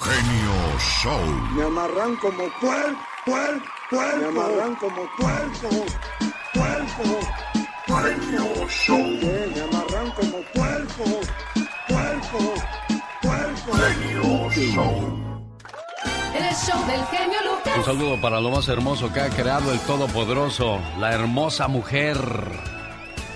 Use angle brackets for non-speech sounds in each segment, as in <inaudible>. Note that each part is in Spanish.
Genio Show. Me amarran como puer, puer, puerco. Me amarran como puerco, puerco, Genio Show. Me amarran como puerco, puerco, puerco. Genio Show. El show del genio Lucas. Un saludo para lo más hermoso que ha creado el Todopoderoso, la hermosa mujer.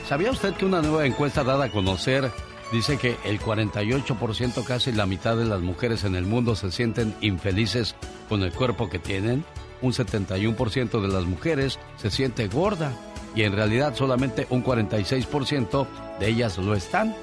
¿Sabía usted que una nueva encuesta dada a conocer dice que el 48%, casi la mitad de las mujeres en el mundo se sienten infelices con el cuerpo que tienen? Un 71% de las mujeres se siente gorda y en realidad solamente un 46% de ellas lo están.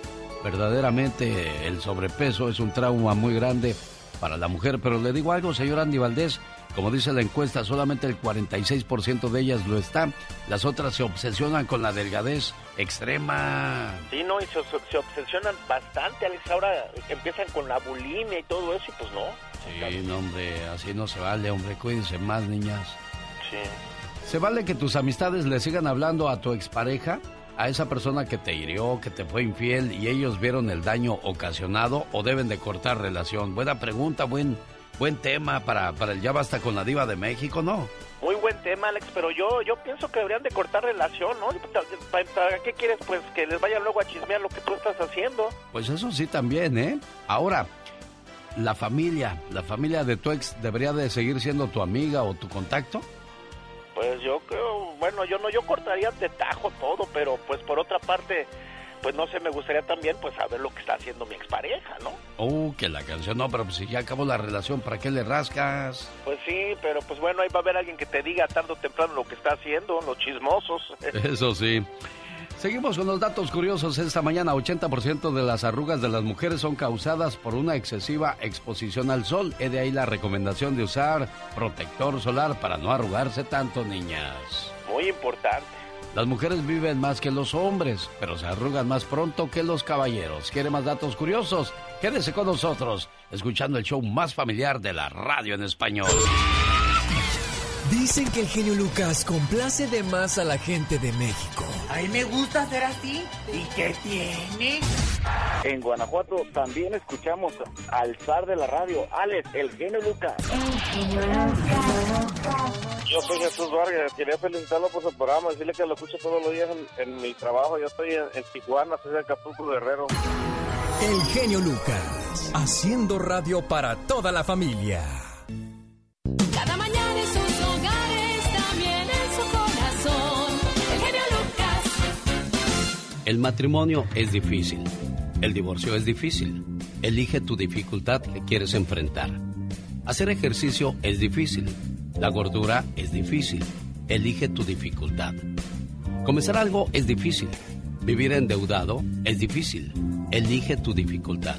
Verdaderamente el sobrepeso es un trauma muy grande para la mujer, pero le digo algo, señor Andy Valdés, como dice la encuesta, solamente el 46% de ellas lo están. Las otras se obsesionan con la delgadez extrema. Sí, no, y se, se obsesionan bastante, Alex. Ahora empiezan con la bulimia y todo eso, y pues no. Sí, no, hombre, así no se vale, hombre. Cuídense más, niñas. Sí. ¿Se vale que tus amistades le sigan hablando a tu expareja? A esa persona que te hirió, que te fue infiel y ellos vieron el daño ocasionado o deben de cortar relación. Buena pregunta, buen buen tema para, para el Ya Basta con la Diva de México, ¿no? Muy buen tema, Alex, pero yo yo pienso que deberían de cortar relación, ¿no? ¿Para, para qué quieres? Pues que les vayan luego a chismear lo que tú estás haciendo. Pues eso sí también, ¿eh? Ahora, la familia, la familia de tu ex debería de seguir siendo tu amiga o tu contacto. Pues yo creo, bueno, yo no, yo cortaría de tajo todo, pero pues por otra parte, pues no sé, me gustaría también pues saber lo que está haciendo mi expareja, ¿no? Oh, que la canción, no, pero pues si ya acabó la relación, ¿para qué le rascas? Pues sí, pero pues bueno, ahí va a haber alguien que te diga tarde o temprano lo que está haciendo, los chismosos. <laughs> Eso sí. Seguimos con los datos curiosos. Esta mañana 80% de las arrugas de las mujeres son causadas por una excesiva exposición al sol. Es de ahí la recomendación de usar protector solar para no arrugarse tanto, niñas. Muy importante. Las mujeres viven más que los hombres, pero se arrugan más pronto que los caballeros. ¿Quiere más datos curiosos? Quédese con nosotros, escuchando el show más familiar de la radio en español. Dicen que el genio Lucas complace de más a la gente de México. A mí me gusta ser así. ¿Y qué tiene? En Guanajuato también escuchamos al zar de la radio, Alex, el genio Lucas. Yo soy Jesús Vargas, quería felicitarlo por su programa, decirle que lo escucho todos los días en, en mi trabajo. Yo estoy en, en Tijuana, soy de Acapulco Guerrero. El genio Lucas, haciendo radio para toda la familia. El matrimonio es difícil. El divorcio es difícil. Elige tu dificultad que quieres enfrentar. Hacer ejercicio es difícil. La gordura es difícil. Elige tu dificultad. Comenzar algo es difícil. Vivir endeudado es difícil. Elige tu dificultad.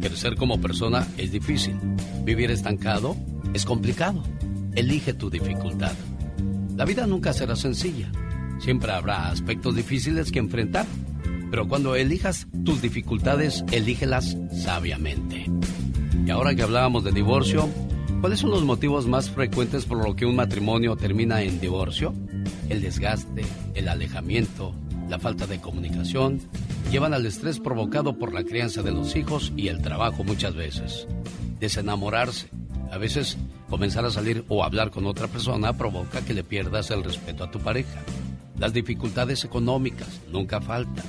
Crecer como persona es difícil. Vivir estancado es complicado. Elige tu dificultad. La vida nunca será sencilla. Siempre habrá aspectos difíciles que enfrentar. Pero cuando elijas tus dificultades, elígelas sabiamente. Y ahora que hablábamos de divorcio, ¿cuáles son los motivos más frecuentes por lo que un matrimonio termina en divorcio? El desgaste, el alejamiento, la falta de comunicación, llevan al estrés provocado por la crianza de los hijos y el trabajo muchas veces. Desenamorarse. A veces comenzar a salir o hablar con otra persona provoca que le pierdas el respeto a tu pareja. Las dificultades económicas nunca faltan.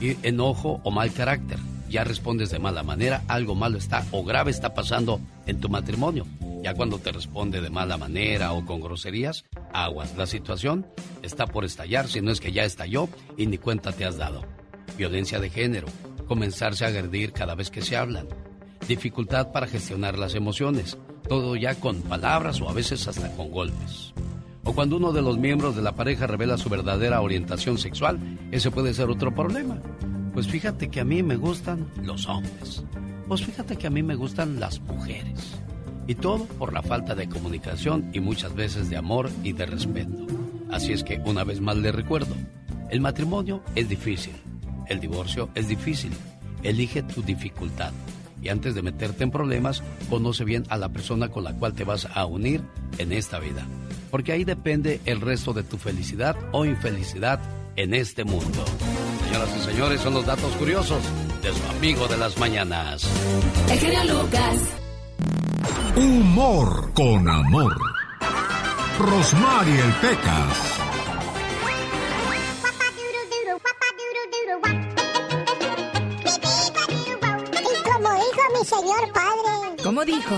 Y enojo o mal carácter. Ya respondes de mala manera, algo malo está o grave está pasando en tu matrimonio. Ya cuando te responde de mala manera o con groserías, aguas. La situación está por estallar, si no es que ya estalló y ni cuenta te has dado. Violencia de género, comenzarse a agredir cada vez que se hablan. Dificultad para gestionar las emociones, todo ya con palabras o a veces hasta con golpes. O cuando uno de los miembros de la pareja revela su verdadera orientación sexual, ese puede ser otro problema. Pues fíjate que a mí me gustan los hombres. Pues fíjate que a mí me gustan las mujeres. Y todo por la falta de comunicación y muchas veces de amor y de respeto. Así es que una vez más le recuerdo, el matrimonio es difícil, el divorcio es difícil, elige tu dificultad. Y antes de meterte en problemas, conoce bien a la persona con la cual te vas a unir en esta vida. Porque ahí depende el resto de tu felicidad o infelicidad en este mundo. Señoras y señores, son los datos curiosos de su amigo de las mañanas. El genio Lucas. Humor con amor. Rosmarie el Pecas. ¿Cómo dijo?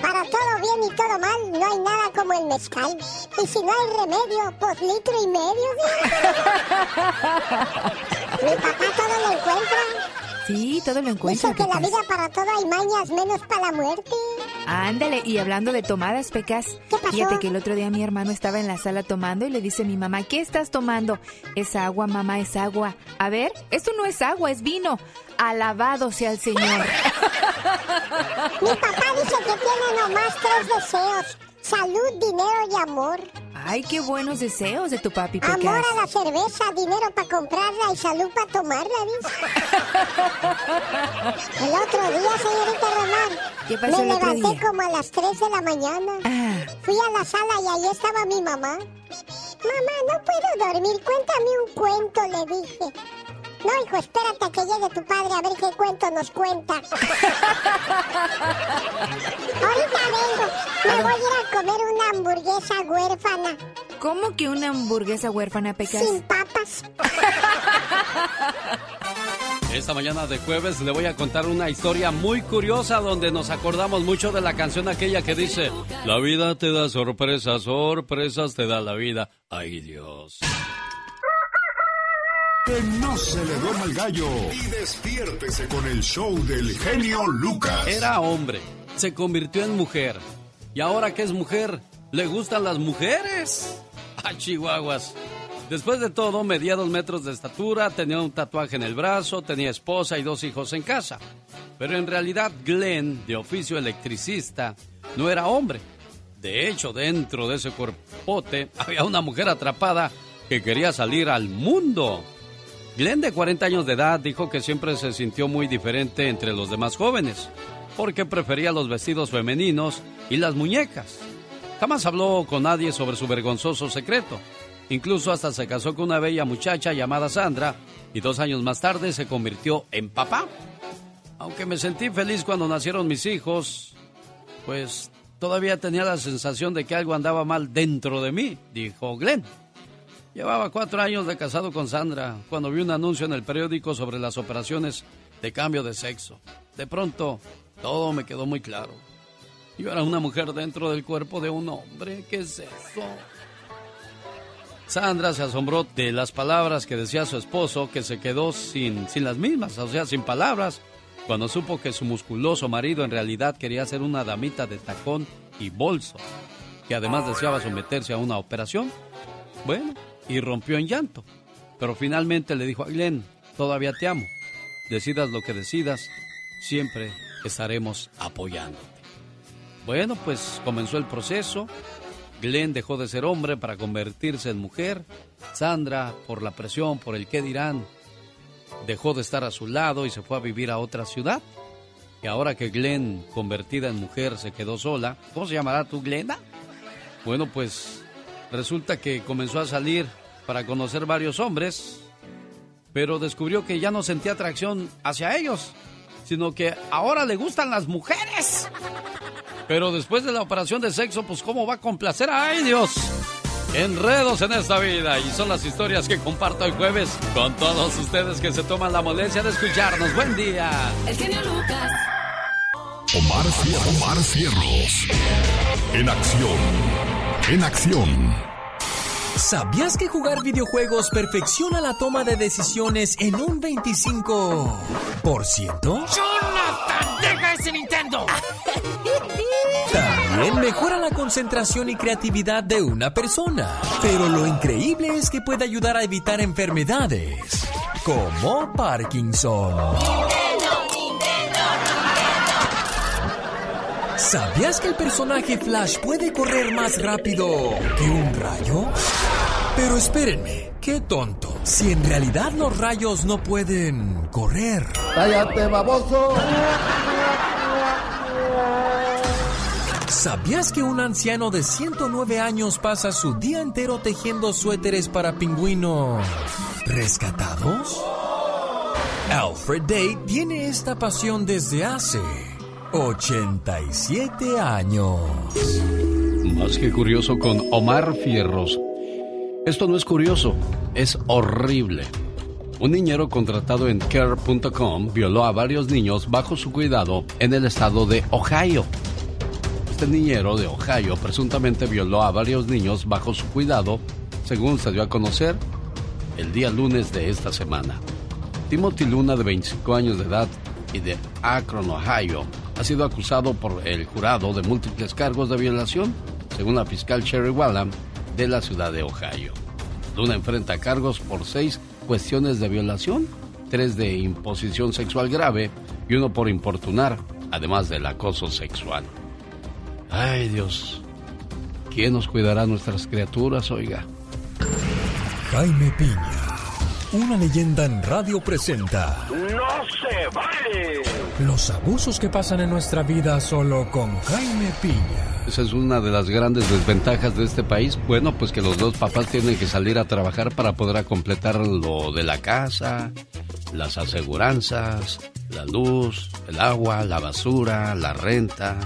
para todo bien y todo mal, no hay nada como el mezcal. Y si no hay remedio, pues litro y medio. ¿sí? <laughs> mi papá todo lo encuentra. Sí, todo lo encuentra. Dice que la Pecas. vida para todo hay mañas, menos para la muerte. Ándale, y hablando de tomadas, Pecas, fíjate que el otro día mi hermano estaba en la sala tomando y le dice a mi mamá, ¿qué estás tomando? Es agua, mamá, es agua. A ver, esto no es agua, es vino. Alabado sea el Señor. <laughs> Mi papá dice que tiene nomás tres deseos. Salud, dinero y amor. Ay, qué buenos deseos de tu papi, Amor Pecas. a la cerveza, dinero para comprarla y salud para tomarla, dice. <laughs> El otro día, señorita Román, ¿Qué pasó me el otro levanté día? Ah. como a las 3 de la mañana. Fui a la sala y ahí estaba mi mamá. Mamá, no puedo dormir, cuéntame un cuento, le dije. No, hijo, espérate a que llegue tu padre a ver qué cuento nos cuenta. <laughs> Ahorita vengo. Me voy a ir a comer una hamburguesa huérfana. ¿Cómo que una hamburguesa huérfana, Pecas? Sin papas. <laughs> Esta mañana de jueves le voy a contar una historia muy curiosa donde nos acordamos mucho de la canción aquella que dice, la vida te da sorpresas, sorpresas te da la vida. Ay Dios. Que no se le duerma el gallo. Y despiértese con el show del genio Lucas. Era hombre, se convirtió en mujer. Y ahora que es mujer, ¿le gustan las mujeres? <laughs> ¡Ah, chihuahuas! Después de todo, medía dos metros de estatura, tenía un tatuaje en el brazo, tenía esposa y dos hijos en casa. Pero en realidad Glenn, de oficio electricista, no era hombre. De hecho, dentro de ese cuerpote había una mujer atrapada que quería salir al mundo. Glenn, de 40 años de edad, dijo que siempre se sintió muy diferente entre los demás jóvenes, porque prefería los vestidos femeninos y las muñecas. Jamás habló con nadie sobre su vergonzoso secreto. Incluso hasta se casó con una bella muchacha llamada Sandra y dos años más tarde se convirtió en papá. Aunque me sentí feliz cuando nacieron mis hijos, pues todavía tenía la sensación de que algo andaba mal dentro de mí, dijo Glenn. Llevaba cuatro años de casado con Sandra cuando vi un anuncio en el periódico sobre las operaciones de cambio de sexo. De pronto, todo me quedó muy claro. Yo era una mujer dentro del cuerpo de un hombre. ¿Qué es eso? Sandra se asombró de las palabras que decía su esposo, que se quedó sin, sin las mismas, o sea, sin palabras, cuando supo que su musculoso marido en realidad quería ser una damita de tacón y bolso, que además deseaba someterse a una operación. Bueno, y rompió en llanto. Pero finalmente le dijo a Glenn, todavía te amo. Decidas lo que decidas, siempre estaremos apoyándote. Bueno, pues comenzó el proceso. Glenn dejó de ser hombre para convertirse en mujer. Sandra, por la presión, por el qué dirán, dejó de estar a su lado y se fue a vivir a otra ciudad. Y ahora que Glenn, convertida en mujer, se quedó sola, ¿cómo se llamará tú, Glenda? Bueno, pues resulta que comenzó a salir para conocer varios hombres, pero descubrió que ya no sentía atracción hacia ellos, sino que ahora le gustan las mujeres. Pero después de la operación de sexo, pues ¿cómo va a complacer a ¡Ay, Dios? Enredos en esta vida y son las historias que comparto el jueves con todos ustedes que se toman la molestia de escucharnos. Buen día. El genio Lucas. Omar, Omar Cierros. En acción. En acción. ¿Sabías que jugar videojuegos perfecciona la toma de decisiones en un 25%? ¡Jonathan! ¡Deja ese Nintendo! También mejora la concentración y creatividad de una persona. Pero lo increíble es que puede ayudar a evitar enfermedades como Parkinson. ¿Sabías que el personaje Flash puede correr más rápido que un rayo? Pero espérenme, qué tonto. Si en realidad los rayos no pueden correr. ¡Cállate, baboso! ¿Sabías que un anciano de 109 años pasa su día entero tejiendo suéteres para pingüinos rescatados? Alfred Day tiene esta pasión desde hace 87 años. Más que curioso con Omar Fierros. Esto no es curioso, es horrible. Un niñero contratado en care.com violó a varios niños bajo su cuidado en el estado de Ohio. Este niñero de Ohio presuntamente violó a varios niños bajo su cuidado, según se dio a conocer el día lunes de esta semana. Timothy Luna, de 25 años de edad y de Akron, Ohio, ha sido acusado por el jurado de múltiples cargos de violación, según la fiscal Sherry Wallam de la ciudad de Ohio. Luna enfrenta cargos por seis cuestiones de violación, tres de imposición sexual grave y uno por importunar, además del acoso sexual. Ay Dios, ¿quién nos cuidará nuestras criaturas, oiga? Jaime Piña, una leyenda en radio presenta. ¡No se vale! Los abusos que pasan en nuestra vida solo con Jaime Piña. Esa es una de las grandes desventajas de este país. Bueno, pues que los dos papás tienen que salir a trabajar para poder completar lo de la casa, las aseguranzas, la luz, el agua, la basura, la renta,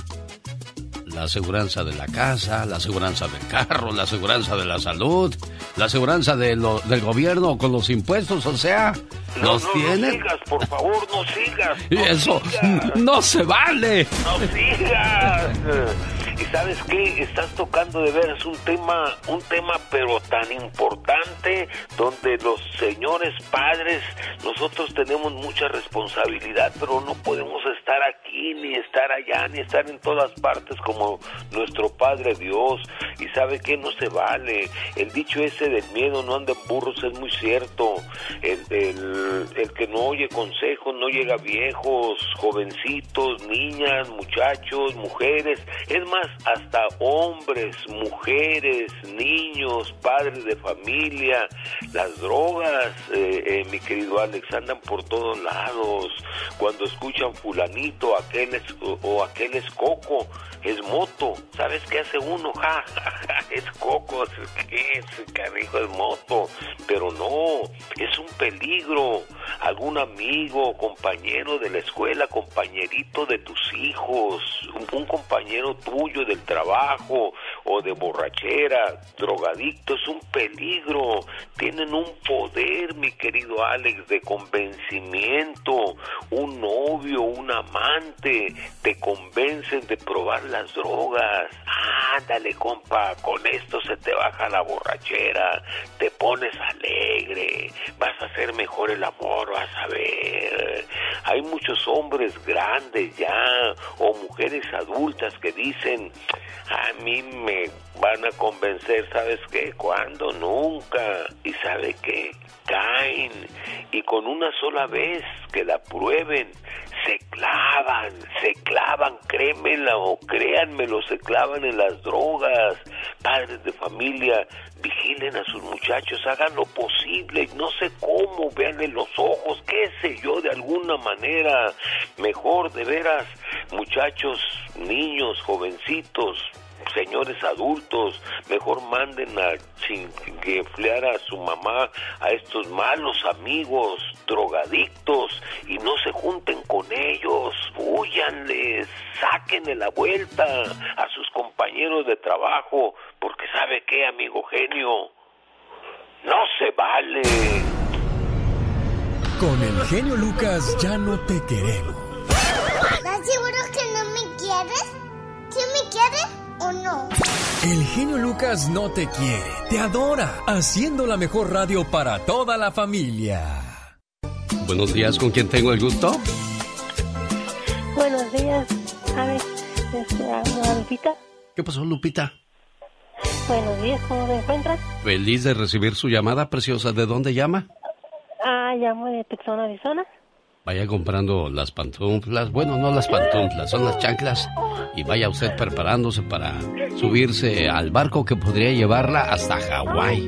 la aseguranza de la casa, la aseguranza del carro, la aseguranza de la salud, la aseguranza de lo, del gobierno con los impuestos, o sea, No, los no, tienen. no sigas, por favor, no sigas. <laughs> Y eso sigas. no se vale. No sigas. <laughs> Y sabes qué, estás tocando de veras un tema, un tema pero tan importante donde los señores padres, nosotros tenemos mucha responsabilidad, pero no podemos estar aquí, ni estar allá, ni estar en todas partes como nuestro Padre Dios. Y sabe que no se vale. El dicho ese del miedo no anda en burros es muy cierto. El, el, el que no oye consejos no llega viejos, jovencitos, niñas, muchachos, mujeres. Es más, hasta hombres, mujeres, niños, padres de familia. Las drogas, eh, eh, mi querido Alex, andan por todos lados. Cuando escuchan fulanito, aquel es, o, aquel es coco, es moto. ¿Sabes qué hace uno? <laughs> Ja, ja, ja, es coco, ¿qué es? Carijo, es moto. Pero no, es un peligro. Algún amigo, compañero de la escuela, compañerito de tus hijos, un, un compañero tuyo del trabajo o de borrachera, drogadicto, es un peligro. Tienen un poder, mi querido Alex, de convencimiento. Un novio, un amante, te convencen de probar las drogas. Ándale, compa, con esto se te baja la borrachera, te pones alegre, vas a hacer mejor el amor, vas a ver. Hay muchos hombres grandes ya o mujeres adultas que dicen, a mí me van a convencer, ¿sabes qué? ¿Cuándo? Nunca. ¿Y sabe qué? Caen. Y con una sola vez que la prueben, se clavan, se clavan, créemela o créanmelo, se clavan en las drogas. Padres de familia, vigilen a sus muchachos, hagan lo posible, no sé cómo, veanle los ojos, qué sé yo, de alguna manera. Mejor, de veras, muchachos, niños, jovencitos, señores adultos, mejor manden a chingueflear a su mamá, a estos malos amigos, drogadictos, y no se junten con ellos, huyanles, sáquenle la vuelta a sus compañeros de trabajo, porque sabe qué, amigo genio, no se vale. Con el genio Lucas ya no te queremos. ¿Estás seguro que no me quieres? ¿Sí me quieres o no? El genio Lucas no te quiere, te adora, haciendo la mejor radio para toda la familia. Buenos días, ¿con quién tengo el gusto? Buenos días, ¿sabes? Este, Lupita. ¿Qué pasó, Lupita? Buenos días, ¿cómo te encuentras? Feliz de recibir su llamada preciosa. ¿De dónde llama? Ah, llamo de Tucson, Arizona. Vaya comprando las pantuflas, bueno, no las pantuflas, son las chanclas, y vaya usted preparándose para subirse al barco que podría llevarla hasta Hawái.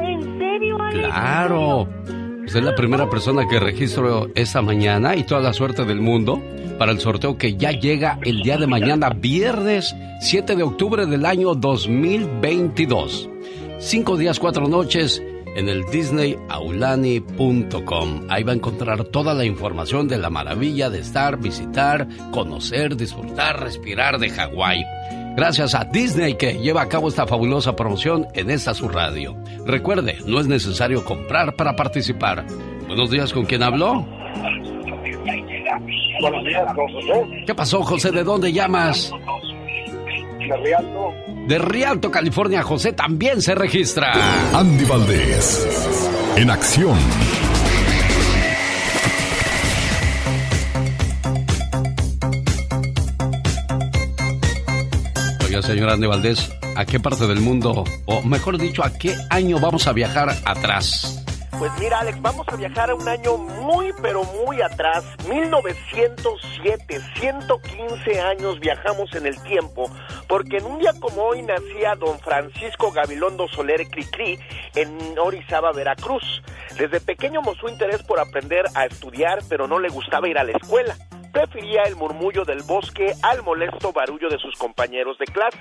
¿En serio, Alex? Claro. Usted es la primera persona que registro esta mañana y toda la suerte del mundo para el sorteo que ya llega el día de mañana, viernes 7 de octubre del año 2022. Cinco días, cuatro noches en el disneyaulani.com. Ahí va a encontrar toda la información de la maravilla de estar, visitar, conocer, disfrutar, respirar de Hawái. Gracias a Disney que lleva a cabo esta fabulosa promoción en esta su radio. Recuerde, no es necesario comprar para participar. Buenos días, ¿con quién habló? Buenos días, José. ¿Qué pasó, José? ¿De dónde llamas? De Rialto. De Rialto, California, José también se registra. Andy Valdés, en acción. Oiga, señor Andy Valdés, ¿a qué parte del mundo, o mejor dicho, a qué año vamos a viajar atrás? Pues mira, Alex, vamos a viajar a un año muy, pero muy atrás, 1907, 115 años viajamos en el tiempo, porque en un día como hoy nacía don Francisco Gabilondo Soler Cricri en Orizaba, Veracruz. Desde pequeño mostró interés por aprender a estudiar, pero no le gustaba ir a la escuela. Prefería el murmullo del bosque al molesto barullo de sus compañeros de clase.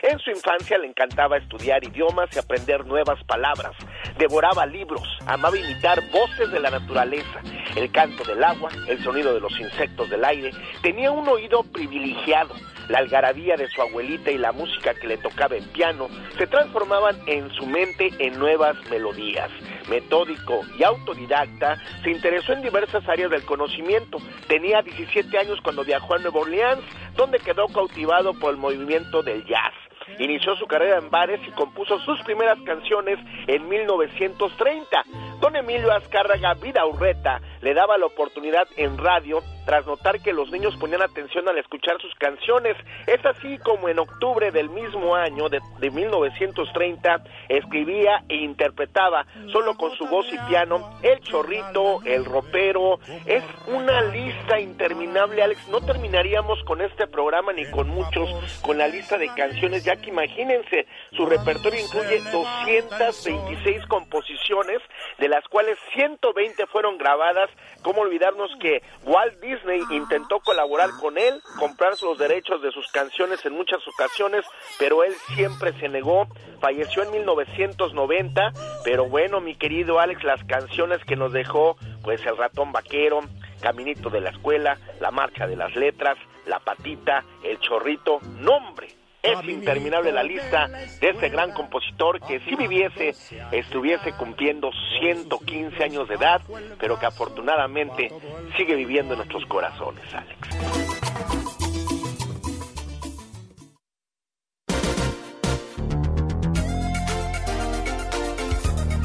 En su infancia le encantaba estudiar idiomas y aprender nuevas palabras. Devoraba libros, amaba imitar voces de la naturaleza, el canto del agua, el sonido de los insectos del aire. Tenía un oído privilegiado. La algarabía de su abuelita y la música que le tocaba en piano se transformaban en su mente en nuevas melodías. Metódico y autodidacta, se interesó en diversas áreas del conocimiento. Tenía 17 años cuando viajó a Nueva Orleans, donde quedó cautivado por el movimiento del jazz. Inició su carrera en bares y compuso sus primeras canciones en 1930. Don Emilio Azcárraga Vidaurreta le daba la oportunidad en radio tras notar que los niños ponían atención al escuchar sus canciones. Es así como en octubre del mismo año de, de 1930 escribía e interpretaba solo con su voz y piano El Chorrito, El Ropero. Es una lista interminable, Alex. No terminaríamos con este programa ni con muchos, con la lista de canciones, ya que imagínense, su repertorio incluye 226 composiciones, de las cuales 120 fueron grabadas. ¿Cómo olvidarnos que Walt Disney intentó colaborar con él, comprar los derechos de sus canciones en muchas ocasiones, pero él siempre se negó. Falleció en 1990, pero bueno, mi querido Alex, las canciones que nos dejó, pues El ratón vaquero, Caminito de la escuela, La marcha de las letras, La patita, El chorrito, nombre. Es interminable la lista de este gran compositor que si viviese estuviese cumpliendo 115 años de edad, pero que afortunadamente sigue viviendo en nuestros corazones, Alex.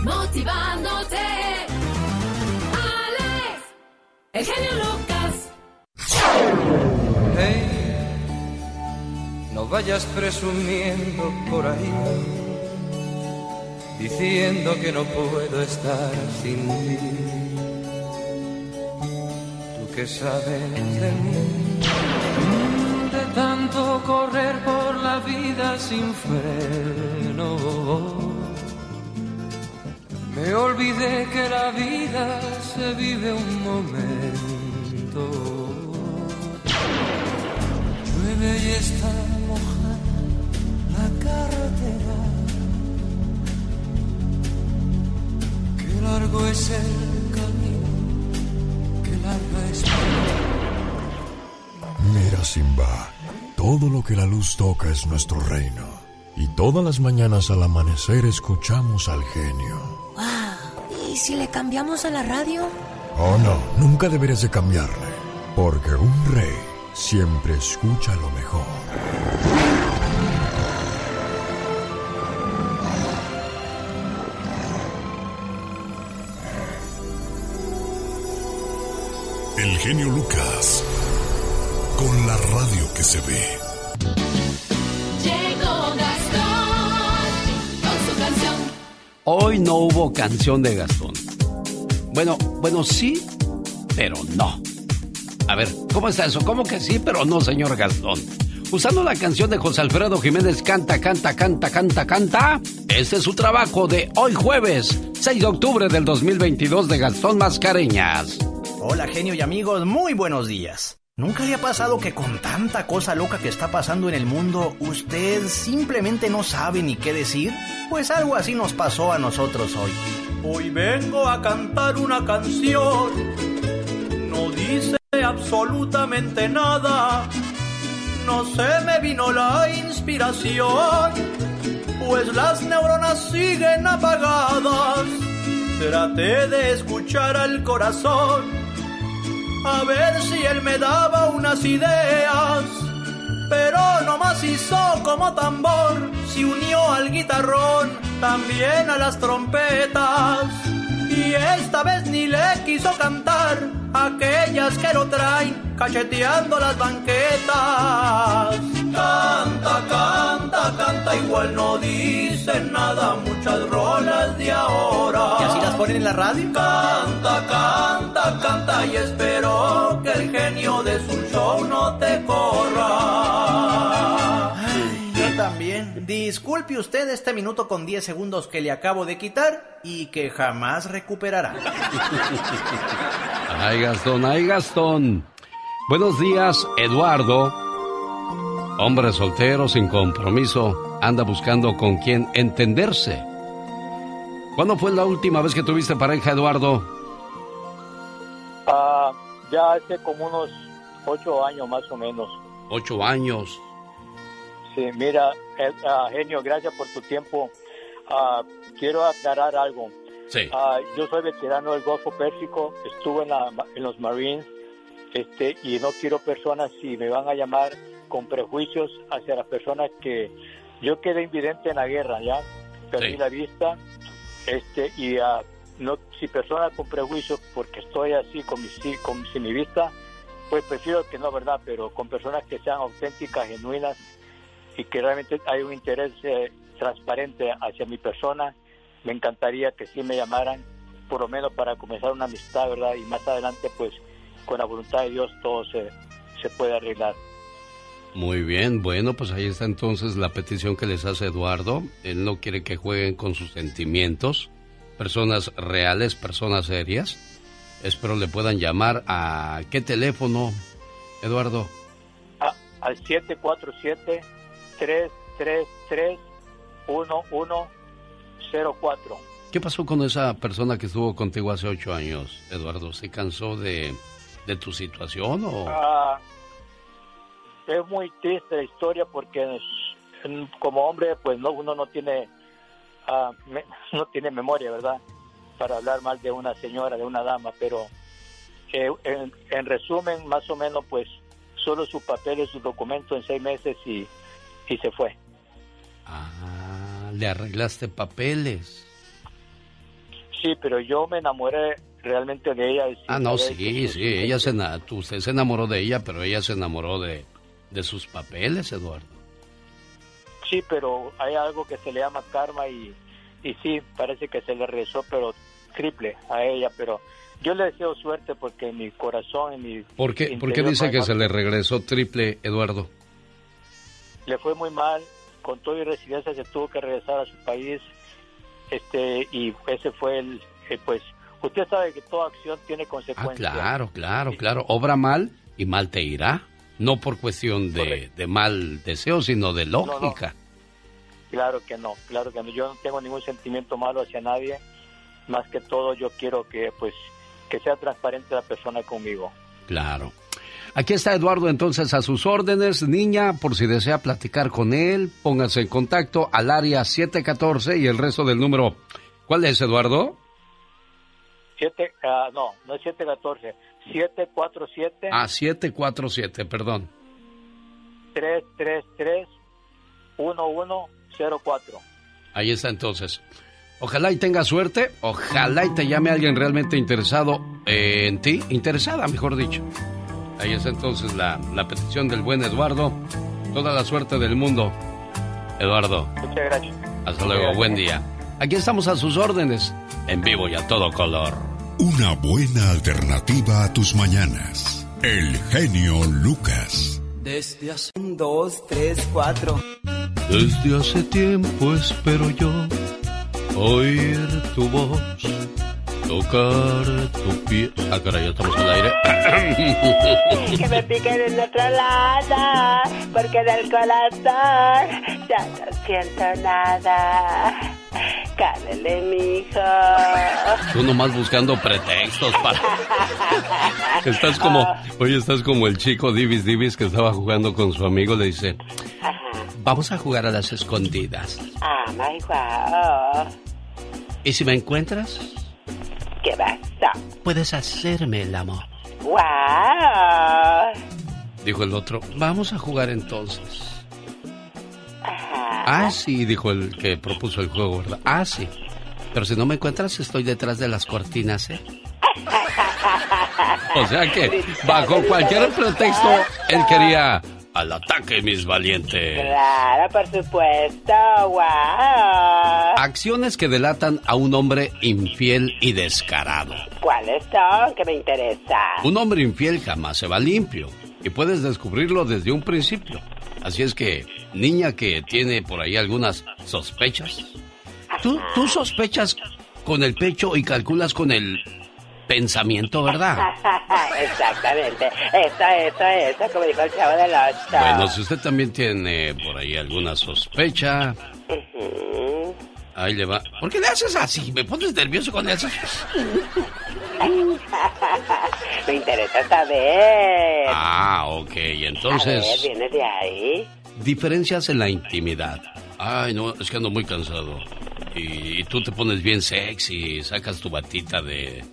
Motivándote. Alex, el genio Lucas. Vayas presumiendo por ahí, diciendo que no puedo estar sin ti. Tú que sabes de mí, de tanto correr por la vida sin freno. Me olvidé que la vida se vive un momento. Llueve y está mojada la carretera. Qué largo es el camino, qué larga es Mira, Simba, todo lo que la luz toca es nuestro reino. Y todas las mañanas al amanecer escuchamos al genio. Wow. ¿Y si le cambiamos a la radio? Oh, no, nunca deberías de cambiarle. Porque un rey siempre escucha lo mejor. El genio Lucas, con la radio que se ve. Llegó Gastón con su canción. Hoy no hubo canción de Gastón. Bueno, bueno, sí, pero no. A ver, ¿cómo está eso? ¿Cómo que sí, pero no, señor Gastón? Usando la canción de José Alfredo Jiménez, canta, canta, canta, canta, canta. Este es su trabajo de hoy jueves, 6 de octubre del 2022 de Gastón Mascareñas. Hola genio y amigos, muy buenos días. ¿Nunca le ha pasado que con tanta cosa loca que está pasando en el mundo, usted simplemente no sabe ni qué decir? Pues algo así nos pasó a nosotros hoy. Hoy vengo a cantar una canción. No dice absolutamente nada. No se me vino la inspiración. Pues las neuronas siguen apagadas. Traté de escuchar al corazón. A ver si él me daba unas ideas. Pero nomás hizo como tambor. Se unió al guitarrón, también a las trompetas. Y esta vez ni le quiso cantar aquellas que lo traen cacheteando las banquetas. Canta, canta, canta, igual no dicen nada muchas rolas de ahora. ¿Y así las ponen en la radio? Canta, canta, canta y espero que el genio de su show no te corra. Disculpe usted este minuto con 10 segundos que le acabo de quitar y que jamás recuperará. <laughs> Ay, Gastón, ay, Gastón. Buenos días, Eduardo. Hombre soltero, sin compromiso, anda buscando con quién entenderse. ¿Cuándo fue la última vez que tuviste pareja, Eduardo? Ah, ya hace como unos ocho años más o menos. Ocho años. Sí, mira, ah, genio, gracias por tu tiempo. Ah, quiero aclarar algo. Sí. Ah, yo soy veterano del Golfo Pérsico, estuve en, la- en los Marines, este, y no quiero personas si me van a llamar con prejuicios hacia las personas que yo quedé invidente en la guerra, ya perdí Sí. la vista, este, y no, si personas con prejuicios porque estoy así con mi, con sin mi vista, pues prefiero que no, verdad, pero con personas que sean auténticas, genuinas y que realmente hay un interés eh, transparente hacia mi persona, me encantaría que sí me llamaran, por lo menos para comenzar una amistad, ¿verdad? Y más adelante, pues, con la voluntad de Dios todo se, se puede arreglar. Muy bien, bueno, pues ahí está entonces la petición que les hace Eduardo. Él no quiere que jueguen con sus sentimientos. Personas reales, personas serias. Espero le puedan llamar a qué teléfono, Eduardo. A- al 747-333-1104. ¿Qué pasó con esa persona que estuvo contigo hace ocho años, Eduardo? ¿Se cansó de, de tu situación o...? Ah, es muy triste la historia porque como hombre pues no uno no tiene ah, me- <laughs> no tiene memoria verdad para hablar mal de una señora de una dama pero eh, en, en resumen más o menos pues solo su papel y su documento en seis meses y, y se fue Ah, le arreglaste papeles. sí pero yo me enamoré realmente de ella Ah, no, sí, sí, ella se, usted se enamoró de ella, pero ella se enamoró de, de sus papeles, Eduardo. Sí, pero hay algo que se le llama karma y, y sí, parece que se le regresó, pero triple a ella, pero yo le deseo suerte porque mi corazón y mi... ¿Por qué, ¿por qué dice que se le regresó triple, Eduardo? Le fue muy mal, con todo y residencia se tuvo que regresar a su país, este y ese fue el, eh, pues, usted sabe que toda acción tiene Ah, consecuencias. claro, claro, claro. Obra mal y mal te irá. No por cuestión de, de mal deseo, sino de lógica. Claro que no, claro que no. Yo no tengo ningún sentimiento malo hacia nadie. Más que todo, yo quiero que, pues, que sea transparente la persona conmigo. Claro. Aquí está Eduardo entonces a sus órdenes. Niña, por si desea platicar con él, póngase en contacto al área 714 y el resto del número. ¿Cuál es, Eduardo? Siete, ah, no, no es 714, 747. Ah, 747, perdón. 333 1104. Ahí está entonces. Ojalá y tenga suerte, ojalá y te llame alguien realmente interesado eh, en ti, interesada, mejor dicho. Ahí está entonces la, la petición del buen Eduardo. Toda la suerte del mundo, Eduardo. Muchas gracias. Hasta luego, buen día. Aquí estamos a sus órdenes, en vivo y a todo color. Una buena alternativa a tus mañanas. El genio Lucas. Desde hace un, dos, tres, cuatro. Desde hace tiempo espero yo oír tu voz, tocar tu pie. Ah, caray, ya estamos al aire. que me piquen en otro lado, porque del corazón ya no siento nada. Cálele, mijo. Tú nomás buscando pretextos para... Estás como... Oye, estás como el chico Divis Divis que estaba jugando con su amigo. Le dice... Vamos a jugar a las escondidas. Ah, my wow. ¿Y si me encuentras? ¿Qué pasa? Puedes hacerme el amor. Wow. Dijo el otro. Vamos a jugar entonces. Ajá. Ah, sí, dijo el que propuso el juego, ¿verdad? Ah, sí. Pero si no me encuentras, estoy detrás de las cortinas, ¿eh? <laughs> O sea que, bajo cualquier pretexto, él quería al ataque, mis valientes. Claro, por supuesto. Wow. Acciones que delatan a un hombre infiel y descarado. ¿Cuáles son? Que me interesa. Un hombre infiel jamás se va limpio y puedes descubrirlo desde un principio. Así es que, niña que tiene por ahí algunas sospechas, tú, tú sospechas con el pecho y calculas con el pensamiento, ¿verdad? <laughs> Exactamente. Eso, eso, eso, como dijo el chavo del ocho. Bueno, si usted también tiene por ahí alguna sospecha, ahí le va. ¿Por qué le haces así? ¿Me pones nervioso con eso? <laughs> me interesa saber. Ah, ok. A ver, Entonces, viene de ahí. diferencias en la intimidad. Ay, no, es que ando muy cansado. Y, y tú te pones bien sexy, sacas tu batita de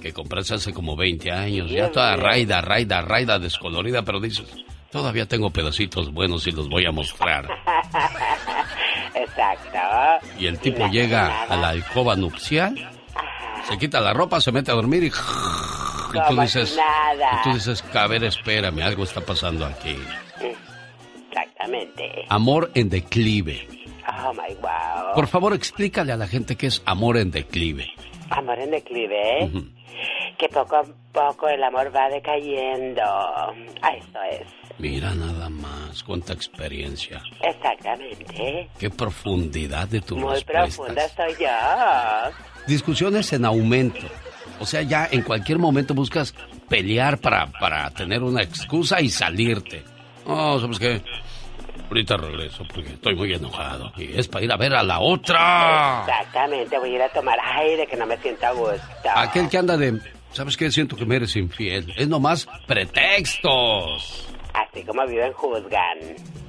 que compraste hace como 20 años, ya toda raida, raida, raida, descolorida, pero dices, todavía tengo pedacitos buenos y los voy a mostrar. <laughs> Exacto. Y el tipo llega a la alcoba nupcial, se quita la ropa, se mete a dormir y, y tú dices, nada. y tú dices, a ver, espérame, algo está pasando aquí. Exactamente. Amor en declive. Oh my wow. Por favor, explícale a la gente qué es amor en declive. Amor en declive. ¿eh? Que poco a poco el amor va decayendo. Ah, Eso es. Mira nada más, cuánta experiencia. Exactamente. Qué profundidad de tus Muy respuestas. profunda soy yo. Discusiones en aumento. O sea, ya en cualquier momento buscas pelear para, para tener una excusa y salirte. No, ¿sabes qué? Ahorita regreso porque estoy muy enojado. Y es para ir a ver a la otra. Exactamente. Voy a ir a tomar aire que no me siento a gusto. Aquel que anda de... ¿Sabes qué? Siento que me eres infiel. Es nomás pretextos. Así como viven juzgan.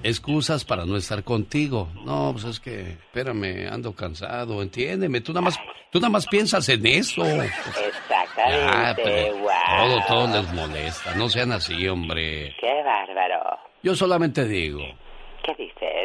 Excusas para no estar contigo. No, pues es que, espérame, ando cansado, entiéndeme. Tú nada más, tú nada más piensas en eso. Exactamente. Ah, pero wow. todo, todo les molesta. No sean así, hombre. Qué bárbaro. Yo solamente digo.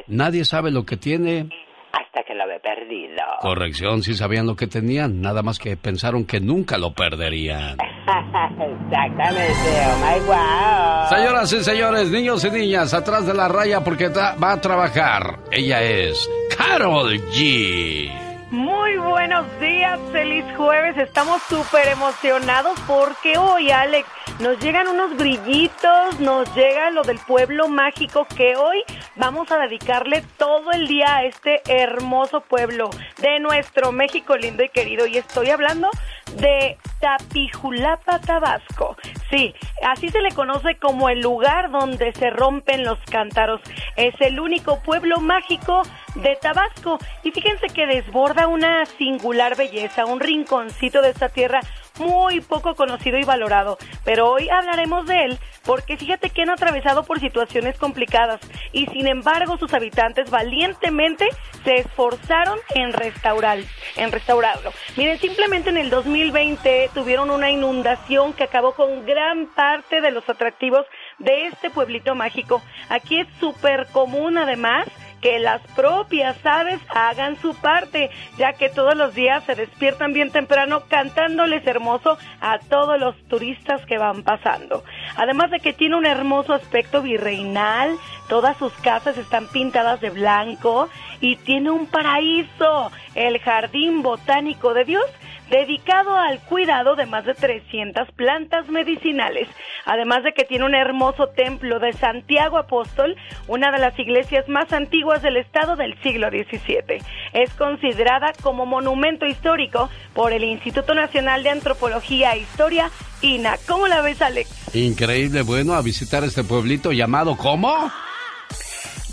Nadie sabe lo que tiene. Hasta que lo ve perdido. Corrección, sí sabían lo que tenían, nada más que pensaron que nunca lo perderían. <laughs> Exactamente. Oh my wow. Señoras y señores, niños y niñas, atrás de la raya porque va a trabajar. Ella es Carol G. Muy buenos días, feliz jueves. Estamos súper emocionados porque hoy, Alex, nos llegan unos brillitos, nos llega lo del pueblo mágico que hoy vamos a dedicarle todo el día a este hermoso pueblo de nuestro México lindo y querido. Y estoy hablando de Tapijulapa, Tabasco. Sí, así se le conoce como el lugar donde se rompen los cántaros. Es el único pueblo mágico de Tabasco. Y fíjense que desborda una singular belleza, un rinconcito de esta tierra muy poco conocido y valorado, pero hoy hablaremos de él porque fíjate que han atravesado por situaciones complicadas y sin embargo sus habitantes valientemente se esforzaron en restaurar, en restaurarlo. Miren, simplemente en el 2020 tuvieron una inundación que acabó con gran parte de los atractivos de este pueblito mágico. Aquí es súper común además que las propias aves hagan su parte, ya que todos los días se despiertan bien temprano cantándoles hermoso a todos los turistas que van pasando. Además de que tiene un hermoso aspecto virreinal, todas sus casas están pintadas de blanco y tiene un paraíso, el Jardín Botánico de Dios, dedicado al cuidado de más de 300 plantas medicinales, además de que tiene un hermoso templo de Santiago Apóstol, una de las iglesias más antiguas del estado del siglo XVII. Es considerada como monumento histórico por el Instituto Nacional de Antropología e Historia, INA. ¿Cómo la ves, Alex? Increíble, bueno, a visitar este pueblito llamado ¿cómo?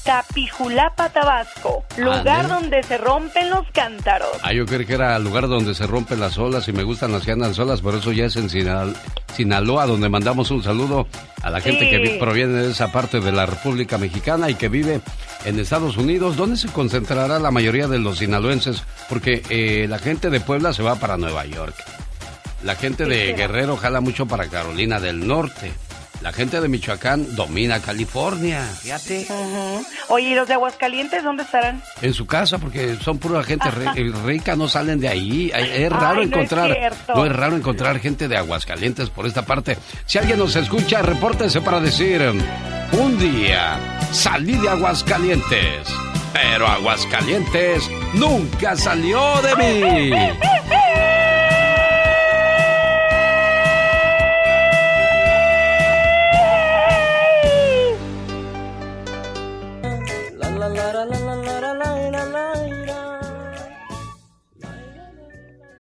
Tapijulapa, Tabasco, lugar donde se rompen los cántaros. Ah, yo creo que era el lugar donde se rompen las olas y me gustan las que andan solas, por eso ya es en Sinaloa, donde mandamos un saludo a la gente que proviene de esa parte de la República Mexicana y que vive en Estados Unidos, donde se concentrará la mayoría de los sinaloenses, porque eh, la gente de Puebla se va para Nueva York. La gente de Guerrero jala mucho para Carolina del Norte. La gente de Michoacán domina California, fíjate. Oye, ¿y los de Aguascalientes dónde estarán? En su casa, porque son pura gente eh, rica, no salen de ahí. Es raro encontrar, no es, raro encontrar gente de Aguascalientes por esta parte. Si alguien nos escucha, repórtese para decir, un día salí de Aguascalientes, pero Aguascalientes nunca salió de mí. <laughs>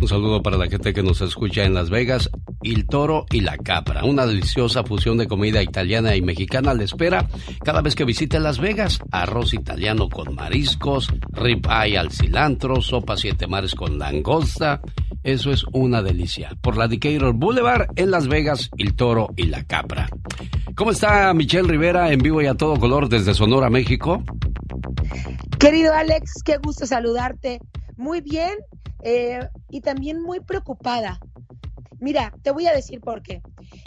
Un saludo para la gente que nos escucha en Las Vegas. El toro y la capra, una deliciosa fusión de comida italiana y mexicana le espera cada vez que visite Las Vegas. Arroz italiano con mariscos, ribeye al cilantro, sopa siete mares con langosta. Eso es una delicia. Por la Decatur Boulevard en Las Vegas, El Toro y la Capra. ¿Cómo está Michelle Rivera en vivo y a todo color desde Sonora, México? Querido Alex, qué gusto saludarte. Muy bien, eh, y también muy preocupada. Mira, te voy a decir por qué.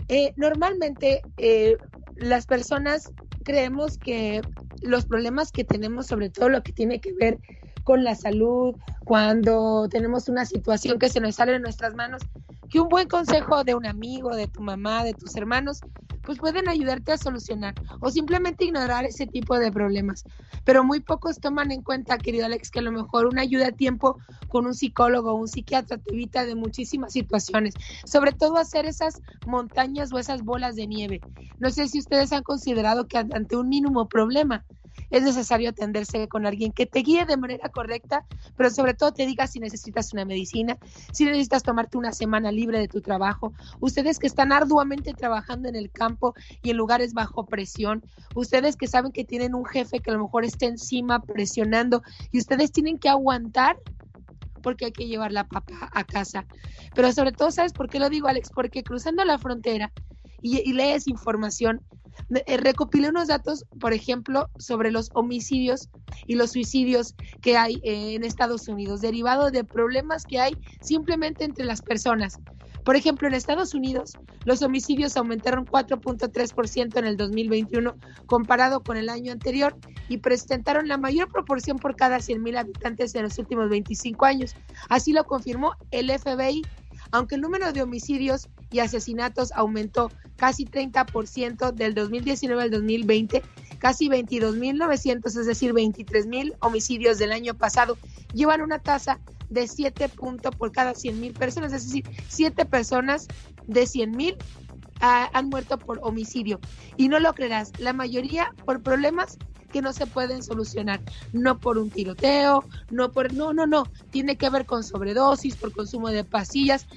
Eh, normalmente eh, las personas creemos que los problemas que tenemos, sobre todo lo que tiene que ver con la salud, cuando tenemos una situación que se nos sale de nuestras manos, que un buen consejo de un amigo, de tu mamá, de tus hermanos, pues pueden ayudarte a solucionar o simplemente ignorar ese tipo de problemas. Pero muy pocos toman en cuenta, querido Alex, que a lo mejor una ayuda a tiempo con un psicólogo o un psiquiatra te evita de muchísimas situaciones, sobre todo hacer esas montañas o esas bolas de nieve. No sé si ustedes han considerado que ante un mínimo problema es necesario atenderse con alguien que te guíe de manera correcta, pero sobre todo te diga si necesitas una medicina, si necesitas tomarte una semana libre de tu trabajo. Ustedes que están arduamente trabajando en el campo y en lugares bajo presión, ustedes que saben que tienen un jefe que a lo mejor está encima presionando y ustedes tienen que aguantar porque hay que llevar la papa a casa. Pero sobre todo, ¿sabes por qué lo digo, Alex? Porque cruzando la frontera y, y lees información, eh, recopilé unos datos, por ejemplo, sobre los homicidios y los suicidios que hay eh, en Estados Unidos, derivado de problemas que hay simplemente entre las personas. Por ejemplo, en Estados Unidos, los homicidios aumentaron 4.3% en el 2021 comparado con el año anterior y presentaron la mayor proporción por cada 100.000 habitantes en los últimos 25 años. Así lo confirmó el FBI aunque el número de homicidios y asesinatos aumentó casi 30% del 2019 al 2020, casi 22.900, es decir, 23.000 homicidios del año pasado, llevan una tasa de 7 puntos por cada 100.000 personas, es decir, 7 personas de 100.000 ah, han muerto por homicidio. Y no lo creerás, la mayoría por problemas que no se pueden solucionar, no por un tiroteo, no por, no, no, no, tiene que ver con sobredosis, por consumo de pastillas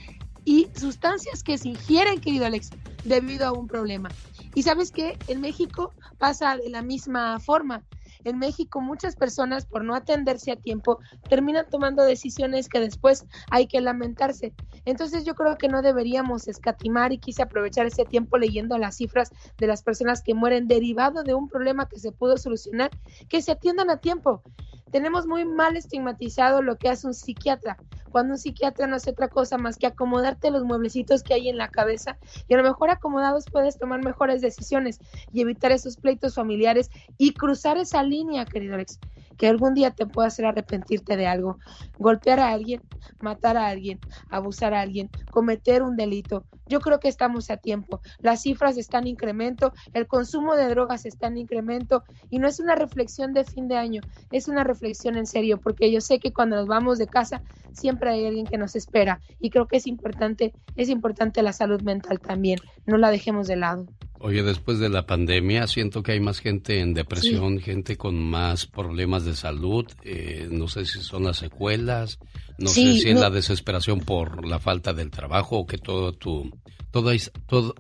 y sustancias que se ingieren, querido Alex, debido a un problema. Y sabes que en México pasa de la misma forma. En México muchas personas por no atenderse a tiempo terminan tomando decisiones que después hay que lamentarse. Entonces yo creo que no deberíamos escatimar y quise aprovechar ese tiempo leyendo las cifras de las personas que mueren derivado de un problema que se pudo solucionar, que se atiendan a tiempo. Tenemos muy mal estigmatizado lo que hace un psiquiatra cuando un psiquiatra no hace otra cosa más que acomodarte los mueblecitos que hay en la cabeza y a lo mejor acomodados puedes tomar mejores decisiones y evitar esos pleitos familiares y cruzar esa línea, querido Alex, que algún día te pueda hacer arrepentirte de algo, golpear a alguien, matar a alguien, abusar a alguien, cometer un delito. Yo creo que estamos a tiempo. Las cifras están en incremento, el consumo de drogas está en incremento y no es una reflexión de fin de año, es una reflexión en serio, porque yo sé que cuando nos vamos de casa siempre hay alguien que nos espera y creo que es importante, es importante la salud mental también, no la dejemos de lado. Oye, después de la pandemia siento que hay más gente en depresión, gente con más problemas de salud. Eh, no sé si son las secuelas, no sé si es la desesperación por la falta del trabajo o que todo tu, toda,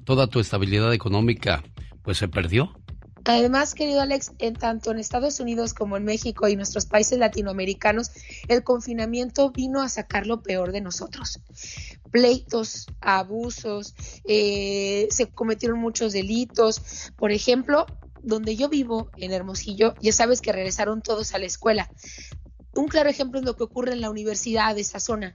toda tu estabilidad económica pues se perdió. Además, querido Alex, en tanto en Estados Unidos como en México y nuestros países latinoamericanos, el confinamiento vino a sacar lo peor de nosotros. Pleitos, abusos, eh, se cometieron muchos delitos. Por ejemplo, donde yo vivo, en Hermosillo, ya sabes que regresaron todos a la escuela. Un claro ejemplo es lo que ocurre en la universidad de esa zona.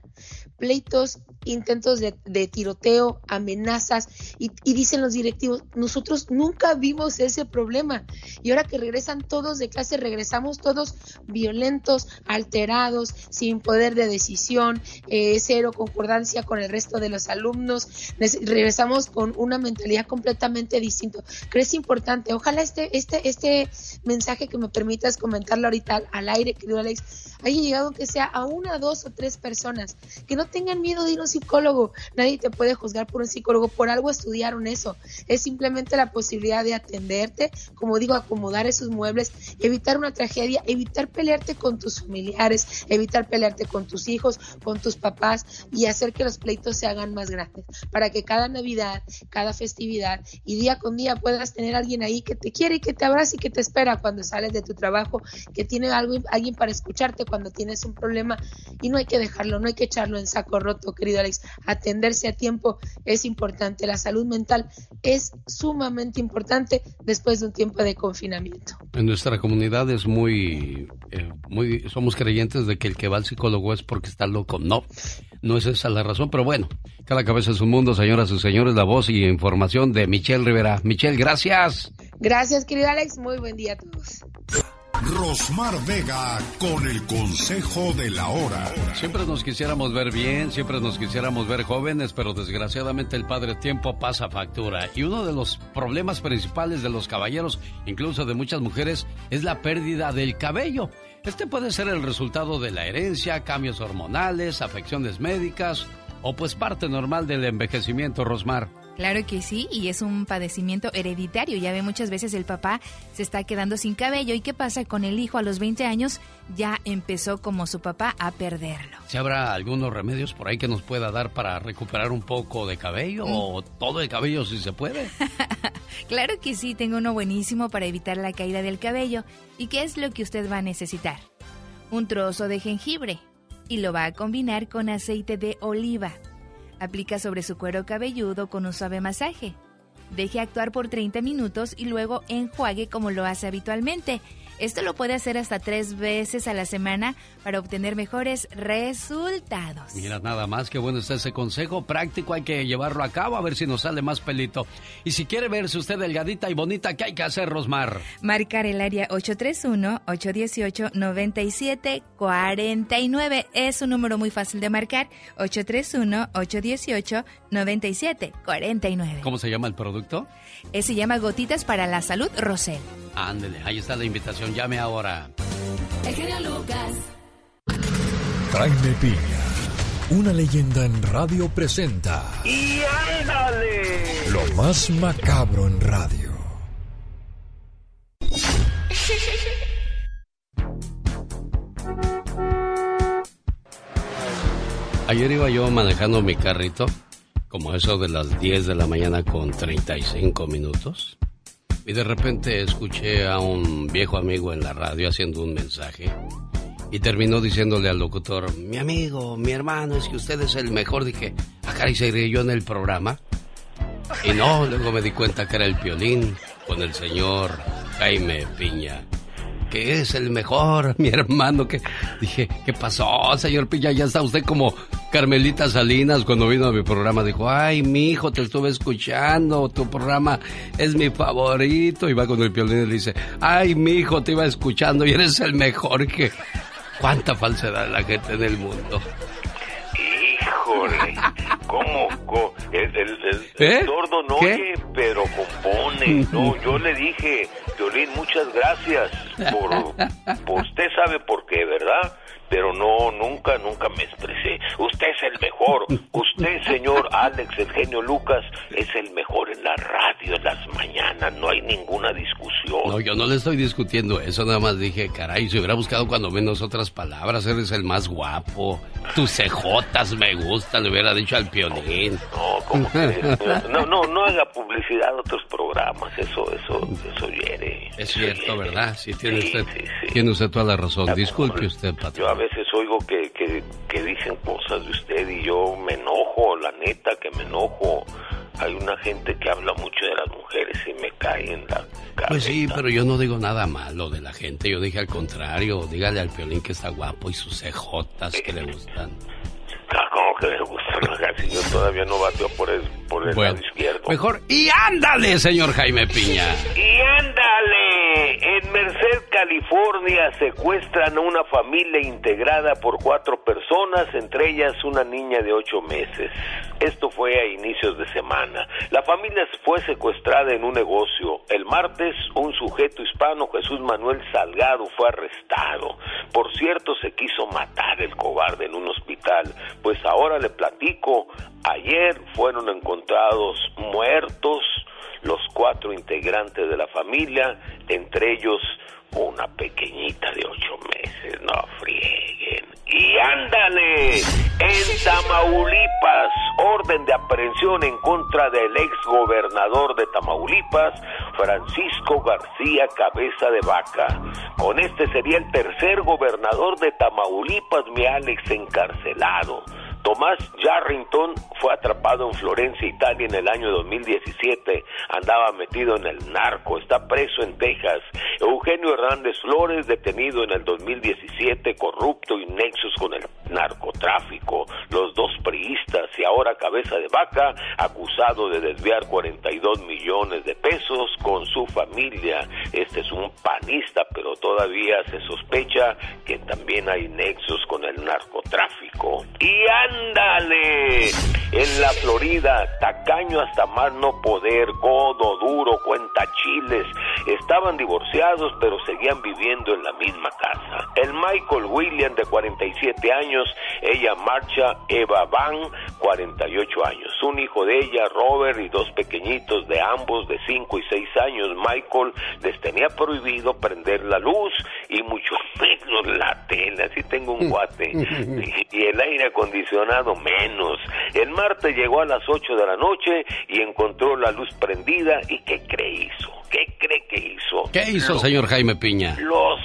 Pleitos, intentos de, tiroteo, amenazas y, dicen los directivos, nosotros nunca vimos ese problema y ahora que regresan todos de clase, regresamos todos violentos, alterados, sin poder de decisión, eh, cero concordancia con el resto de los alumnos, regresamos con una mentalidad completamente distinta. ¿Crees importante? Ojalá este, este, este mensaje que me permitas comentarlo ahorita al aire, querido Alex, haya llegado que sea a una, dos o tres personas, que no tengan miedo de ir a un psicólogo. Nadie te puede juzgar por un psicólogo, por algo estudiaron eso. Es simplemente la posibilidad de atenderte, como digo, acomodar esos muebles, evitar una tragedia, evitar pelearte con tus familiares, evitar pelearte con tus hijos, con tus papás y hacer que los pleitos se hagan más grandes, para que cada Navidad, cada festividad y día con día puedas tener alguien ahí que te quiere y que te abrace y que te espera cuando sales de tu trabajo, que tiene algo, alguien para escucharte tienes un problema y no hay que dejarlo, no hay que echarlo en saco roto, querido Alex. Atenderse a tiempo es importante. La salud mental es sumamente importante después de un tiempo de confinamiento. En nuestra comunidad es muy, eh, muy, somos creyentes de que el que va al psicólogo es porque está loco. No, no es esa la razón, pero bueno, cada cabeza es un mundo, señoras y señores. La voz y información de Michelle Rivera. Michelle, gracias. Gracias, querido Alex. Muy buen día a todos. Rosmar Vega con el consejo de la hora. Siempre nos quisiéramos ver bien, siempre nos quisiéramos ver jóvenes, pero desgraciadamente el padre tiempo pasa factura. Y uno de los problemas principales de los caballeros, incluso de muchas mujeres, es la pérdida del cabello. Este puede ser el resultado de la herencia, cambios hormonales, afecciones médicas o pues parte normal del envejecimiento, Rosmar. Claro que sí, y es un padecimiento hereditario. Ya ve, muchas veces el papá se está quedando sin cabello. ¿Y qué pasa con el hijo a los 20 años? Ya empezó como su papá a perderlo. ¿Se habrá algunos remedios por ahí que nos pueda dar para recuperar un poco de cabello mm. o todo el cabello si se puede? <laughs> claro que sí, tengo uno buenísimo para evitar la caída del cabello. ¿Y qué es lo que usted va a necesitar? Un trozo de jengibre y lo va a combinar con aceite de oliva Aplica sobre su cuero cabelludo con un suave masaje. Deje actuar por 30 minutos y luego enjuague como lo hace habitualmente. Esto lo puede hacer hasta tres veces a la semana para obtener mejores resultados. Mira, nada más que bueno está ese consejo práctico, hay que llevarlo a cabo a ver si nos sale más pelito. Y si quiere verse usted delgadita y bonita, ¿qué hay que hacer, Rosmar? Marcar el área 831-818-9749 es un número muy fácil de marcar, 831-818-9749. ¿Cómo se llama el producto? Eh, se llama Gotitas para la Salud Rosel. Ándele, ahí está la invitación, llame ahora. El genio Lucas. Jaime Piña, una leyenda en radio presenta. ¡Y ándale! Lo más macabro en radio. Ayer iba yo manejando mi carrito, como eso de las 10 de la mañana con 35 minutos, y de repente escuché a un viejo amigo en la radio haciendo un mensaje y terminó diciéndole al locutor, mi amigo, mi hermano, es que usted es el mejor. Dije, acá y seguiré yo en el programa. Y no, luego me di cuenta que era el violín con el señor Jaime Piña que es el mejor, <laughs> mi hermano. Que dije, ¿qué pasó, señor Piña? Ya está usted como Carmelita Salinas cuando vino a mi programa. Dijo, ay, mi hijo, te estuve escuchando. Tu programa es mi favorito. Y va con el violín y le dice, ay, mi hijo, te iba escuchando y eres el mejor. Que cuánta falsedad la gente en el mundo. Híjole, ¿cómo? co- El, el- el- ¿Eh? el sordo no ¿Qué? oye, pero compone. No, <laughs> yo le dije, Violín, muchas gracias por, por- Usted sabe por qué, ¿verdad? Pero no, nunca, nunca me expresé. Usted es el mejor. Usted, señor Alex, el genio Lucas, es el mejor en la radio en las mañanas. No hay ninguna discusión. No, yo no le estoy discutiendo eso, nada más dije, caray, si hubiera buscado cuando menos otras palabras, eres el más guapo, tus cejotas me gustan, le hubiera dicho al piolín. No. No, no, no haga publicidad a otros programas. Eso, eso, eso hiere. Es cierto, ¿verdad? Sí, tiene Sí, usted, sí, sí. tiene usted toda la razón. Disculpe usted, patrón. Veces oigo que, que, que dicen cosas de usted y yo me enojo, la neta que me enojo. Hay una gente que habla mucho de las mujeres y me cae en la cabeza. Pues sí, pero yo no digo nada malo de la gente, yo dije al contrario, dígale al piolín que está guapo y sus cejotas que le gustan. Ah, ¿Cómo que me gusta? Todavía no bateo por el, por el Bueno, lado izquierdo. mejor, y ándale, señor Jaime Piña. Y ándale, en Merced, California, secuestran a una familia integrada por cuatro personas, entre ellas una niña de ocho meses. Esto fue a inicios de semana. La familia fue secuestrada en un negocio. El martes, un sujeto hispano, Jesús Manuel Salgado, fue arrestado. Por cierto, se quiso matar el cobarde en un hospital. Pues ahora le platico, ayer fueron encontrados muertos los cuatro integrantes de la familia, entre ellos una pequeñita de ocho meses, no frieguen. Y ándale, en Tamaulipas, orden de aprehensión en contra del ex gobernador de Tamaulipas, Francisco García Cabeza de Vaca. Con este sería el tercer gobernador de Tamaulipas, mi Alex, encarcelado. Tomás Yarrington fue atrapado en Florencia, Italia en el año 2017. Andaba metido en el narco, está preso en Texas. Eugenio Hernández Flores, detenido en el 2017, corrupto y nexos con el narcotráfico. Los dos priistas y ahora cabeza de vaca, acusado de desviar 42 millones de pesos con su familia. Este es un panista, pero todavía se sospecha que también hay nexos con el narcotráfico. Y ándale, en la Florida, tacaño hasta más no poder, codo duro, cuenta chiles, estaban divorciados pero seguían viviendo en la misma casa. El Michael William de 47 años, ella Marcha Eva Van, 48 años. Un hijo de ella, Robert, y dos pequeñitos de ambos de 5 y 6 años. Michael les tenía prohibido prender la luz y mucho <laughs> menos la tele. Así tengo un guate. <laughs> y el aire acondicionado menos. El martes llegó a las 8 de la noche y encontró la luz prendida. ¿Y qué cree hizo? ¿Qué cree que hizo? ¿Qué hizo, señor Jaime Piña? Los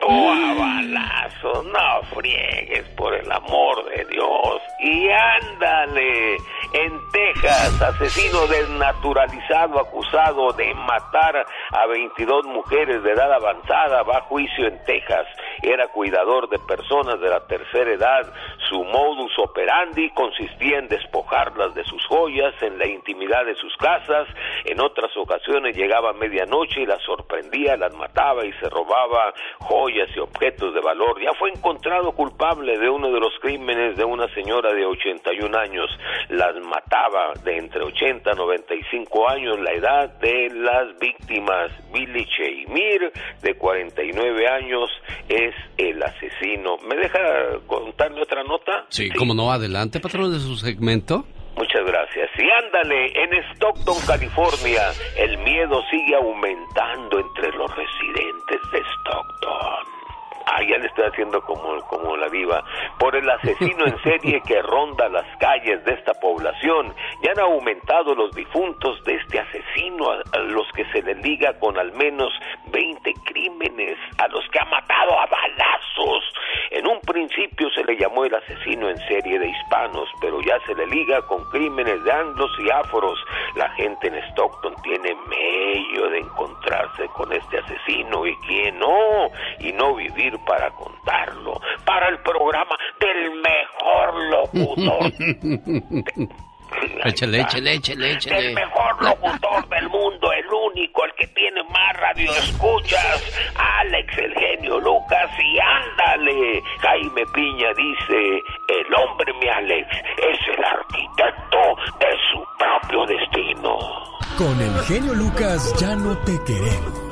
mató a balazos. No friegues, por el amor de Dios. Y ándale. En Texas, asesino desnaturalizado acusado de matar a 22 mujeres de edad avanzada va a juicio en Texas. Era cuidador de personas de la tercera edad. Su modus operandi consistía en despojarlas de sus joyas en la intimidad de sus casas. En otras ocasiones llegaba a medianoche y las sorprendía, las mataba y se robaba joyas y objetos de valor. Ya fue encontrado culpable de uno de los crímenes de una señora de 81 años. Las mataba de entre 80 a 95 años, la edad de las víctimas. Billy Cheimir, de 49 años, es el asesino. ¿Me deja contarle otra nota? Sí, como no, adelante, patrón de su segmento. Muchas gracias. Y ándale, en Stockton, California, el miedo sigue aumentando entre los residentes de Stockton. Ah, ya le estoy haciendo como, como la diva. Por el asesino en serie que ronda las calles de esta población. Ya han aumentado los difuntos de este asesino, a, los que se le liga con al menos 20 crímenes, a los que ha matado a balazos. En un principio se le llamó el asesino en serie de hispanos, pero ya se le liga con crímenes de anglos y afros. La gente en Stockton tiene medio de encontrarse con este asesino y quién no, y no vivir para contarlo, para el programa del mejor locutor. <laughs> échale, échale, échale, échale. El mejor locutor del mundo, el único, el que tiene más radio escuchas, Alex el genio Lucas y ándale. Jaime Piña dice, el hombre mi Alex es el arquitecto de su propio destino. Con el genio Lucas ya no te queremos.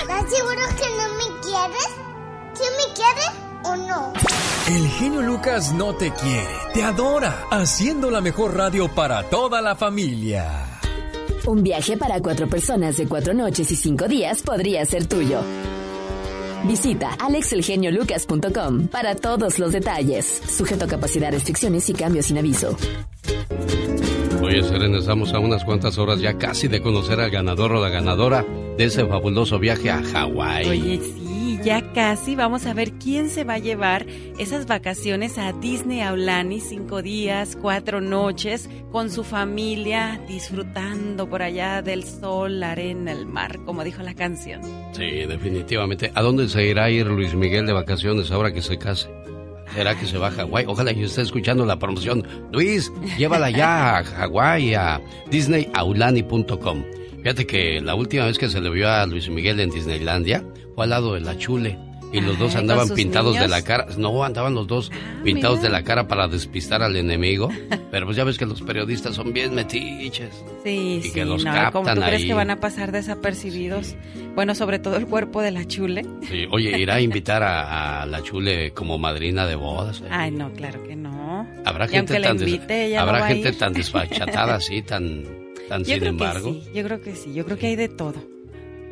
¿Estás seguro que no me quieres? ¿Quién me quiere o no? El genio Lucas no te quiere, te adora, haciendo la mejor radio para toda la familia. Un viaje para cuatro personas de cuatro noches y cinco días podría ser tuyo. Visita alexelgeniolucas.com para todos los detalles. Sujeto a capacidad, restricciones y cambios sin aviso. Oye, Serena, estamos a unas cuantas horas ya casi de conocer al ganador o la ganadora de ese fabuloso viaje a Hawái. Oye, sí, ya casi vamos a ver quién se va a llevar esas vacaciones a Disney Aulani, cinco días, cuatro noches, con su familia, disfrutando por allá del sol, la arena, el mar, como dijo la canción. Sí, definitivamente. ¿A dónde se irá a ir Luis Miguel de vacaciones ahora que se case? ¿Será que se va a Hawái? Ojalá que esté escuchando la promoción. Luis, llévala ya a Hawái, a disneyaulani.com. Fíjate que la última vez que se le vio a Luis Miguel en Disneylandia fue al lado de la Chule. Y los dos Ay, andaban ¿con sus pintados de niños? la cara. No, andaban los dos pintados mira. de la cara para despistar al enemigo. Pero pues ya ves que los periodistas son bien metiches. Sí, Y sí, que los no, captan ¿cómo tú crees ahí. que van a pasar desapercibidos? Bueno, sobre todo el cuerpo de la chule. Sí, oye, irá a invitar a, a la Chule como madrina de bodas. ¿eh? <laughs> Ay, no, claro que no. Habrá Y gente tan invite, no habrá a gente tan desfachatada <laughs> así, tan, tan Yo sin creo embargo. que sí, yo creo que sí, yo creo que hay de todo.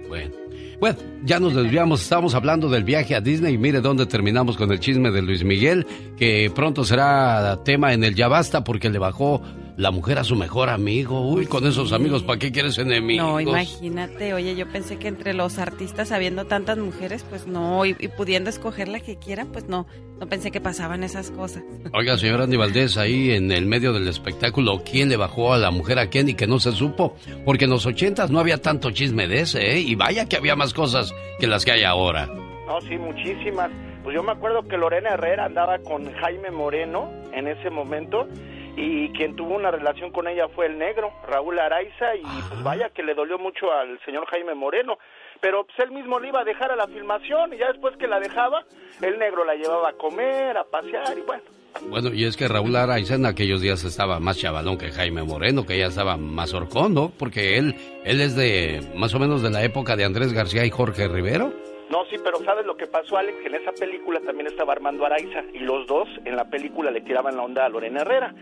Bueno. Bueno, ya nos desviamos, estamos hablando del viaje a Disney. Y mire dónde terminamos con el chisme de Luis Miguel, que pronto será tema en el Ya Basta porque le bajó la mujer a su mejor amigo. Uy, con esos amigos, ¿para qué quieres enemigos? No, imagínate, oye, yo pensé que entre los artistas, habiendo tantas mujeres, pues no, y, y pudiendo escoger la que quieran, pues no, no pensé que pasaban esas cosas. Oiga, señor Andy Valdés, ahí en el medio del espectáculo, ¿quién le bajó a la mujer a quién y que no se supo? Porque en los ochentas no había tanto chisme de ese, ¿eh? Y vaya que había más cosas que las que hay ahora. No, sí, muchísimas. Pues yo me acuerdo que Lorena Herrera andaba con Jaime Moreno en ese momento y quien tuvo una relación con ella fue el negro, Raúl Araiza, y pues vaya que le dolió mucho al señor Jaime Moreno. Pero pues él mismo le iba a dejar a la filmación y ya después que la dejaba, el negro la llevaba a comer, a pasear y bueno. Bueno, y es que Raúl Araiza en aquellos días estaba más chavalón que Jaime Moreno, que ya estaba más horcón, ¿no? Porque él, él es de más o menos de la época de Andrés García y Jorge Rivero. No, sí, pero ¿sabes lo que pasó, Alex? Que en esa película también estaba Armando Araiza y los dos en la película le tiraban la onda a Lorena Herrera.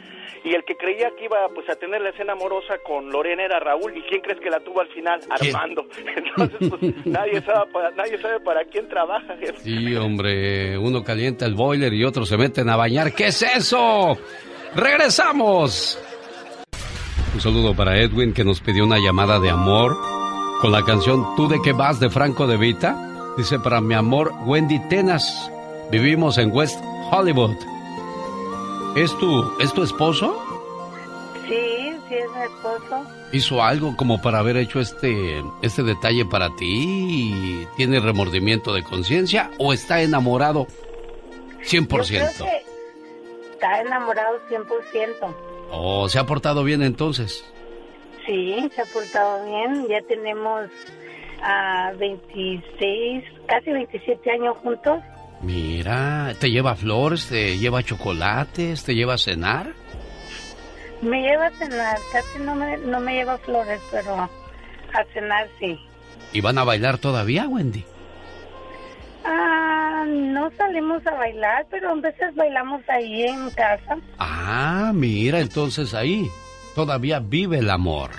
Y el que creía que iba pues a tener la escena amorosa con Lorena era Raúl. ¿Y quién crees que la tuvo al final? ¿Quién? Armando. <laughs> Entonces, pues nadie sabe, para, nadie sabe para quién trabaja, jefe. <laughs> Sí, hombre, uno calienta el boiler y otros se meten a bañar. ¿Qué es eso? ¡Regresamos! Un saludo para Edwin que nos pidió una llamada de amor con la canción ¿Tú de qué vas? de Franco de Vita. Dice para mi amor Wendy Tenas. Vivimos en West Hollywood. ¿Es tu, ¿Es tu esposo? Sí, sí es mi esposo. ¿Hizo algo como para haber hecho este, este detalle para ti tiene remordimiento de conciencia o está enamorado 100%? Yo creo que está enamorado 100%. ¿O se ha portado bien entonces? Sí, se ha portado bien. Ya tenemos a 26, casi 27 años juntos. Mira, ¿te lleva flores, te lleva chocolates, te lleva a cenar? Me lleva a cenar, casi no me, no me lleva flores, pero a cenar sí. ¿Y van a bailar todavía, Wendy? Ah, no salimos a bailar, pero a veces bailamos ahí en casa. Ah, mira, entonces ahí todavía vive el amor.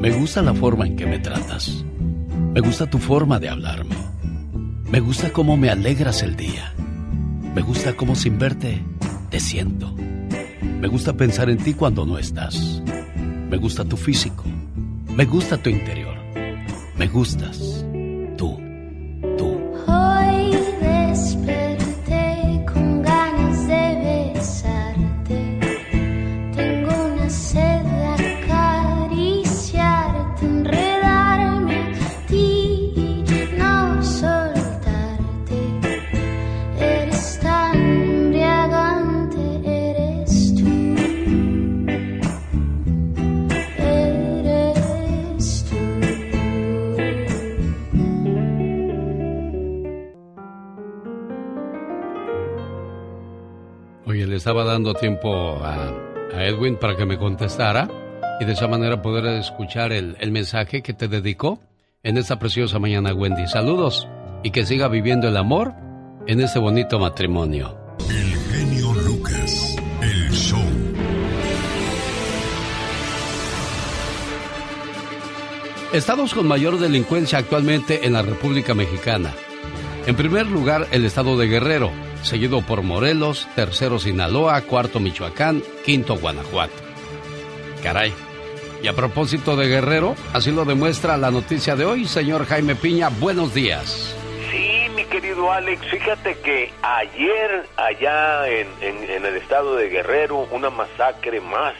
Me gusta la forma en que me tratas. Me gusta tu forma de hablarme. Me gusta cómo me alegras el día. Me gusta cómo sin verte te siento. Me gusta pensar en ti cuando no estás. Me gusta tu físico. Me gusta tu interior. Me gustas. Estaba dando tiempo a, a Edwin para que me contestara y de esa manera poder escuchar el, el mensaje que te dedicó en esta preciosa mañana, Wendy. Saludos y que siga viviendo el amor en este bonito matrimonio. El genio Lucas, el show. Estados con mayor delincuencia actualmente en la República Mexicana. En primer lugar, el estado de Guerrero, seguido por Morelos, tercero Sinaloa, cuarto Michoacán, quinto Guanajuato. Caray. Y a propósito de Guerrero, así lo demuestra la noticia de hoy, señor Jaime Piña, buenos días. Sí, mi querido Alex, fíjate que ayer allá en, en- en el estado de Guerrero, una masacre más.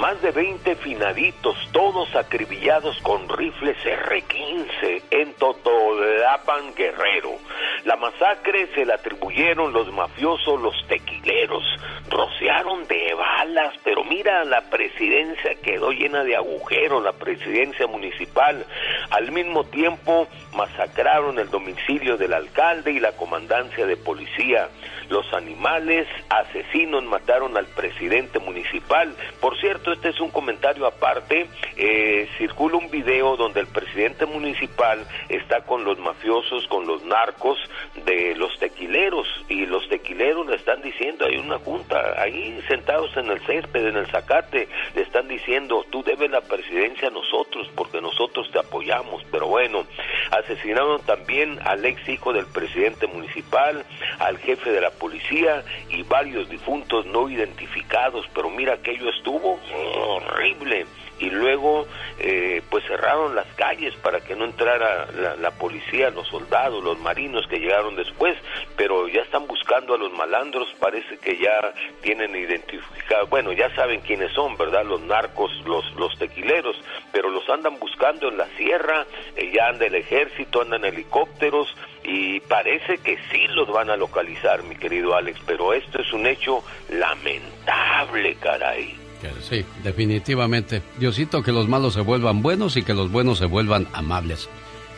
Más de 20 finaditos, todos acribillados con rifles R-15 en Totolapan, Guerrero. La masacre se la atribuyeron los mafiosos, los tequileros. Rociaron de balas, pero mira, la presidencia quedó llena de agujeros, la presidencia municipal. Al mismo tiempo, masacraron el domicilio del alcalde y la comandancia de policía. Los animales asesinos mataron al presidente municipal. Por cierto, este es un comentario aparte. Eh, circula un video donde el presidente municipal está con los mafiosos, con los narcos de los tequileros. Y los tequileros le están diciendo, hay una junta, ahí sentados en el césped, en el zacate, le están diciendo, tú debes la presidencia a nosotros porque nosotros te apoyamos. Pero bueno, asesinaron también al ex hijo del presidente municipal, al jefe de la policía y varios difuntos no identificados. Pero mira, aquello estuvo horrible. Y luego, eh, pues cerraron las calles para que no entrara la, la policía, los soldados, los marinos que llegaron después, pero ya están buscando a los malandros, parece que ya tienen identificado, bueno, ya saben quiénes son, ¿verdad? Los narcos, los, los tequileros, pero los andan buscando en la sierra, eh, ya anda el ejército, andan helicópteros, y parece que sí los van a localizar, mi querido Alex, pero esto es un hecho lamentable, caray. Sí, definitivamente. Diosito, que los malos se vuelvan buenos y que los buenos se vuelvan amables.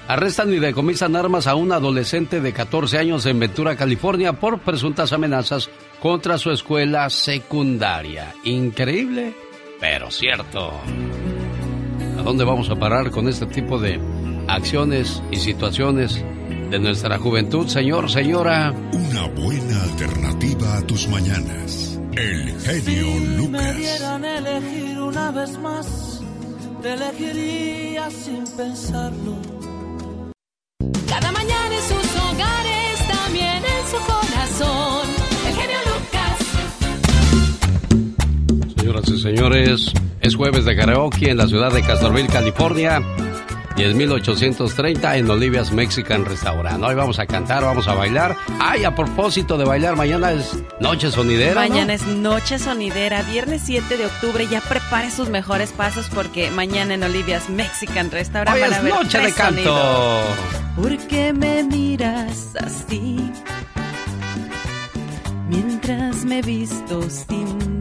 Arrestan y decomisan armas a un adolescente de 14 años en Ventura, California, por presuntas amenazas contra su escuela secundaria. Increíble, pero cierto. ¿A dónde vamos a parar con este tipo de acciones y situaciones de nuestra juventud, señor, señora? Una buena alternativa a tus mañanas. El genio Si me Lucas. dieran elegir una vez más, te elegiría sin pensarlo. Cada mañana en sus hogares, también en su corazón. El genio Lucas. Señoras y señores, es jueves de karaoke en la ciudad de Castroville, California. 10830 en Olivia's Mexican Restaurant. Hoy vamos a cantar, vamos a bailar. Ay, a propósito de bailar, mañana es Noche Sonidera. Mañana es Noche Sonidera, viernes 7 de octubre. Ya prepare sus mejores pasos porque mañana en Olivia's Mexican Restaurant Hoy van a es ver Noche de canto. sonidos. ¿Por qué me miras así? Mientras me visto sin.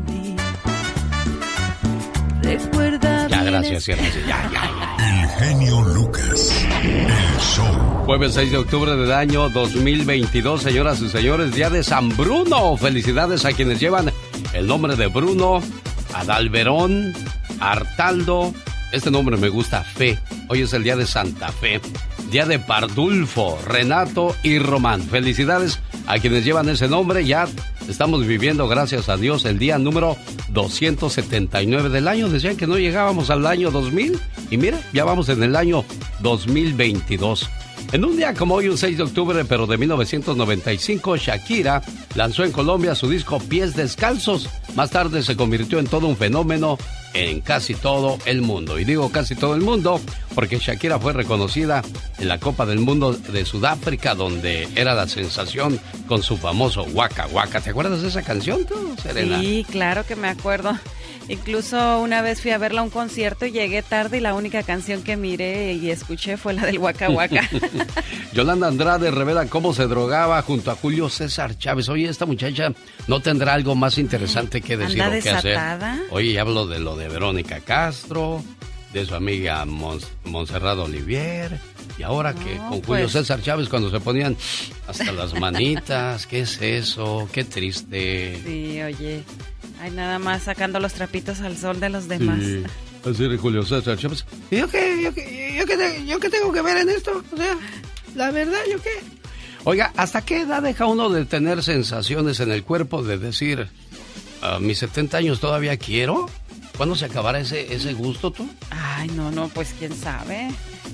Recuerda Ya, gracias, ese- gracias. Ya, ya, ya. El genio Lucas. El show. Jueves 6 de octubre del año 2022, señoras y señores, día de San Bruno. Felicidades a quienes llevan el nombre de Bruno, Adalberón, Artaldo. Este nombre me gusta, Fe. Hoy es el día de Santa Fe. Día de Pardulfo, Renato y Román. Felicidades a quienes llevan ese nombre. Ya estamos viviendo, gracias a Dios, el día número 279 del año. Decían que no llegábamos al año 2000. Y mira, ya vamos en el año 2022. En un día como hoy, un 6 de octubre, pero de 1995, Shakira lanzó en Colombia su disco Pies Descalzos. Más tarde se convirtió en todo un fenómeno en casi todo el mundo. Y digo casi todo el mundo porque Shakira fue reconocida en la Copa del Mundo de Sudáfrica, donde era la sensación con su famoso Waka Waka. ¿Te acuerdas de esa canción tú, Serena? Sí, claro que me acuerdo. Incluso una vez fui a verla a un concierto y llegué tarde y la única canción que miré y escuché fue la del Waka Waka. <laughs> <laughs> Yolanda Andrade revela cómo se drogaba junto a Julio César Chávez. Oye, esta muchacha no tendrá algo más interesante que decir ¿Anda o que hacer. Oye, hablo de lo de Verónica Castro, de su amiga Mons- Montserrat Olivier. Y ahora que con Julio pues. César Chávez cuando se ponían hasta las manitas, ¿qué es eso? Qué triste. Sí, oye. Ay, nada más sacando los trapitos al sol de los demás. Sí, así de Julio César Chávez. ¿Y yo qué, yo qué, yo qué yo qué tengo que ver en esto? O sea, la verdad, ¿yo qué? Oiga, ¿hasta qué edad deja uno de tener sensaciones en el cuerpo de decir, a mis 70 años todavía quiero? ¿Cuándo se acabará ese, ese gusto tú? Ay, no, no, pues quién sabe.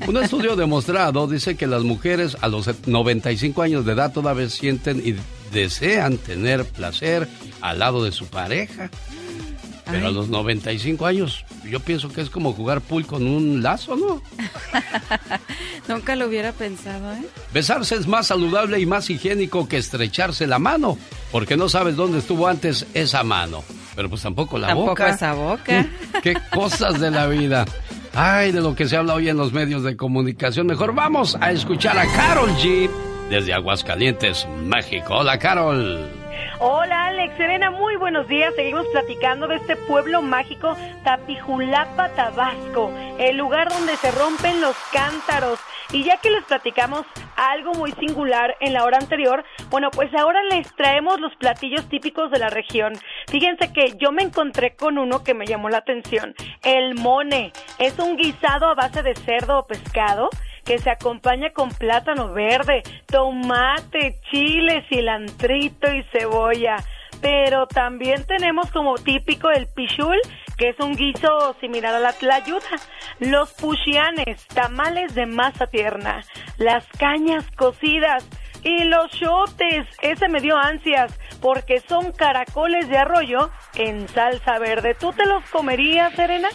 Un estudio <laughs> demostrado dice que las mujeres a los 95 años de edad todavía sienten y desean tener placer al lado de su pareja. Pero a los 95 años, yo pienso que es como jugar pool con un lazo, ¿no? <laughs> Nunca lo hubiera pensado, ¿eh? Besarse es más saludable y más higiénico que estrecharse la mano, porque no sabes dónde estuvo antes esa mano. Pero pues tampoco la Tampoco boca. esa boca. <laughs> Qué cosas de la vida. Ay, de lo que se habla hoy en los medios de comunicación. Mejor vamos a escuchar a Carol G desde Aguascalientes, México. Hola, Carol. Hola Alex, Serena, muy buenos días. Seguimos platicando de este pueblo mágico, Tapijulapa, Tabasco, el lugar donde se rompen los cántaros. Y ya que les platicamos algo muy singular en la hora anterior, bueno, pues ahora les traemos los platillos típicos de la región. Fíjense que yo me encontré con uno que me llamó la atención. El mone es un guisado a base de cerdo o pescado que se acompaña con plátano verde, tomate, chile, cilantrito y cebolla. Pero también tenemos como típico el pichul, que es un guiso similar a la tlayuda. Los puchianes, tamales de masa tierna. Las cañas cocidas. Y los chotes, ese me dio ansias, porque son caracoles de arroyo en salsa verde. ¿Tú te los comerías, Serena?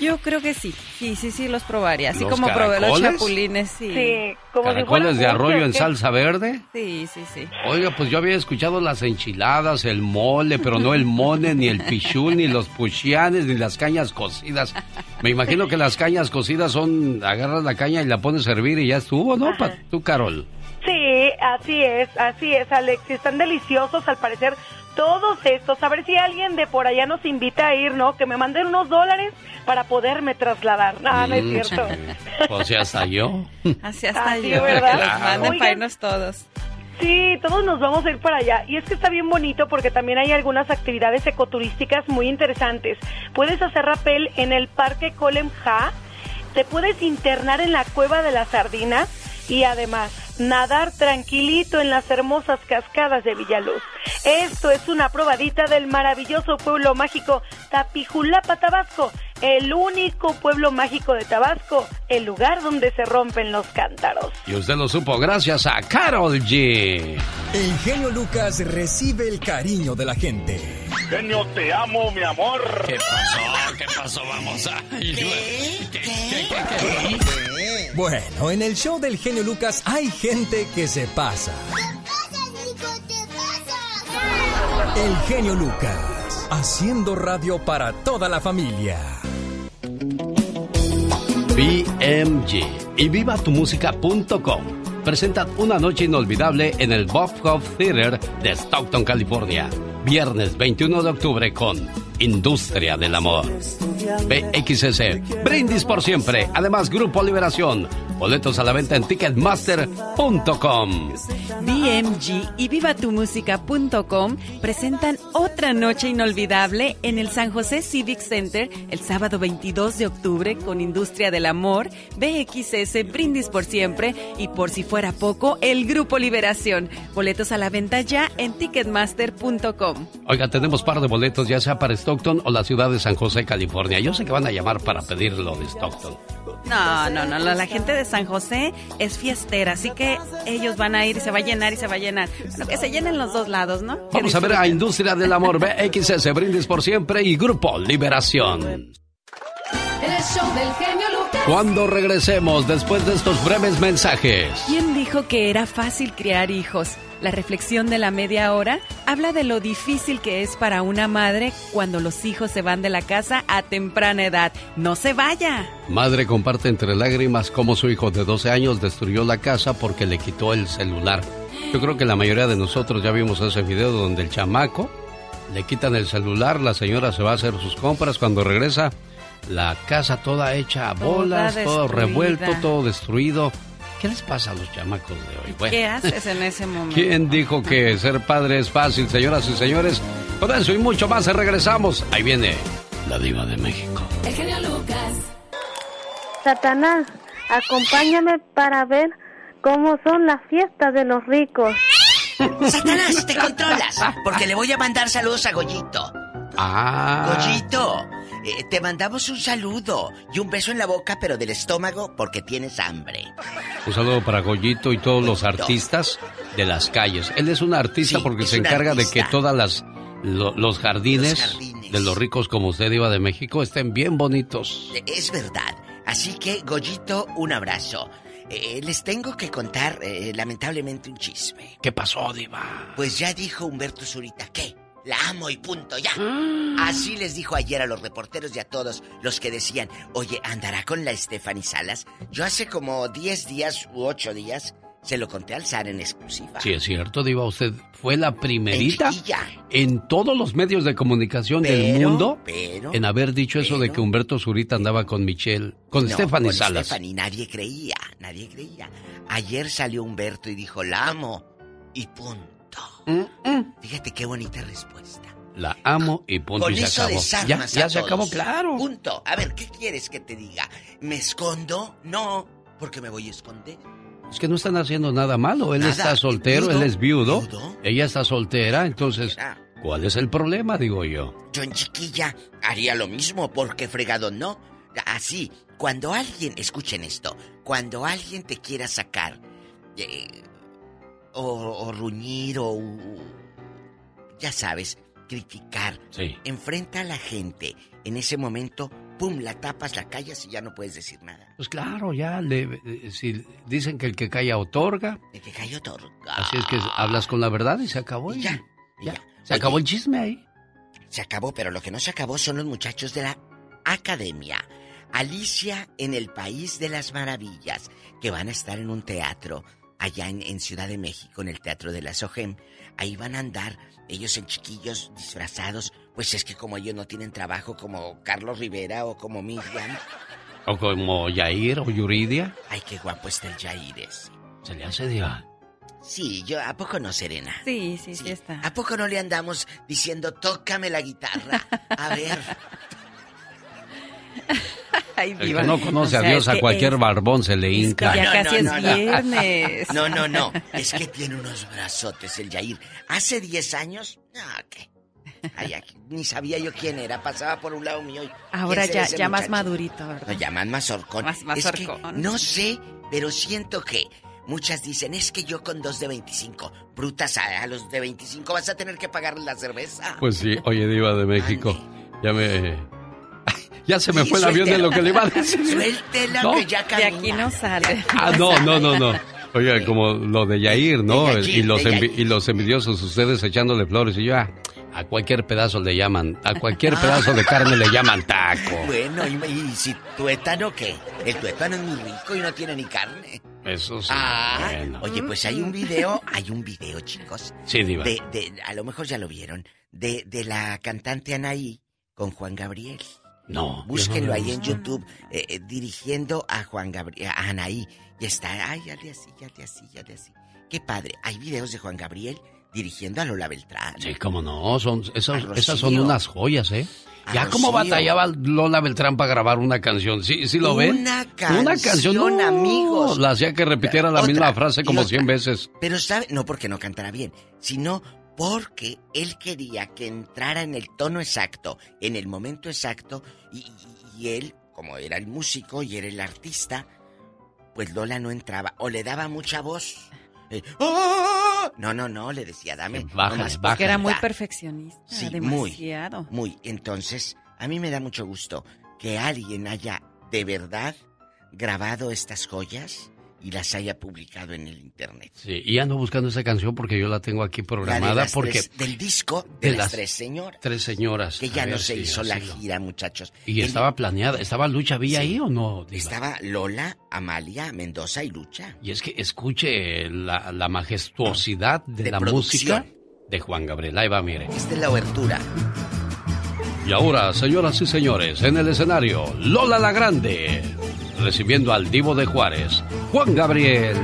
Yo creo que sí. Sí, sí, sí, los probaría. Así ¿Los como probé los caracoles? chapulines, sí. Sí, como si Caracoles de fuera arroyo dulce, ¿o en salsa verde. Sí, sí, sí. Oiga, pues yo había escuchado las enchiladas, el mole, pero no el mone, ni el pichul, ni los puchianes, ni las cañas cocidas. Me imagino que las cañas cocidas son, agarras la caña y la pones a hervir y ya estuvo, ¿no? Pa- tú, Carol. Sí, así es, así es, Alex. Están deliciosos, al parecer, todos estos. A ver si alguien de por allá nos invita a ir, ¿no? Que me manden unos dólares para poderme trasladar. No, no es Mm, cierto. <laughs> O sea, hasta yo. Así hasta Así, yo. ¿verdad? Que manden Oigan. para irnos todos. Sí, todos nos vamos a ir para allá. Y es que está bien bonito porque también hay algunas actividades ecoturísticas muy interesantes. Puedes hacer rappel en el Parque Colem Ja, te puedes internar en la Cueva de las Sardinas y además nadar tranquilito en las hermosas cascadas de Villaluz. Esto es una probadita del maravilloso pueblo mágico Tapijulapa, Tabasco, el único pueblo mágico de Tabasco, el lugar donde se rompen los cántaros. Y usted lo supo gracias a Carol G. El genio Lucas recibe el cariño de la gente. Genio, te amo, mi amor. ¿Qué pasó? ¿Qué pasó? Vamos a... ¿Qué, qué, qué, qué, qué? Bueno, en el show del genio Lucas hay gente que se pasa. El genio Lucas, haciendo radio para toda la familia. BMG y vivatumusica.com presentan una noche inolvidable en el Bob Hope Theater de Stockton, California. Viernes 21 de octubre con Industria del Amor. BXS, Brindis por siempre. Además, Grupo Liberación. Boletos a la venta en ticketmaster.com. BMG y vivatumusica.com presentan otra noche inolvidable en el San José Civic Center el sábado 22 de octubre con Industria del Amor, BXS, Brindis por siempre y por si fuera poco, el Grupo Liberación. Boletos a la venta ya en ticketmaster.com. Oiga, tenemos par de boletos ya sea para Stockton o la ciudad de San José, California. Yo sé que van a llamar para pedirlo de Stockton. No, no, no, la gente de San José es fiestera, así que ellos van a ir y se va a llenar y se va a llenar. Bueno, que se llenen los dos lados, ¿no? Vamos a ver a Industria del Amor, BXS, <laughs> Brindis por Siempre y Grupo Liberación. El show del genio Lucas. Cuando regresemos después de estos breves mensajes. ¿Quién dijo que era fácil criar hijos? La reflexión de la media hora habla de lo difícil que es para una madre cuando los hijos se van de la casa a temprana edad. ¡No se vaya! Madre comparte entre lágrimas cómo su hijo de 12 años destruyó la casa porque le quitó el celular. Yo creo que la mayoría de nosotros ya vimos ese video donde el chamaco le quitan el celular, la señora se va a hacer sus compras, cuando regresa la casa toda hecha a bolas, todo revuelto, todo destruido. ¿Qué les pasa a los chamacos de hoy? Bueno. ¿Qué haces en ese momento? ¿Quién dijo que ser padre es fácil, señoras y señores? Con eso y mucho más regresamos. Ahí viene la diva de México. El genio Lucas. Satanás, acompáñame para ver cómo son las fiestas de los ricos. Satanás, te controlas, porque le voy a mandar saludos a Goyito. Ah. Goyito, eh, te mandamos un saludo y un beso en la boca, pero del estómago porque tienes hambre. Un saludo para Goyito y todos los artistas de las calles. Él es un artista porque se encarga de que todas las lo- los, jardines Los jardines. de los ricos como usted iba de México estén bien bonitos. Es verdad. Así que, Goyito, un abrazo. Eh, les tengo que contar, eh, lamentablemente, un chisme. ¿Qué pasó, diva? Pues ya dijo Humberto Zurita que la amo y punto, ya. Ah. Así les dijo ayer a los reporteros y a todos los que decían, oye, ¿andará con la Stephanie Salas? Yo hace como 10 días u 8 días se lo conté al zar en exclusiva. Sí, es cierto, diva. Usted fue la primerita En todos los medios de comunicación del mundo pero, en haber dicho eso de que Humberto Zurita andaba con Michelle, con No, Stephanie con Salas. Stephanie, nadie creía, nadie creía. Ayer salió Humberto y dijo, la amo y punto. Fíjate qué bonita respuesta. La amo y punto Con y se eso acabó. desarmas Ya, ya a se todos. acabó, claro. Punto. A ver, ¿qué quieres que te diga? ¿Me escondo? No, porque me voy a esconder. Es que no están haciendo nada malo. Él Nada. está soltero, Viudo, él es viudo, viudo. ella está soltera, entonces, ¿cuál es el problema, digo yo? Yo en chiquilla haría lo mismo, porque fregado no. Así, cuando alguien, escuchen esto, cuando alguien te quiera sacar, eh, o, o ruñir, o, ya sabes, criticar, Sí. enfrenta a la gente, en ese momento, pum, la tapas, la callas y ya no puedes decir nada. Pues claro, ya, le, eh, si dicen que el que calla otorga, El que cayó otorga. así es que hablas con la verdad y se acabó. Y ya, Se acabó el chisme ahí. Se acabó, pero lo que no se acabó son los muchachos de la academia. Alicia en el País de las Maravillas, que van a estar en un teatro allá en, en Ciudad de México, en el Teatro de la SOGEM. Ahí van a andar ellos en chiquillos disfrazados, pues es que como ellos no tienen trabajo como Carlos Rivera o como Miriam. O como Yair o Yuridia. Ay, qué guapo está el Yaires. Se le hace diva. Sí, yo, ¿a poco no, Serena? Sí, sí, sí, está. ¿A poco no le andamos diciendo, tócame la guitarra? A ver. <laughs> <laughs> Ay, El diva. que no conoce O a sea, Dios, a cualquier es- barbón se le hinca. ya casi es no. viernes. No, no, no. <laughs> Es que tiene unos brazotes el Yair. Hace 10 años, no, ¿qué? Ay, aquí, ni sabía yo quién era. Pasaba por un lado mío. Ahora ¿quién será ya, ya más madurito, ¿verdad? Lo llaman mazorcón. Más- Es que mazorcón. no sé, pero siento que muchas dicen, es que yo con dos de 25, brutas, a, a los de 25 vas a tener que pagarle la cerveza. Pues sí, oye, Diva de México, ya me. Ya se me fue el avión de lo que le iba a decir. Suéltela ¿No? que ya De camina. aquí no sale. Ah, no, no, no, no. Oiga, como lo de Yair, ¿no? De Yair, y, los de envi- Yair. y los envidiosos, ustedes echándole flores. Y yo, ah, a cualquier pedazo le llaman, a cualquier Ah. pedazo de carne le llaman taco. Bueno, y, y si tuétano qué? El tuétano es muy rico y no tiene ni carne. Eso sí. Ah, bueno. oye, pues hay un video, hay un video, chicos. Sí, Diva. De, de- a lo mejor ya lo vieron, de, de la cantante Anaí con Juan Gabriel. No. Búsquenlo no ahí en. YouTube, eh, eh, dirigiendo a Juan Gabriel, a Anaí. Y está, ay, ya de así, ya de así, ya de así. Qué padre. Hay videos de Juan Gabriel dirigiendo a Lola Beltrán. Sí, cómo no, son, Rocío. esas son unas joyas, ¿eh? A Ya como Rocío. batallaba Lola Beltrán para grabar una canción, ¿sí, sí lo ven? Una Una canción, canción, no, amigos. La hacía que repitiera la Otra, misma frase como otra. 100 veces. Pero sabe, no porque no cantara bien, sino porque él quería que entrara en el tono exacto, en el momento exacto, y, y- y él, como era el músico y era el artista, pues Lola no entraba, o le daba mucha voz. Eh, ¡oh! No, no, no, le decía, dame. Bájale, nomás bájale. Que era muy poquita. perfeccionista. Sí, demasiado. muy, muy. Entonces, a mí me da mucho gusto que alguien haya de verdad grabado estas joyas y las haya publicado en el internet. Sí, y ando buscando esa canción porque yo la tengo aquí La de programada las porque tres- del disco de, de las, las tres señoras. tres señoras. Que ya no se si hizo la gira, muchachos. Y El- estaba planeada, ¿estaba Lucha Villa Sí. ahí o no? Diva? Estaba Lola, Amalia, Mendoza y Lucha. Y es que escuche la, la majestuosidad de, De la producción. música de Juan Gabriel. Ahí va, mire. Esta es la obertura. Y ahora, señoras y señores, en el escenario, Lola la Grande, recibiendo al divo de Juárez, Juan Gabriel.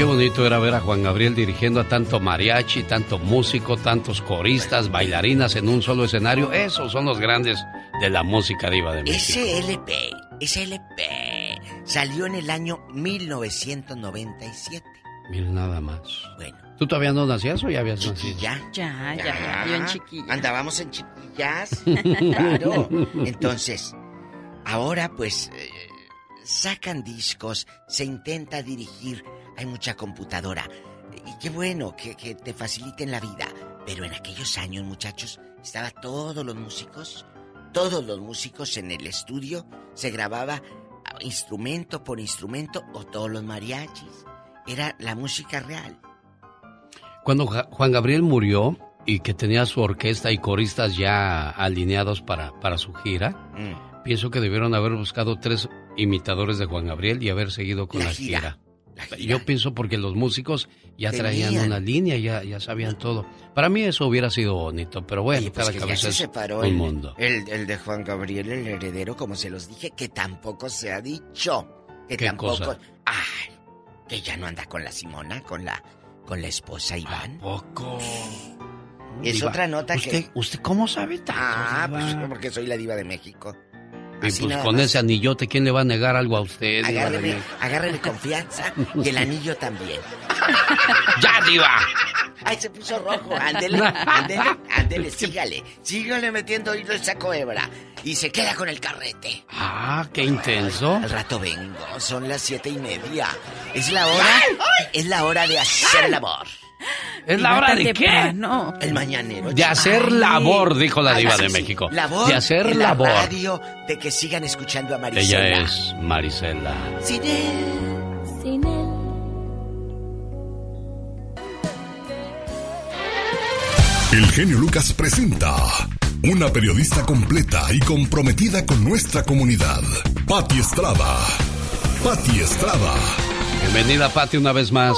Qué bonito era ver a Juan Gabriel dirigiendo a tanto mariachi, tanto músico, tantos coristas, bailarinas en un solo escenario. Esos son los grandes de la música diva de México. SLP, SLP, salió en el año 1997. Mira nada más. Bueno. ¿Tú todavía no nacías o ya habías nacido? Ya. Ya, ya, ya, yo en chiquilla. Andábamos en chiquillas. <laughs> claro. <laughs> Entonces, ahora pues eh, sacan discos, se intenta dirigir, hay mucha computadora. Y qué bueno que, que te faciliten la vida. Pero en aquellos años, muchachos, estaba todos los músicos, todos los músicos en el estudio, se grababa ah, instrumento por instrumento o todos los mariachis. Era la música real. Cuando Juan Gabriel murió y que tenía su orquesta y coristas ya alineados para, para su gira, Mm. pienso que debieron haber buscado tres imitadores de Juan Gabriel y haber seguido con La la, gira, gira. la gira. Yo pienso porque los músicos ya traían Tenían. una línea, ya, ya sabían todo. Para mí eso hubiera sido bonito, pero bueno, Oye, pues cada cabeza se separó un el, mundo. El, el de Juan Gabriel, el heredero, como se los dije, que tampoco se ha dicho. Que ¿Qué tampoco. cosa? Ay, que ya no anda con la Simona, con la, con la esposa Iván. Poco. Es Diva, otra nota ¿usted, que. ¿Usted cómo sabe tanto? Ah, pues Diva? porque soy la diva de México. Y pues con más. ese anillote, ¿quién le va a negar algo a usted? México? agárrele confianza y el anillo también. <laughs> ¡Ya, Diva! Ay, se puso rojo. Ándele, ándele, ándele, <laughs> sígale. Sígale metiendo hilo el saco hebra. Y se queda con el carrete. Ah, qué intenso. Al rato vengo, son las siete y media. Es la hora, es la hora de hacer el amor. ¿Es la hora de qué? No. El mañanero. De hacer labor, dijo la diva sí, de sí. México. Labor De hacer en la labor. radio, de que sigan escuchando a Marisela. Ella es Marisela. Sin él. Sin él. El genio Lucas presenta una periodista completa y comprometida con nuestra comunidad. Patti Estrada. Patti Estrada. Bienvenida, Pati, una vez más.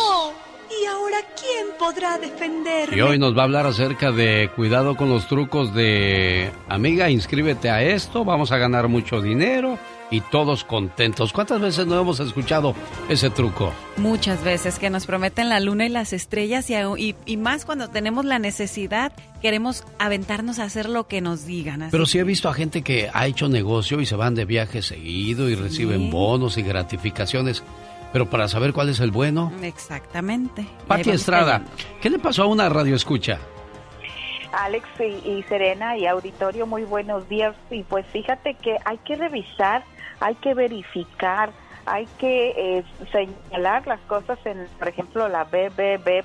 ¿Y ahora quién podrá defenderme? Y hoy nos va a hablar acerca de cuidado con los trucos de amiga, inscríbete a esto, vamos a ganar mucho dinero y todos contentos. ¿Cuántas veces no hemos escuchado ese truco? Muchas veces que nos prometen la luna y las estrellas y, aún- y, y más cuando tenemos la necesidad, queremos aventarnos a hacer lo que nos digan. así Pero sí he visto a gente que ha hecho negocio y se van de viaje seguido y reciben bonos y gratificaciones. Pero para saber cuál es el bueno, Exactamente. Y Pati Estrada. ¿qué le pasó a una radio escucha? Alex y, Serena y auditorio, muy buenos días. Y pues fíjate que hay que revisar, hay que verificar, hay que eh, señalar las cosas en, por ejemplo, la bbb.org,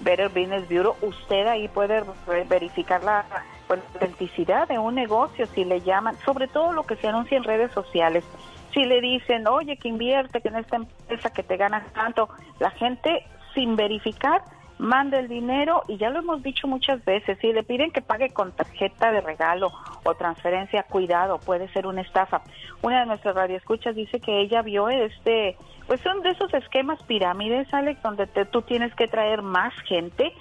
Better Business Bureau. Usted ahí puede verificar la, pues, la autenticidad de un negocio, si le llaman, sobre todo lo que se anuncia en redes sociales. Si le dicen, oye, que invierte, que en esta empresa que te ganas tanto, la gente sin verificar manda el dinero y ya lo hemos dicho muchas veces, si le piden que pague con tarjeta de regalo o transferencia, cuidado, puede ser una estafa. Una de nuestras radioescuchas dice que ella vio este, pues son de esos esquemas pirámides, Alex, donde tú tienes que traer más gente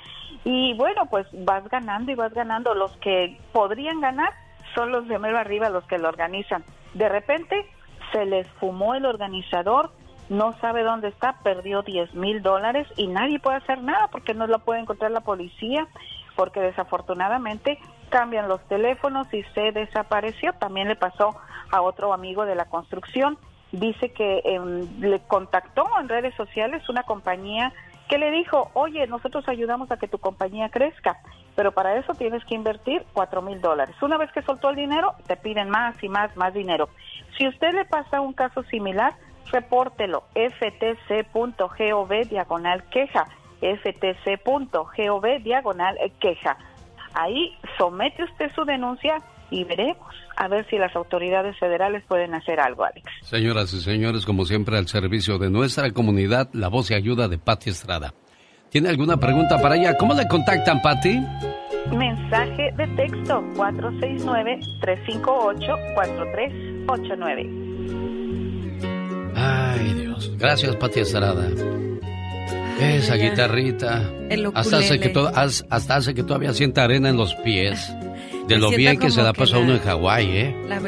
y bueno, pues vas ganando y vas ganando. Los que podrían ganar son los de mero arriba, los que lo organizan. De repente se les fumó el organizador, no sabe dónde está, perdió 10 mil dólares y nadie puede hacer nada porque no lo puede encontrar la policía, porque desafortunadamente cambian los teléfonos y se desapareció. También le pasó a otro amigo de la construcción. Dice que em, le contactó en redes sociales una compañía que le dijo, oye, nosotros ayudamos a que tu compañía crezca, pero para eso tienes que invertir cuatro mil dólares. Una vez que soltó el dinero, te piden más y más, más dinero. Si usted le pasa un caso similar, repórtelo ftc.gov diagonal queja, ftc.gov diagonal queja. Ahí somete usted su denuncia y veremos a ver si las autoridades federales pueden hacer algo, Alex. Señoras y señores, como siempre, al servicio de nuestra comunidad, la voz y ayuda de Patti Estrada. ¿Tiene alguna pregunta para ella? ¿Cómo le contactan, Patti? Mensaje de texto 469-358-4389. Ay, Dios. Gracias, Pati Estrada. Esa guitarrita. hasta hace, que hasta hace que todavía sienta arena en los pies. De lo bien que se la pasa uno en Hawái, ¿eh? La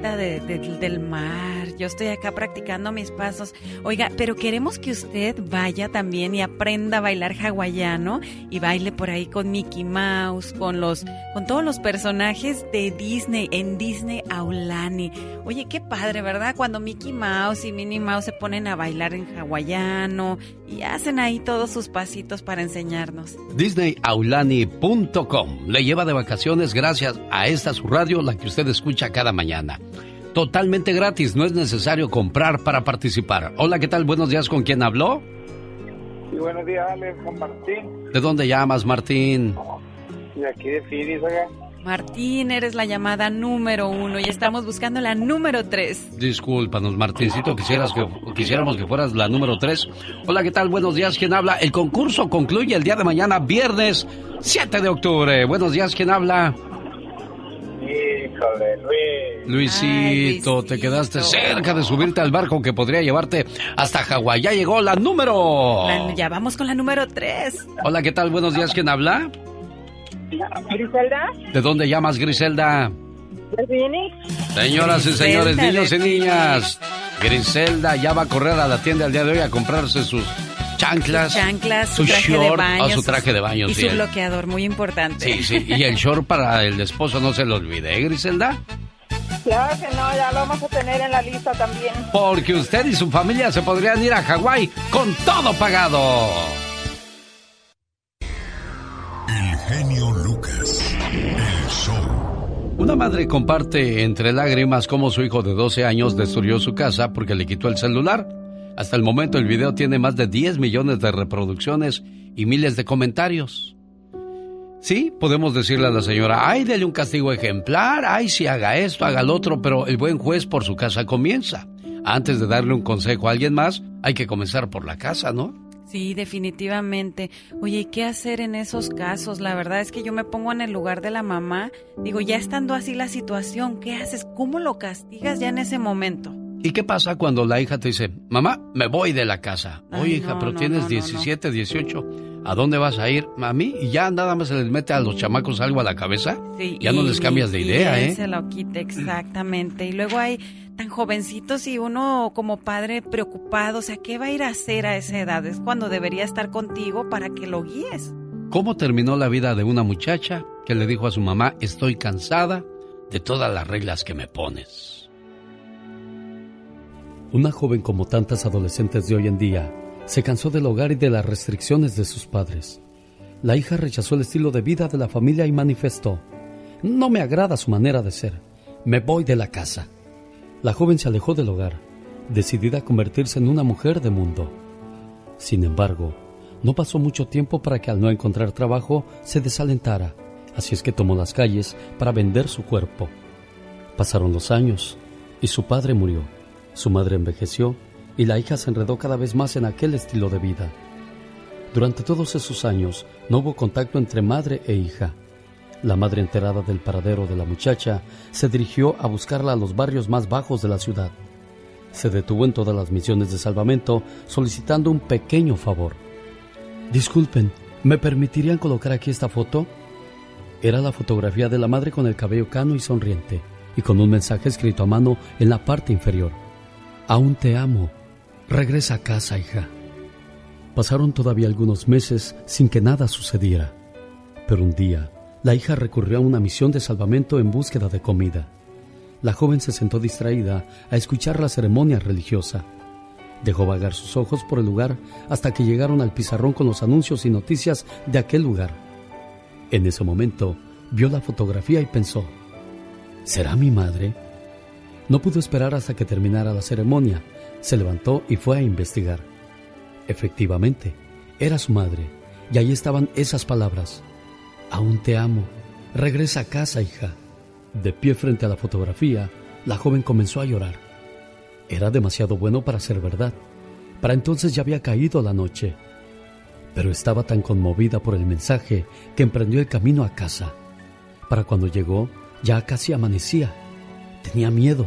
del mar. Yo estoy acá practicando mis pasos. Oiga, pero queremos que usted vaya también y aprenda a bailar hawaiano y baile por ahí con Mickey Mouse, con los, con todos los personajes de Disney en Disney Aulani. Oye, qué padre, ¿verdad? Cuando Mickey Mouse y Minnie Mouse se ponen a bailar en hawaiano y hacen ahí todos sus pasitos para enseñarnos. DisneyAulani.com le lleva de vacaciones gracias a esta su radio, la que usted escucha cada mañana totalmente gratis, no es necesario comprar para participar. Hola, ¿qué tal? Buenos días, ¿con quién habló? Sí, buenos días, Alex, con Martín. ¿De dónde llamas, Martín? De aquí de Phoenix, acá. Martín, eres la llamada número uno y estamos buscando la número tres. Discúlpanos, Martincito, quisieras que, quisiéramos que fueras la número tres. Hola, ¿qué tal? Buenos días, ¿quién habla? El concurso concluye el día de mañana, viernes 7 de octubre. Buenos días, ¿quién habla? Híjole, Luis. Luisito, te quedaste cerca de subirte al barco que podría llevarte hasta Hawái. Ya llegó la número. ya vamos con la número 3. Hola, ¿qué tal? Buenos días, ¿quién habla? Griselda. ¿De dónde llamas, Griselda? Señoras y señores, niños y niñas, Griselda ya va a correr a la tienda el día de hoy a comprarse sus chanclas, chanclas su, traje de baño, o su traje de baño. Y su bloqueador, muy importante. Sí, sí, y el short para el esposo, no se lo olvide, ¿eh, Griselda? Claro que no, ya lo vamos a tener en la lista también. Porque usted y su familia se podrían ir a Hawái con todo pagado. El genio Lucas, el show. Una madre comparte entre lágrimas cómo su hijo de 12 años destruyó su casa porque le quitó el celular. Hasta el momento el video tiene más de 10 millones de reproducciones y miles de comentarios. Sí, podemos decirle a la señora, ay, dele un castigo ejemplar, ay, si haga esto, haga lo otro, pero el buen juez por su casa comienza. Antes de darle un consejo a alguien más, hay que comenzar por la casa, ¿no? Sí, definitivamente. Oye, ¿y qué hacer en esos casos? La verdad es que yo me pongo en el lugar de la mamá. Digo, ya estando así la situación, ¿qué haces? ¿Cómo lo castigas ya en ese momento? ¿Y qué pasa cuando la hija te dice, mamá, me voy de la casa? Oye, hija, pero tienes 17, 18. ¿A dónde vas a ir, mami? Y ya nada más se les mete a los chamacos algo a la cabeza. Sí, ya no les cambias de idea, ¿eh? Se lo quita, exactamente. Y luego hay tan jovencitos y uno como padre preocupado, o sea, ¿qué va a ir a hacer a esa edad? Es cuando debería estar contigo para que lo guíes. ¿Cómo terminó la vida de una muchacha que le dijo a su mamá, estoy cansada de todas las reglas que me pones? Una joven como tantas adolescentes de hoy en día se cansó del hogar y de las restricciones de sus padres. La hija rechazó el estilo de vida de la familia y manifestó, no me agrada su manera de ser, me voy de la casa. La joven se alejó del hogar, decidida a convertirse en una mujer de mundo. Sin embargo, no pasó mucho tiempo para que al no encontrar trabajo se desalentara, así es que tomó las calles para vender su cuerpo. Pasaron los años y su padre murió, su madre envejeció y la hija se enredó cada vez más en aquel estilo de vida. Durante todos esos años no hubo contacto entre madre e hija. La madre enterada del paradero de la muchacha se dirigió a buscarla a los barrios más bajos de la ciudad. Se detuvo en todas las misiones de salvamento solicitando un pequeño favor. Disculpen, ¿me permitirían colocar aquí esta foto? Era la fotografía de la madre con el cabello cano y sonriente, y con un mensaje escrito a mano en la parte inferior. Aún te amo. Regresa a casa, hija. Pasaron todavía algunos meses sin que nada sucediera, pero un día la hija recurrió a una misión de salvamento en búsqueda de comida. La joven se sentó distraída a escuchar la ceremonia religiosa. Dejó vagar sus ojos por el lugar hasta que llegaron al pizarrón con los anuncios y noticias de aquel lugar. En ese momento vio la fotografía y pensó, ¿será mi madre? No pudo esperar hasta que terminara la ceremonia. Se levantó y fue a investigar. Efectivamente, era su madre, y ahí estaban esas palabras. Aún te amo. Regresa a casa, hija. De pie frente a la fotografía, la joven comenzó a llorar. Era demasiado bueno para ser verdad. Para entonces ya había caído la noche. Pero estaba tan conmovida por el mensaje que emprendió el camino a casa. Para cuando llegó, ya casi amanecía. Tenía miedo,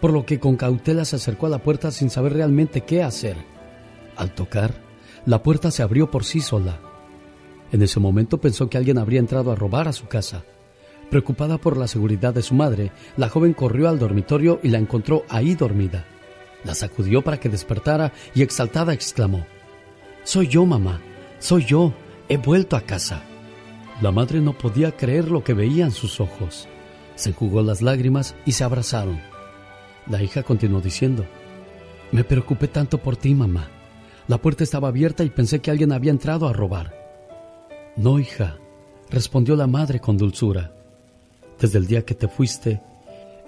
por lo que con cautela se acercó a la puerta sin saber realmente qué hacer. Al tocar, la puerta se abrió por sí sola. En ese momento pensó que alguien habría entrado a robar a su casa. Preocupada por la seguridad de su madre, la joven corrió al dormitorio y la encontró ahí dormida. La sacudió para que despertara y exaltada exclamó, Soy yo, mamá, soy yo, he vuelto a casa. La madre no podía creer lo que veía en sus ojos. Se enjugó las lágrimas y se abrazaron. La hija continuó diciendo, Me preocupé tanto por ti, mamá. La puerta estaba abierta y pensé que alguien había entrado a robar. No, hija, respondió la madre con dulzura. Desde el día que te fuiste,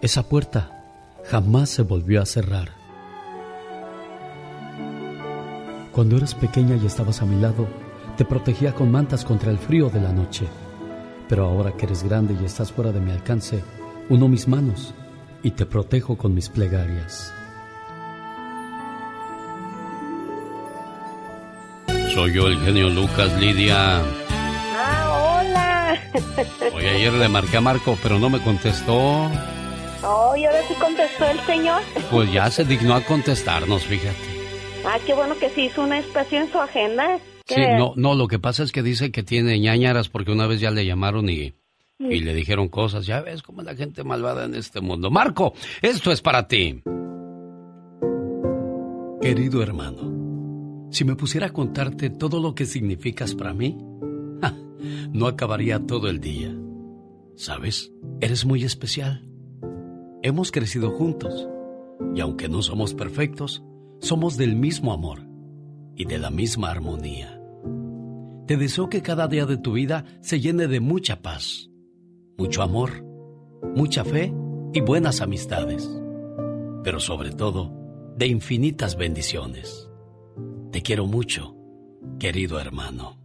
esa puerta jamás se volvió a cerrar. Cuando eras pequeña y estabas a mi lado, te protegía con mantas contra el frío de la noche. Pero ahora que eres grande y estás fuera de mi alcance, uno mis manos y te protejo con mis plegarias. Soy yo el genio Lucas, Lidia. Ah, hola. Hoy ayer le marqué a Marco, pero no me contestó. Oh, ¿y ahora sí contestó el señor? Pues ya se dignó a contestarnos, fíjate. Ah, qué bueno que sí hizo un espacio en su agenda. Sí, no, no, lo que pasa es que dice que tiene ñañaras porque una vez ya le llamaron y, y le dijeron cosas. Ya ves cómo es la gente malvada en este mundo. Marco, esto es para ti. Querido hermano, si me pusiera a contarte todo lo que significas para mí, ja, no acabaría todo el día. ¿Sabes? Eres muy especial. Hemos crecido juntos y aunque no somos perfectos, somos del mismo amor y de la misma armonía. Te deseo que cada día de tu vida se llene de mucha paz, mucho amor, mucha fe y buenas amistades, pero sobre todo de infinitas bendiciones. Te quiero mucho, querido hermano.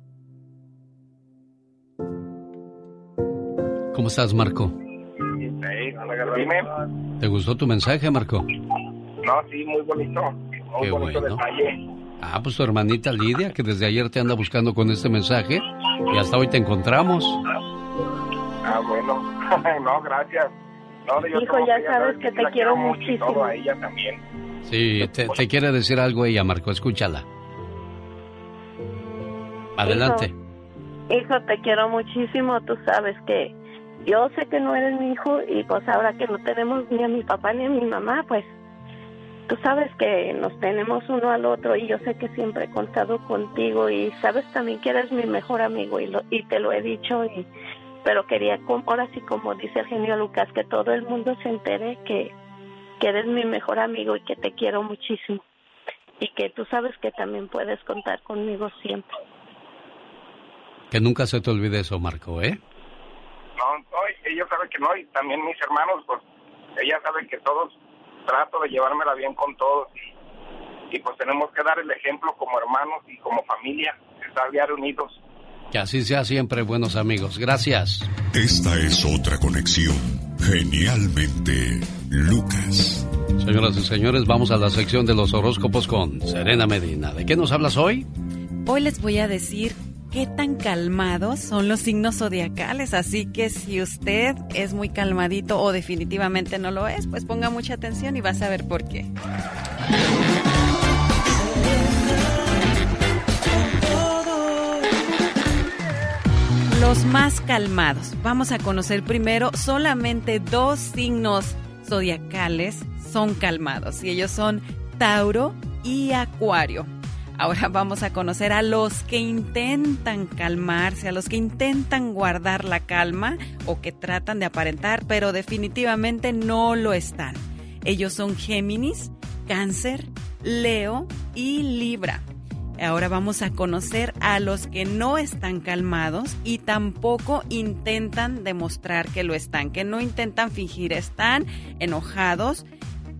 ¿Cómo estás, Marco? Dime. ¿Te gustó tu mensaje, Marco? No, sí, muy bonito. Muy Qué bonito bueno. detalle. Ah, pues tu hermanita Lidia, que desde ayer te anda buscando con este mensaje y hasta hoy te encontramos. Ah, bueno. <laughs> no, gracias. No, yo Hijo, ya sabes que te la quiero todo, muchísimo. a ella también. Sí, te, te quiere decir algo ella, Marco, escúchala. Adelante. Hijo, te quiero muchísimo. Tú sabes que yo sé que no eres mi hijo y pues ahora que no tenemos ni a mi papá ni a mi mamá, pues tú sabes que nos tenemos uno al otro y yo sé que siempre he contado contigo y sabes también que eres mi mejor amigo y, lo, y te lo he dicho y pero quería como- ahora sí como dice el genio Lucas que todo el mundo se entere que que eres mi mejor amigo y que te quiero muchísimo y que tú sabes que también puedes contar conmigo siempre. Que nunca se te olvide eso, Marco, ¿eh? No, no, ellos saben que no, y también mis hermanos, pues, ella sabe que todos trato de llevármela bien con todos y, y pues tenemos que dar el ejemplo como hermanos y como familia, estar bien unidos. Que así sea siempre, buenos amigos. Gracias. Esta es otra conexión. Genialmente, Lucas. Señoras y señores, vamos a la sección de los horóscopos con Serena Medina. ¿De qué nos hablas hoy? Hoy les voy a decir qué tan calmados son los signos zodiacales, así que si usted es muy calmadito o definitivamente no lo es, pues ponga mucha atención y va a saber por qué. Los más calmados. Vamos a conocer primero solamente dos signos zodiacales son calmados y ellos son Tauro y Acuario. Ahora vamos a conocer a los que intentan calmarse, a los que intentan guardar la calma o que tratan de aparentar, pero definitivamente no lo están. Ellos son Géminis, Cáncer, Leo y Libra. Ahora vamos a conocer a los que no están calmados y tampoco intentan demostrar que lo están, que no intentan fingir, están enojados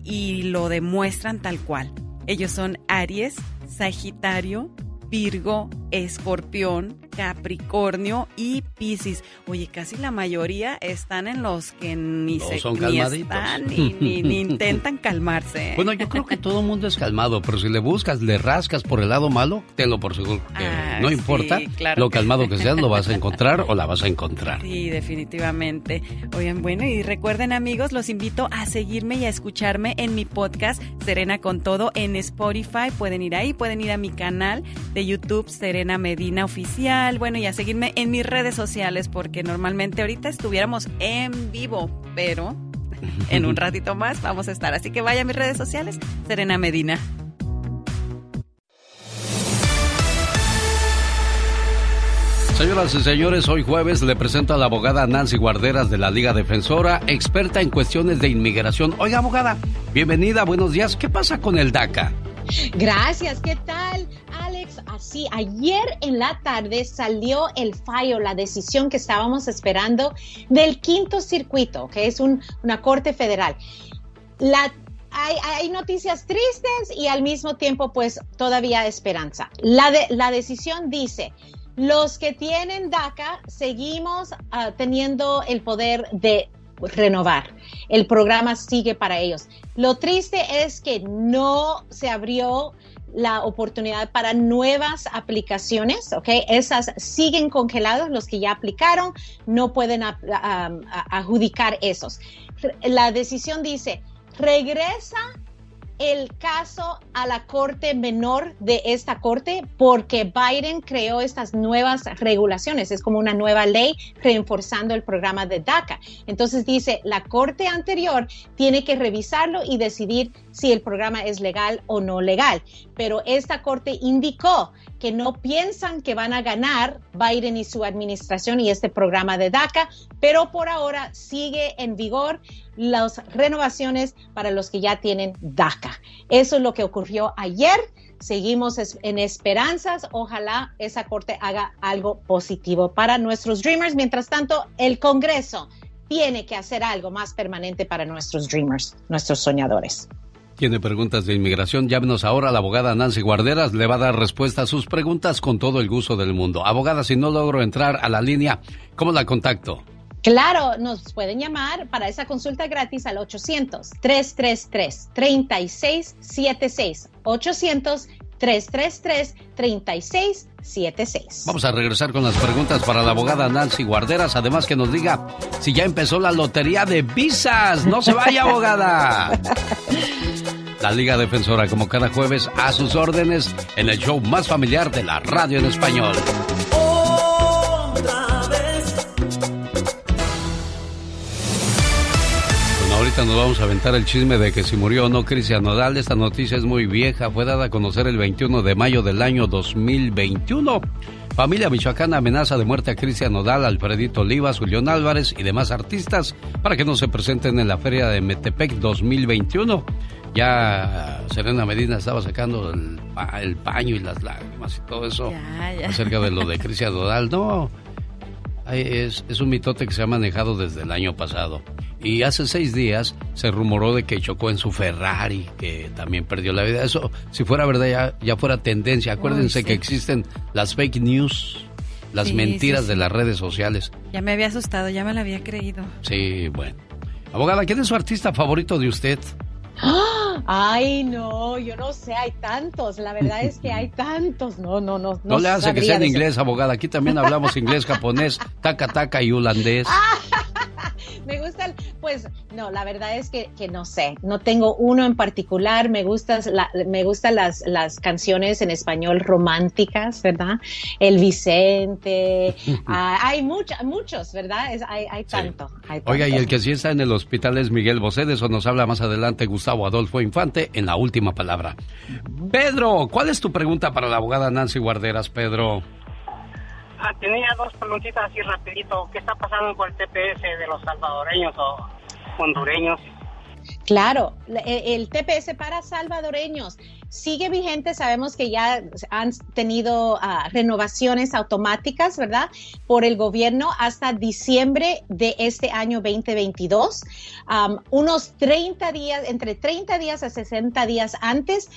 y lo demuestran tal cual. Ellos son Aries, Sagitario, Virgo, Escorpión, Capricornio y Piscis. Oye, casi la mayoría están en los que ni se son ni están ni, ni- ni <laughs> intentan calmarse. ¿eh? Bueno, yo creo que todo el mundo es calmado, pero si le buscas, le rascas por el lado malo, tenlo por seguro que Ah, no sí, importa claro lo calmado que seas, lo vas a encontrar o la vas a encontrar. Sí, definitivamente. Oigan, bueno, y recuerden amigos, los invito a seguirme y a escucharme en mi podcast Serena con Todo en Spotify. Pueden ir ahí, pueden ir a mi canal de YouTube Serena Medina Oficial. Bueno, y a seguirme en mis redes sociales porque normalmente ahorita estuviéramos en vivo, pero en un <laughs> ratito más vamos a estar. Así que vaya a mis redes sociales, Serena Medina. Señoras y señores, hoy jueves le presento a la abogada Nancy Guarderas de la Liga Defensora, experta en cuestiones de inmigración. Oiga, abogada, bienvenida, buenos días. ¿Qué pasa con el DACA? Gracias, ¿qué tal, Alex? Así, ayer en la tarde salió el fallo, la decisión que estábamos esperando del quinto circuito, que es un- una corte federal. La, hay, hay noticias tristes y al mismo tiempo, pues, todavía esperanza. La, de- la decisión dice, los que tienen DACA seguimos ah, teniendo el poder de renovar. El programa sigue para ellos. Lo triste es que no se abrió la oportunidad para nuevas aplicaciones, ¿ok? Esas siguen congeladas, los que ya aplicaron no pueden adjudicar esos. La decisión dice, regresa el caso a la corte menor de esta corte porque Biden creó estas nuevas regulaciones. Es como una nueva ley reforzando el programa de DACA. Entonces dice, la corte anterior tiene que revisarlo y decidir si el programa es legal o no legal. Pero esta corte indicó que no piensan que van a ganar Biden y su administración y este programa de DACA, pero por ahora sigue en vigor las renovaciones para los que ya tienen DACA. Eso es lo que ocurrió ayer. Seguimos en esperanzas. Ojalá esa corte haga algo positivo para nuestros Dreamers. Mientras tanto, el Congreso tiene que hacer algo más permanente para nuestros Dreamers, nuestros soñadores. Tiene preguntas de inmigración, llámenos ahora. La abogada Nancy Guarderas le va a dar respuesta a sus preguntas con todo el gusto del mundo. Abogada, si no logro entrar a la línea, ¿cómo la contacto? Claro, nos pueden llamar para esa consulta gratis al 800-333-3676. 800-333-3676. Vamos a regresar con las preguntas para la abogada Nancy Guarderas. Además que nos diga si ya empezó la lotería de visas. No se vaya, abogada. La Liga Defensora, como cada jueves, a sus órdenes en el show más familiar de la radio en español. Ahorita nos vamos a aventar el chisme de que si murió o no Cristian Nodal. Esta noticia es muy vieja, fue dada a conocer el 21 de mayo del año 2021. Familia Michoacana amenaza de muerte a Cristian Nodal, Alfredito Olivas, Julián Álvarez y demás artistas para que no se presenten en la Feria de Metepec 2021. Ya Serena Medina estaba sacando el, el paño y las lágrimas y todo eso acerca de lo de Cristian Nodal. No, es, es, un mitote que se ha manejado desde el año pasado. Y hace seis días se rumoró de que chocó en su Ferrari, que también perdió la vida. Eso, si fuera verdad, ya, ya fuera tendencia. Acuérdense que existen las fake news, las mentiras de las redes sociales. Ya me había asustado, ya me la había creído. Sí, bueno. Abogada, ¿quién es su artista favorito de usted? Ay, no, yo no sé, hay tantos. La verdad es que hay tantos. No, no, no. No, le hace que sea en inglés, abogada. Aquí también hablamos inglés, japonés, taca, taca y holandés. <laughs> <laughs> me gustan, pues, no, la verdad es que, que, no sé. No tengo uno en particular. Me gustan, me gustan las, las canciones en español románticas, ¿verdad? El Vicente. <laughs> Ah, hay muchos, muchos, ¿verdad? Es, hay, hay, tanto, Oiga, y el que sí está en el hospital es Miguel Bosé. De eso nos habla más adelante Gustavo Adolfo Infante en la última palabra. Pedro, ¿cuál es tu pregunta para la abogada Nancy Guarderas, Pedro? Ah, tenía dos preguntitas así rapidito. ¿Qué está pasando con el TPS de los salvadoreños o hondureños? Claro, el TPS para salvadoreños sigue vigente. Sabemos que ya han tenido ah, renovaciones automáticas, ¿verdad? Por el gobierno hasta diciembre de este año 2022. unos 30 días, entre 30 días a 60 días antes,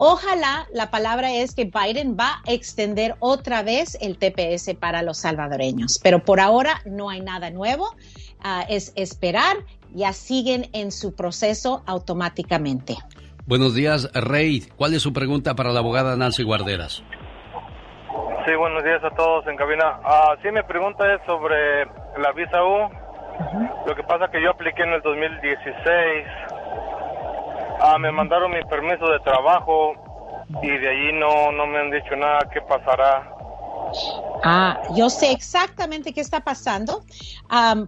Ojalá la palabra es que Biden va a extender otra vez el TPS para los salvadoreños, pero por ahora no hay nada nuevo. Ah, es esperar, ya siguen en su proceso automáticamente. Buenos días, Rey. ¿Cuál es su pregunta para la abogada Nancy Guarderas? Sí, buenos días a todos en cabina. Ah, sí, mi pregunta es sobre la visa U. Lo que pasa es que yo apliqué en el 2016 Ah, me mandaron mi permiso de trabajo y de allí no, no me han dicho nada qué pasará. Ah, yo sé exactamente qué está pasando.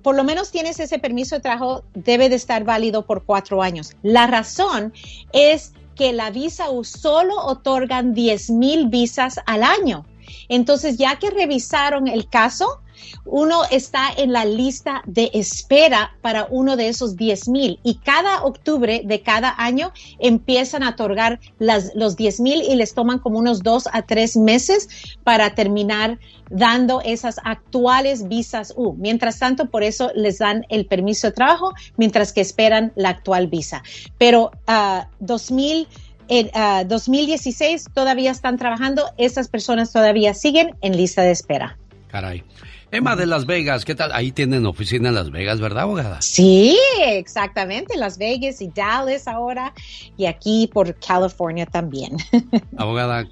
por lo menos tienes ese permiso de trabajo, debe de estar válido por cuatro años. La razón es que la visa U solo otorgan 10 mil visas al año. Entonces, ya que revisaron el caso, uno está en la lista de espera para uno de esos 10 mil y cada octubre de cada año empiezan a otorgar las, los 10 mil y les toman como unos dos a tres meses para terminar dando esas actuales visas U. Mientras tanto, por eso les dan el permiso de trabajo mientras que esperan la actual visa. Pero uh, 2000 en 2016 todavía están trabajando, esas personas todavía siguen en lista de espera. Caray. Emma de Las Vegas, ¿qué tal? Ahí tienen oficina en Las Vegas, ¿verdad, abogada? Sí, exactamente, Las Vegas y Dallas ahora, y aquí por California también. <laughs> abogada,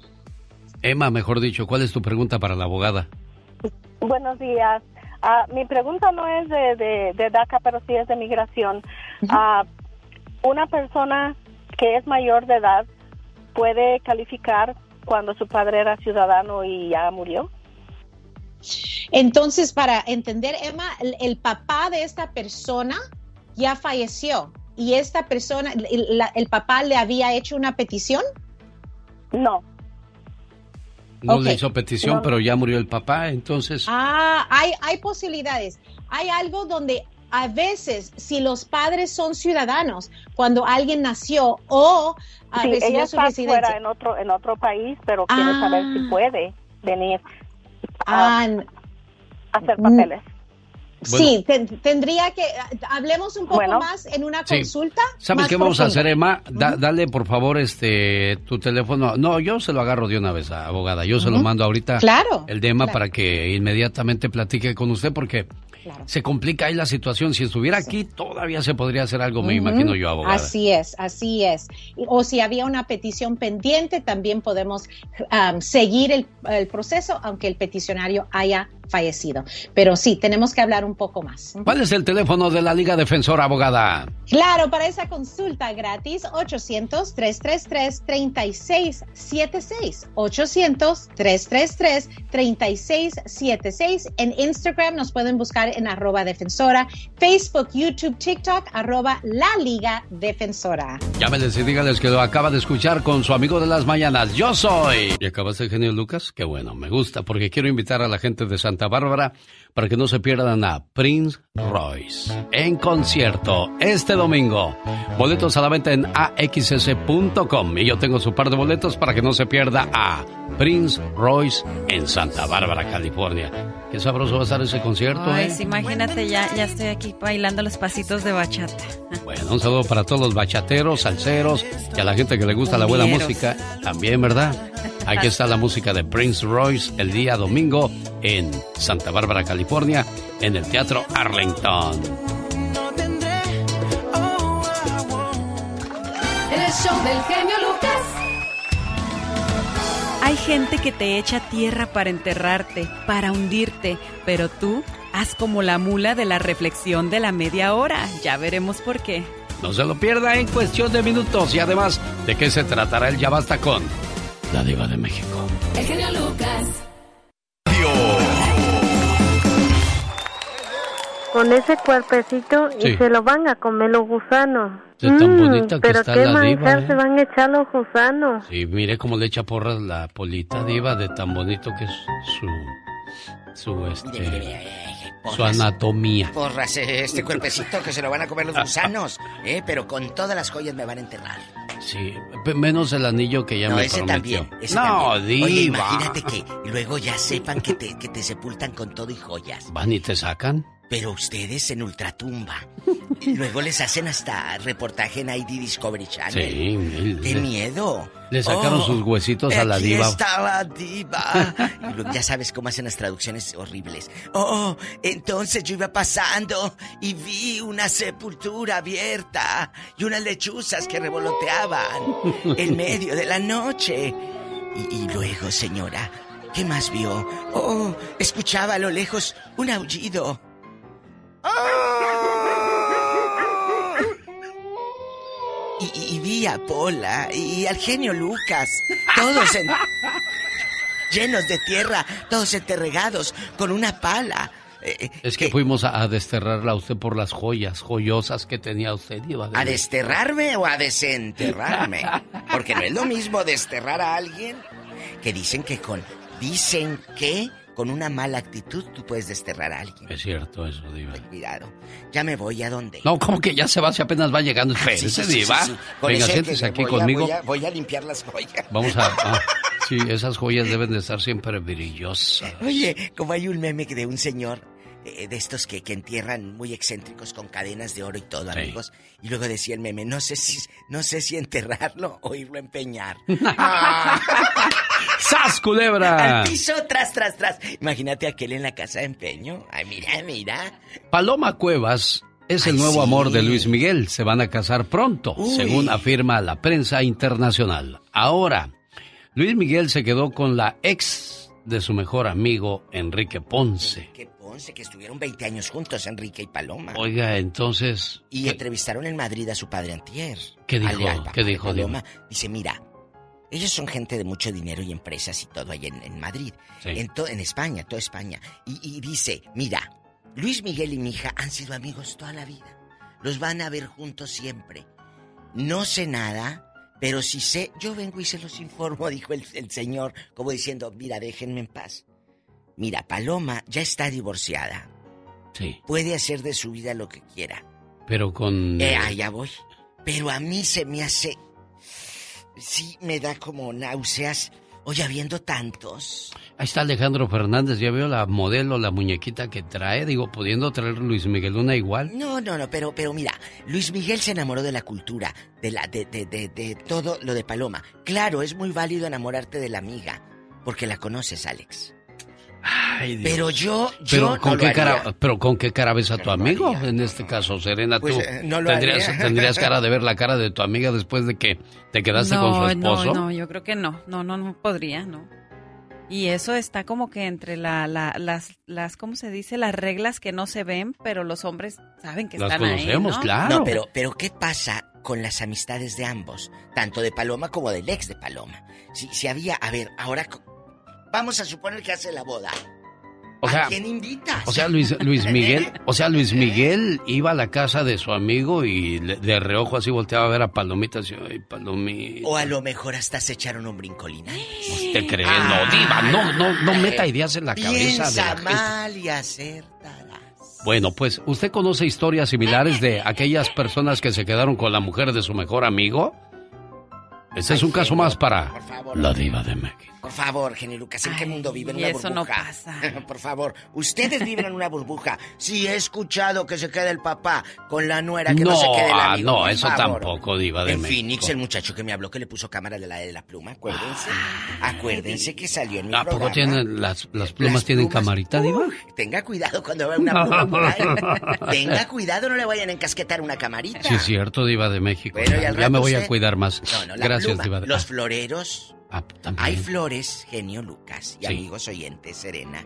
Emma, mejor dicho, ¿cuál es tu pregunta para la abogada? Buenos días. Ah, mi pregunta no es de, de, DACA, pero sí es de migración. Ah, una persona que es mayor de edad puede calificar cuando su padre era ciudadano y ya murió? Entonces, para entender, Emma, el, papá de esta persona ya falleció y esta persona, el, papá le había hecho una petición. No. No le hizo petición, pero ya murió el papá, entonces. Ah, hay, hay posibilidades. Hay algo donde a veces, si los padres son ciudadanos, cuando alguien nació o sí, ella está fuera en otro en otro país, pero quiere saber si ah. puede venir a, ah, hacer papeles. sí, tendría que hablemos un poco más en una consulta. ¿Sabes qué vamos a hacer, Emma? Dale por favor este tu teléfono. No, yo se lo agarro de una vez, abogada. Yo se lo mando ahorita. Claro. El de Emma para que inmediatamente platique con usted porque se complica ahí la situación. Si estuviera aquí, todavía se podría hacer algo, me imagino yo, abogada. Así es, así es. O si había una petición pendiente, también podemos seguir el, proceso, aunque el peticionario haya fallecido. Pero sí, tenemos que hablar un poco más. ¿Cuál es el teléfono de la Liga Defensora Abogada? Claro, para esa consulta gratis, 800-333-3676. 800-333-3676. En Instagram nos pueden buscar en arroba defensora, Facebook, YouTube, TikTok, arroba la Liga Defensora. Llámenes y dígales que lo acaba de escuchar con su amigo de las mañanas. Yo soy. ¿Y acabaste, genio Lucas? Qué bueno, me gusta, porque quiero invitar a la gente de Santa Bárbara para que no se pierdan a Prince Royce en concierto este domingo. Boletos a la venta en axs.com y yo tengo su par de boletos para que no se pierda a Prince Royce en Santa Bárbara, California. Qué sabroso va a estar ese concierto, Ay, ¿eh? sí, imagínate, ya, ya estoy aquí bailando los pasitos de bachata. Bueno, un saludo para todos los bachateros, salseros y a la gente que le gusta la buena música también, ¿verdad? Aquí está la música de Prince Royce el día domingo en Santa Bárbara, California, en el Teatro Arlington. El show del genio Lucas. Hay gente que te echa tierra para enterrarte, para hundirte, pero tú haz como la mula de la reflexión de la media hora. Ya veremos por qué. No se lo pierda en cuestión de minutos y además, ¿de qué se tratará el Ya Basta con la Diva de México? El genio Lucas. Con ese cuerpecito Sí. y se lo van a comer los gusanos. Sí, tan Mm, bonita que pero está qué la diva, manjar ¿eh? se van a echar los gusanos. Sí, mire cómo le echa porras la polita diva de tan bonito que es su su este su porras. anatomía. Porras, eh, este cuerpecito que se lo van a comer los gusanos, <laughs> ¿eh? Pero con todas las joyas me van a enterrar. Sí, menos el anillo que ya no, me ese prometió. también. ese no, también. diva. Oye, imagínate que luego ya sepan que te, que te sepultan con todo y joyas. ¿Van y te sacan? Pero ustedes en ultratumba. <laughs> Luego les hacen hasta reportaje en ID Discovery Channel. Sí, mil- ¡Qué le- miedo! Le sacaron Oh, sus huesitos a la aquí diva. está la diva. <laughs> Y luego ya sabes cómo hacen las traducciones horribles. Oh, entonces yo iba pasando y vi una sepultura abierta y unas lechuzas que revoloteaban <laughs> en medio de la noche. Y, y luego, señora, ¿qué más vio? Oh, escuchaba a lo lejos un aullido. Y, y vi a Pola y al genio Lucas, todos en- llenos de tierra, todos enterregados con una pala. Eh, Es que fuimos a, a desterrarla a usted por las joyas joyosas que tenía usted, de ¿A México. desterrarme o a desenterrarme? Porque no es lo mismo desterrar a alguien que dicen que con. Dicen que con una mala actitud tú puedes desterrar a alguien. Es cierto eso, diva. Cuidado. Ya me voy a dónde. No, como que ya se va si apenas va llegando. Ah, sí, sí, sí, diva. sí, Venga, siéntese aquí voy a- conmigo. Voy a, voy a limpiar las joyas. Vamos a... <laughs> ah, sí, esas joyas deben de estar siempre brillosas. Oye, como hay un meme de un señor eh, de estos que, que entierran muy excéntricos con cadenas de oro y todo, Sí. amigos. Y luego decía el meme, no sé si, no sé si enterrarlo o irlo a empeñar. <laughs> ¡Sas, culebra! <laughs> Al piso, tras, tras, tras. Imagínate aquel en la casa de empeño. Ay, mira, mira. Paloma Cuevas es el nuevo sí. amor de Luis Miguel. Se van a casar pronto, Uy. según afirma la prensa internacional. Ahora, Luis Miguel se quedó con la ex de su mejor amigo, Enrique Ponce. Que Ponce, que estuvieron 20 años juntos, Enrique y Paloma. Oiga, entonces, Y entrevistaron en Madrid a su padre Antier. ¿Qué dijo? al ¿Qué dijo, Paloma. Dice, mira, ellos son gente de mucho dinero y empresas y todo ahí en, en Madrid. Sí. En, to- en España, toda España. Y, y dice, mira, Luis Miguel y mi hija han sido amigos toda la vida. Los van a ver juntos siempre. No sé nada, pero si sé, yo vengo y se los informo, <laughs> dijo el, el señor, como diciendo, mira, déjenme en paz. Mira, Paloma ya está divorciada. sí, Puede hacer de su vida lo que quiera. pero con... Eh, allá voy. Pero a mí se me hace. Sí, me da como náuseas. Oye, habiendo tantos. Ahí está Alejandro Fernández, ya veo la modelo, la muñequita que trae, digo, pudiendo traer Luis Miguel una igual. No, no, no, pero, pero mira, Luis Miguel se enamoró de la cultura, de la, de, de, de, de todo lo de Paloma. Claro, es muy válido enamorarte de la amiga, porque la conoces, Alex. Ay, Dios. Pero yo, yo Pero no con lo qué cara, pero con qué cara ves a tu no amigo, haría, en este caso, Serena, Pues, tú eh, no lo tendrías, haría. <laughs> tendrías cara de ver la cara de tu amiga después de que te quedaste con su esposo. no, no, yo creo que no. No, no, no podría, no. Y eso está como que entre la, la- las, las, ¿cómo se dice? Las reglas que no se ven, pero los hombres saben que Las están conocemos, ahí, ¿no? claro. No, pero, pero ¿qué pasa con las amistades de ambos? Tanto de Paloma como del ex de Paloma. Si, si había, a ver, ahora vamos a suponer que hace la boda. O ¿A sea, quién invitas? O sea, Luis, Luis <laughs> Miguel, o sea, Luis Miguel iba a la casa de su amigo y le- de reojo así volteaba a ver a Palomita y ay, Palomita. O a lo mejor hasta se echaron un brincolín. ¿Te crees? No, diva, no, no, no meta ideas en la cabeza de gente. mal y acertará. Bueno, pues, ¿usted conoce historias similares de aquellas personas que se quedaron con la mujer de su mejor amigo? Ese es un caso más para la diva de México. Por favor, genio Lucas, ¿en qué mundo vive en y una eso no burbuja? <laughs> Por favor, ustedes viven en una burbuja. Si he escuchado que se quede el papá con la nuera, que no, No, se quede el ah, amigo. no, por eso favor. tampoco, diva de En México. Phoenix, el muchacho que me habló que le puso cámara de la de la pluma, acuérdense. Acuérdense que salió en mi ¿A poco programa. tienen las, las plumas Las tienen plumas, camarita, diva? Tenga cuidado cuando vea una pluma por ahí. <laughs> Tenga cuidado, no le vayan a encasquetar una camarita. Sí, es cierto, diva de México. Bueno, ya me voy a cuidar más. No, no, la Gracias, pluma. diva de Los floreros. Ah, también. Hay flores, genio Lucas y Sí. amigos oyentes, Serena.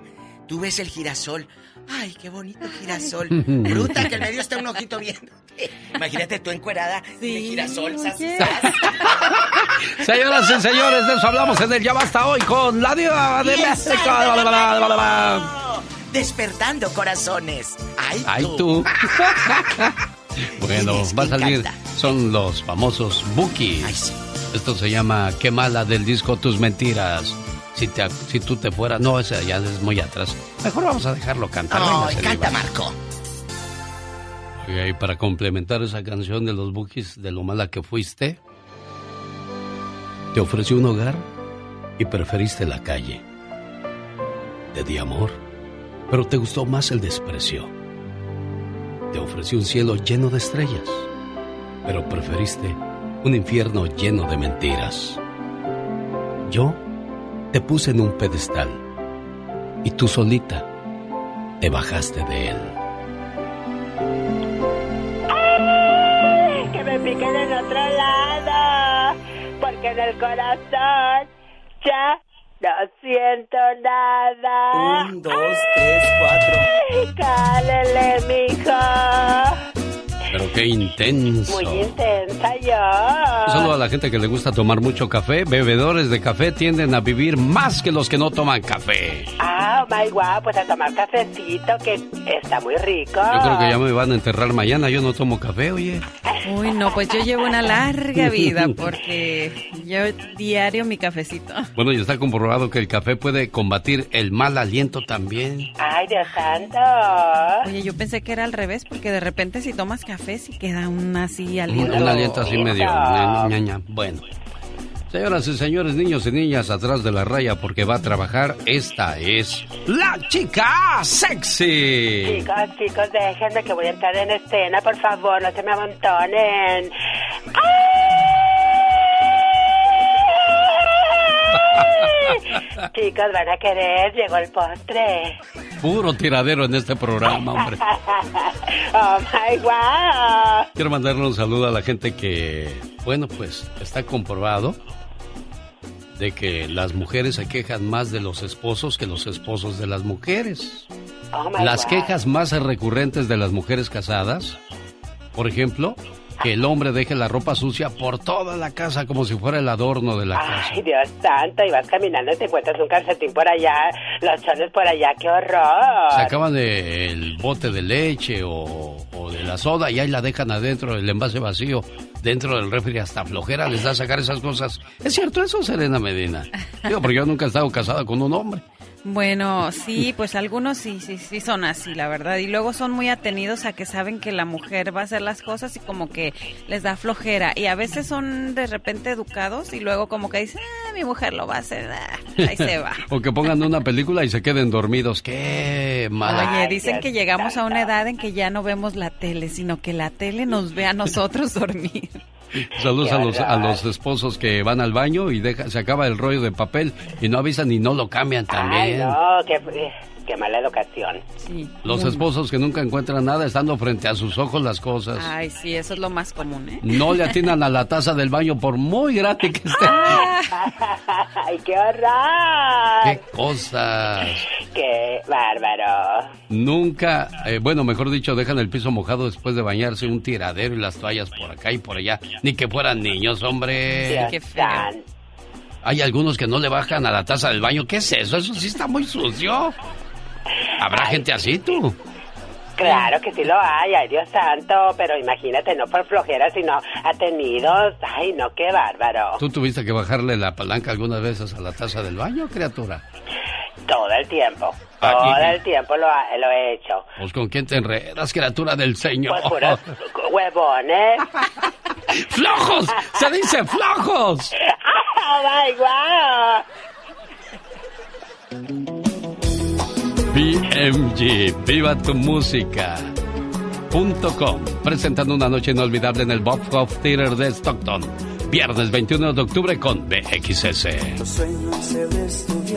Tú ves el girasol. Ay, qué bonito girasol. <laughs> Bruta, que en medio está un ojito viéndote. Imagínate tú encuerada de girasol. sas, <laughs> sas. Señoras y señores, de eso hablamos en el Ya Basta Hoy con la diva de México. Despertando corazones. Ay, Ay, tú. <laughs> bueno, va a salir. Son los famosos Bookies. Esto se llama Qué mala del disco Tus Mentiras. Si, te, si tú te fueras. No, ese ya es muy atrás. Mejor vamos a dejarlo cantar. Ay, Véngase, canta. Marco. Oiga, y para complementar esa canción de los Bookies de lo mala que fuiste, te ofrecí un hogar y preferiste la calle. Te di amor, pero te gustó más el desprecio. Te ofrecí un cielo lleno de estrellas, pero preferiste un infierno lleno de mentiras. Yo te puse en un pedestal y tú solita te bajaste de él. ¡Ay! Que me piquen en otro lado, porque en el corazón ya no siento nada. Un, dos, tres, cuatro. Cálele, mijo. Pero qué intenso. Muy intensa yo. Saludo a la gente que le gusta tomar mucho café. Bebedores de café tienden a vivir más que los que no toman café. Ah, my guau, pues a tomar cafecito que está muy rico. Yo creo que ya me van a enterrar mañana. Yo no tomo café, oye. Uy, no, pues yo llevo una larga vida <laughs> porque yo diario mi cafecito. Bueno, ya está comprobado que el café puede combatir el mal aliento también. Ay, Dios santo. Oye, yo pensé que era al revés porque de repente si tomas café sí queda un así Un, aliento. un aliento así medio. ña. Bueno. Señoras y señores, niños y niñas atrás de la raya porque va a trabajar, esta es la chica sexy. Chicos, chicos, déjenme que voy a entrar en escena, por favor, no se me amontonen. ¡Ay! Chicos, van a querer, llegó el postre. Puro tiradero en este programa, hombre. <laughs> oh my wow. Quiero mandarle un saludo a la gente que, bueno, pues está comprobado de que las mujeres se quejan más de los esposos que los esposos de las mujeres. Oh Las God. quejas más recurrentes de las mujeres casadas, por ejemplo, que el hombre deje la ropa sucia por toda la casa como si fuera el adorno de la casa. Ay, Dios santo, y vas caminando y te encuentras un calcetín por allá, los chones por allá, qué horror. Se acaban de el bote de leche o, o de la soda y ahí la dejan adentro, el envase vacío, dentro del refri hasta flojera les da sacar esas cosas. ¿Es cierto eso, Serena Medina? Digo, porque yo nunca he estado casada con un hombre. Bueno, sí, pues algunos sí, sí, sí son así, la verdad. Y luego son muy atenidos a que saben que la mujer va a hacer las cosas y como que les da flojera. Y a veces son de repente educados y luego como que dicen, ah, mi mujer lo va a hacer, ah, ahí se va. <laughs> o que pongan una película y se queden dormidos. ¡Qué mala! Oye, dicen que llegamos a una edad en que ya no vemos la tele, sino que la tele nos ve a nosotros <laughs> dormir. Saludos a los, a los esposos que van al baño y deja, se acaba el rollo de papel y no avisan y no lo cambian Ay, también. no, qué, qué mala educación. Los esposos que nunca encuentran nada estando frente a sus ojos las cosas. Ay, sí, eso es lo más común, ¿eh? No le <laughs> atinan a la taza del baño por muy grande que esté. <laughs> Ay, qué horror. ¡Qué cosas! Qué bárbaro. Nunca, eh, bueno, mejor dicho, dejan el piso mojado después de bañarse, un tiradero y las toallas por acá y por allá. Ni que fueran niños, hombre. Dios santo. Hay algunos que no le bajan a la taza del baño. ¿Qué es eso? Eso sí está muy sucio. ¿Habrá gente así, tú? Claro que sí lo hay, ay Dios santo, pero imagínate, no por flojera, sino atenidos. Ay, no, qué bárbaro. ¿Tú tuviste que bajarle la palanca algunas veces a la taza del baño, criatura? Todo el tiempo, Ah, todo y- el tiempo lo, ha- lo he hecho. Pues con quién te enredas, criatura del Señor. Pues puros <laughs> huevones. ¡Flojos! ¡Se dice flojos! ¡Oh, <laughs> my God! BMG, viva tu música. Com, presentando una noche inolvidable en el Bob Hope Theater de Stockton. Viernes 21 de octubre con BXS.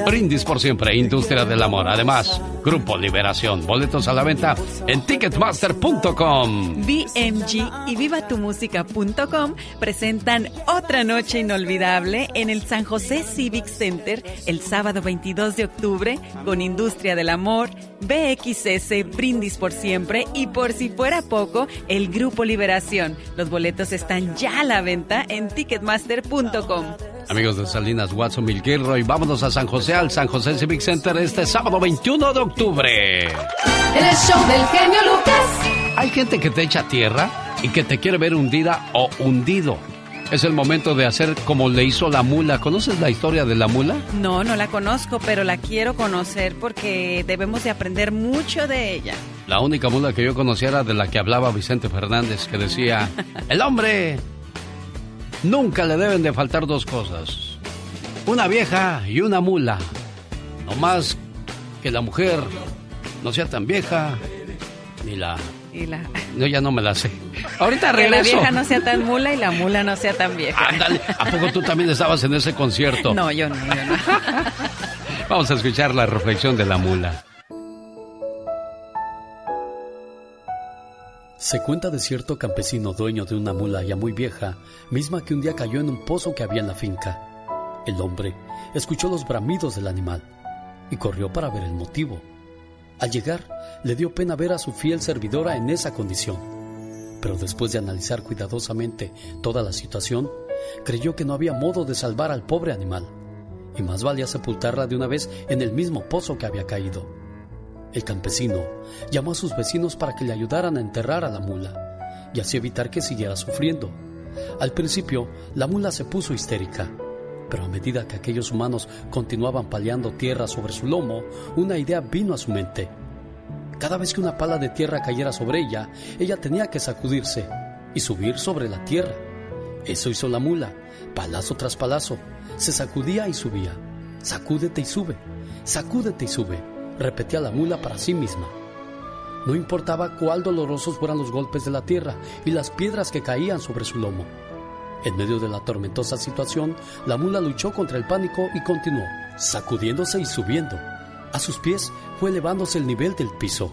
Brindis por siempre, Industria del Amor. Además, Grupo Liberación. Boletos a la venta en Ticketmaster.com. BMG y vivatumusica.com presentan otra noche inolvidable en el San José Civic Center el sábado 22 de octubre con Industria del Amor, BXS, Brindis por Siempre y por si fuera poco, el Grupo Liberación. Los boletos están ya a la venta en ticketmaster.com. Amigos de Salinas, Watson, Milgirro y vámonos a San José, al San José Civic Center este sábado 21 de octubre. El show del genio Lucas. Hay gente que te echa tierra y que te quiere ver hundida o hundido. Es el momento de hacer como le hizo la mula. ¿Conoces la historia de la mula? No, no la conozco, pero la quiero conocer porque debemos de aprender mucho de ella. La única mula que yo conocía era de la que hablaba Vicente Fernández, que decía, <laughs> el hombre nunca le deben de faltar dos cosas. Una vieja y una mula. No más que la mujer no sea tan vieja ni la... Y la, No, ya no me la sé. Ahorita <laughs> que la regreso. vieja no sea tan mula y la mula no sea tan vieja. Ándale, ¿a poco tú también estabas en ese concierto? No, yo no, yo no. <laughs> Vamos a escuchar la reflexión de la mula. Se cuenta de cierto campesino dueño de una mula ya muy vieja, misma que un día cayó en un pozo que había en la finca. El hombre escuchó los bramidos del animal y corrió para ver el motivo. Al llegar, le dio pena ver a su fiel servidora en esa condición. Pero después de analizar cuidadosamente toda la situación, creyó que no había modo de salvar al pobre animal, y más valía sepultarla de una vez en el mismo pozo que había caído. El campesino llamó a sus vecinos para que le ayudaran a enterrar a la mula y así evitar que siguiera sufriendo. Al principio, la mula se puso histérica, pero a medida que aquellos humanos continuaban paliando tierra sobre su lomo, una idea vino a su mente. Cada vez que una pala de tierra cayera sobre ella, ella tenía que sacudirse y subir sobre la tierra. Eso hizo la mula, palazo tras palazo. Se sacudía y subía. Sacúdete y sube, sacúdete y sube, repetía la mula para sí misma. No importaba cuál dolorosos fueran los golpes de la tierra y las piedras que caían sobre su lomo. En medio de la tormentosa situación, la mula luchó contra el pánico y continuó, sacudiéndose y subiendo. A sus pies fue elevándose el nivel del piso.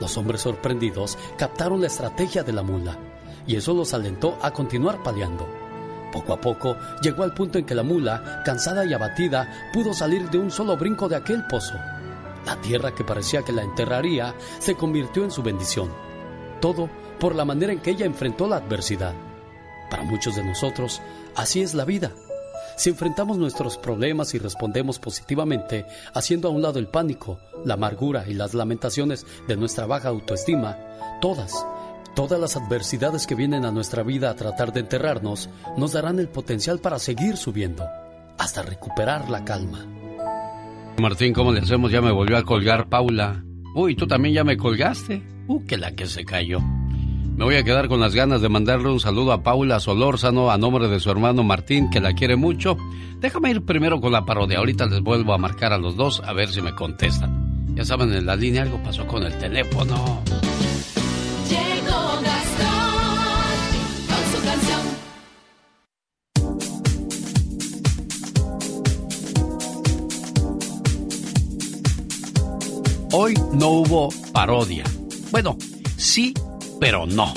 Los hombres sorprendidos captaron la estrategia de la mula y eso los alentó a continuar paliando. Poco a poco llegó al punto en que la mula, cansada y abatida, pudo salir de un solo brinco de aquel pozo. La tierra que parecía que la enterraría se convirtió en su bendición. Todo por la manera en que ella enfrentó la adversidad. Para muchos de nosotros, así es la vida. Si enfrentamos nuestros problemas y respondemos positivamente, haciendo a un lado el pánico, la amargura y las lamentaciones de nuestra baja autoestima, todas, todas las adversidades que vienen a nuestra vida a tratar de enterrarnos, nos darán el potencial para seguir subiendo, hasta recuperar la calma. Martín, ¿cómo le hacemos? Ya me volvió a colgar Paula. Uy, tú también ya me colgaste. Uh, que la que se cayó. Me voy a quedar con las ganas de mandarle un saludo a Paula Solórzano a nombre de su hermano Martín, que la quiere mucho. Déjame ir primero con la parodia. Ahorita les vuelvo a marcar a los dos a ver si me contestan. Ya saben, en la línea algo pasó con el teléfono. Hoy no hubo parodia. Bueno, sí, pero no.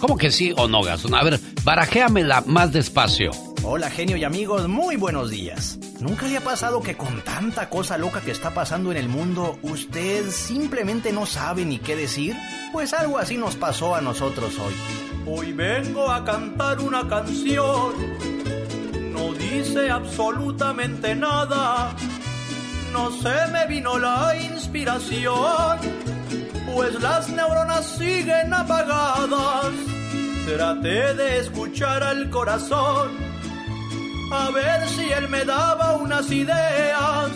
¿Cómo que sí o no, Gastón? A ver, barajéamela más despacio. Hola, genio y amigos, muy buenos días. ¿Nunca le ha pasado que con tanta cosa loca que está pasando en el mundo, usted simplemente no sabe ni qué decir? Pues algo así nos pasó a nosotros hoy. Hoy vengo a cantar una canción. No dice absolutamente nada. No se me vino la inspiración. Pues las neuronas siguen apagadas. Traté de escuchar al corazón a ver si él me daba unas ideas.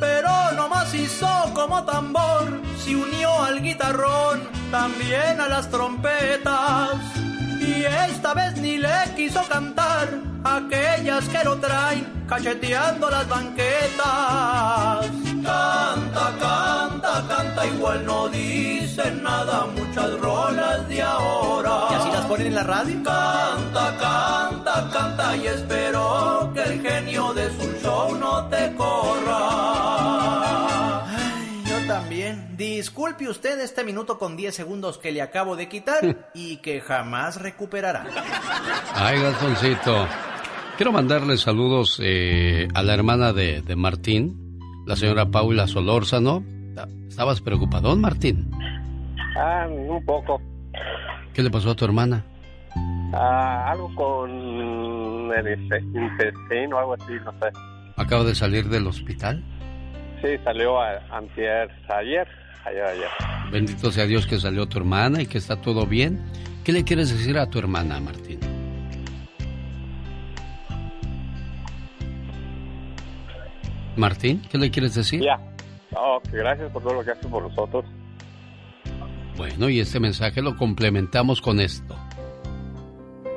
Pero nomás hizo como tambor, se unió al guitarrón, también a las trompetas. Y esta vez ni le quiso cantar aquellas que lo traen cacheteando las banquetas. Canta, canta, canta, igual no dicen nada muchas rolas de ahora. ¿Y así las ponen en la radio? Canta, canta, canta y espero que el genio de su show no te corra. Ay, yo también. Disculpe usted este minuto con 10 segundos que le acabo de quitar y que jamás recuperará. Ay, Gastoncito. Quiero mandarle saludos eh, a la hermana de, de, Martín, la señora Paula Solórzano. ¿Estabas preocupadón, Martín? Ah, un poco. ¿Qué le pasó a tu hermana? Ah, algo con el intestino, algo así, no sé. ¿Acaba de salir del hospital? Sí, salió a, antier, ayer, Bendito sea Dios que salió tu hermana y que está todo bien. ¿Qué le quieres decir a tu hermana, Martín? Martín, ¿qué le quieres decir? Ya. Oh, que gracias por todo lo que haces por nosotros. Bueno, y este mensaje lo complementamos con esto.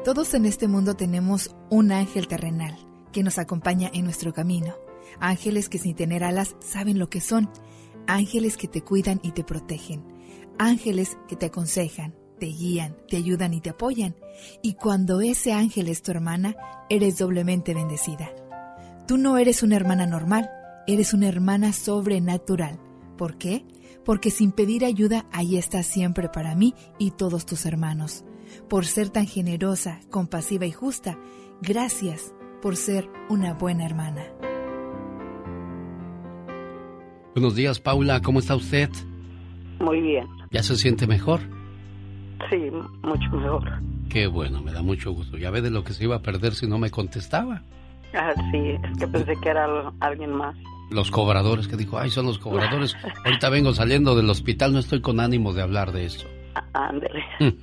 Todos en este mundo tenemos un ángel terrenal que nos acompaña en nuestro camino. Ángeles que sin tener alas saben lo que son. Ángeles que te cuidan y te protegen. Ángeles que te aconsejan, te guían, te ayudan y te apoyan. Y cuando ese ángel es tu hermana, eres doblemente bendecida. Tú no eres una hermana normal, eres una hermana sobrenatural. ¿Por qué? Porque sin pedir ayuda, ahí estás siempre para mí y todos tus hermanos. Por ser tan generosa, compasiva y justa, gracias por ser una buena hermana. Buenos días, Paula, ¿cómo está usted? Muy bien. ¿Ya se siente mejor? Sí, mucho mejor. Qué bueno, me da mucho gusto. Ya ve de lo que se iba a perder si no me contestaba. Ah, sí, es que pensé que era alguien más. Los cobradores, que dijo, ay, son los cobradores. <laughs> Ahorita vengo saliendo del hospital, no estoy con ánimo de hablar de eso. Ándele. <laughs>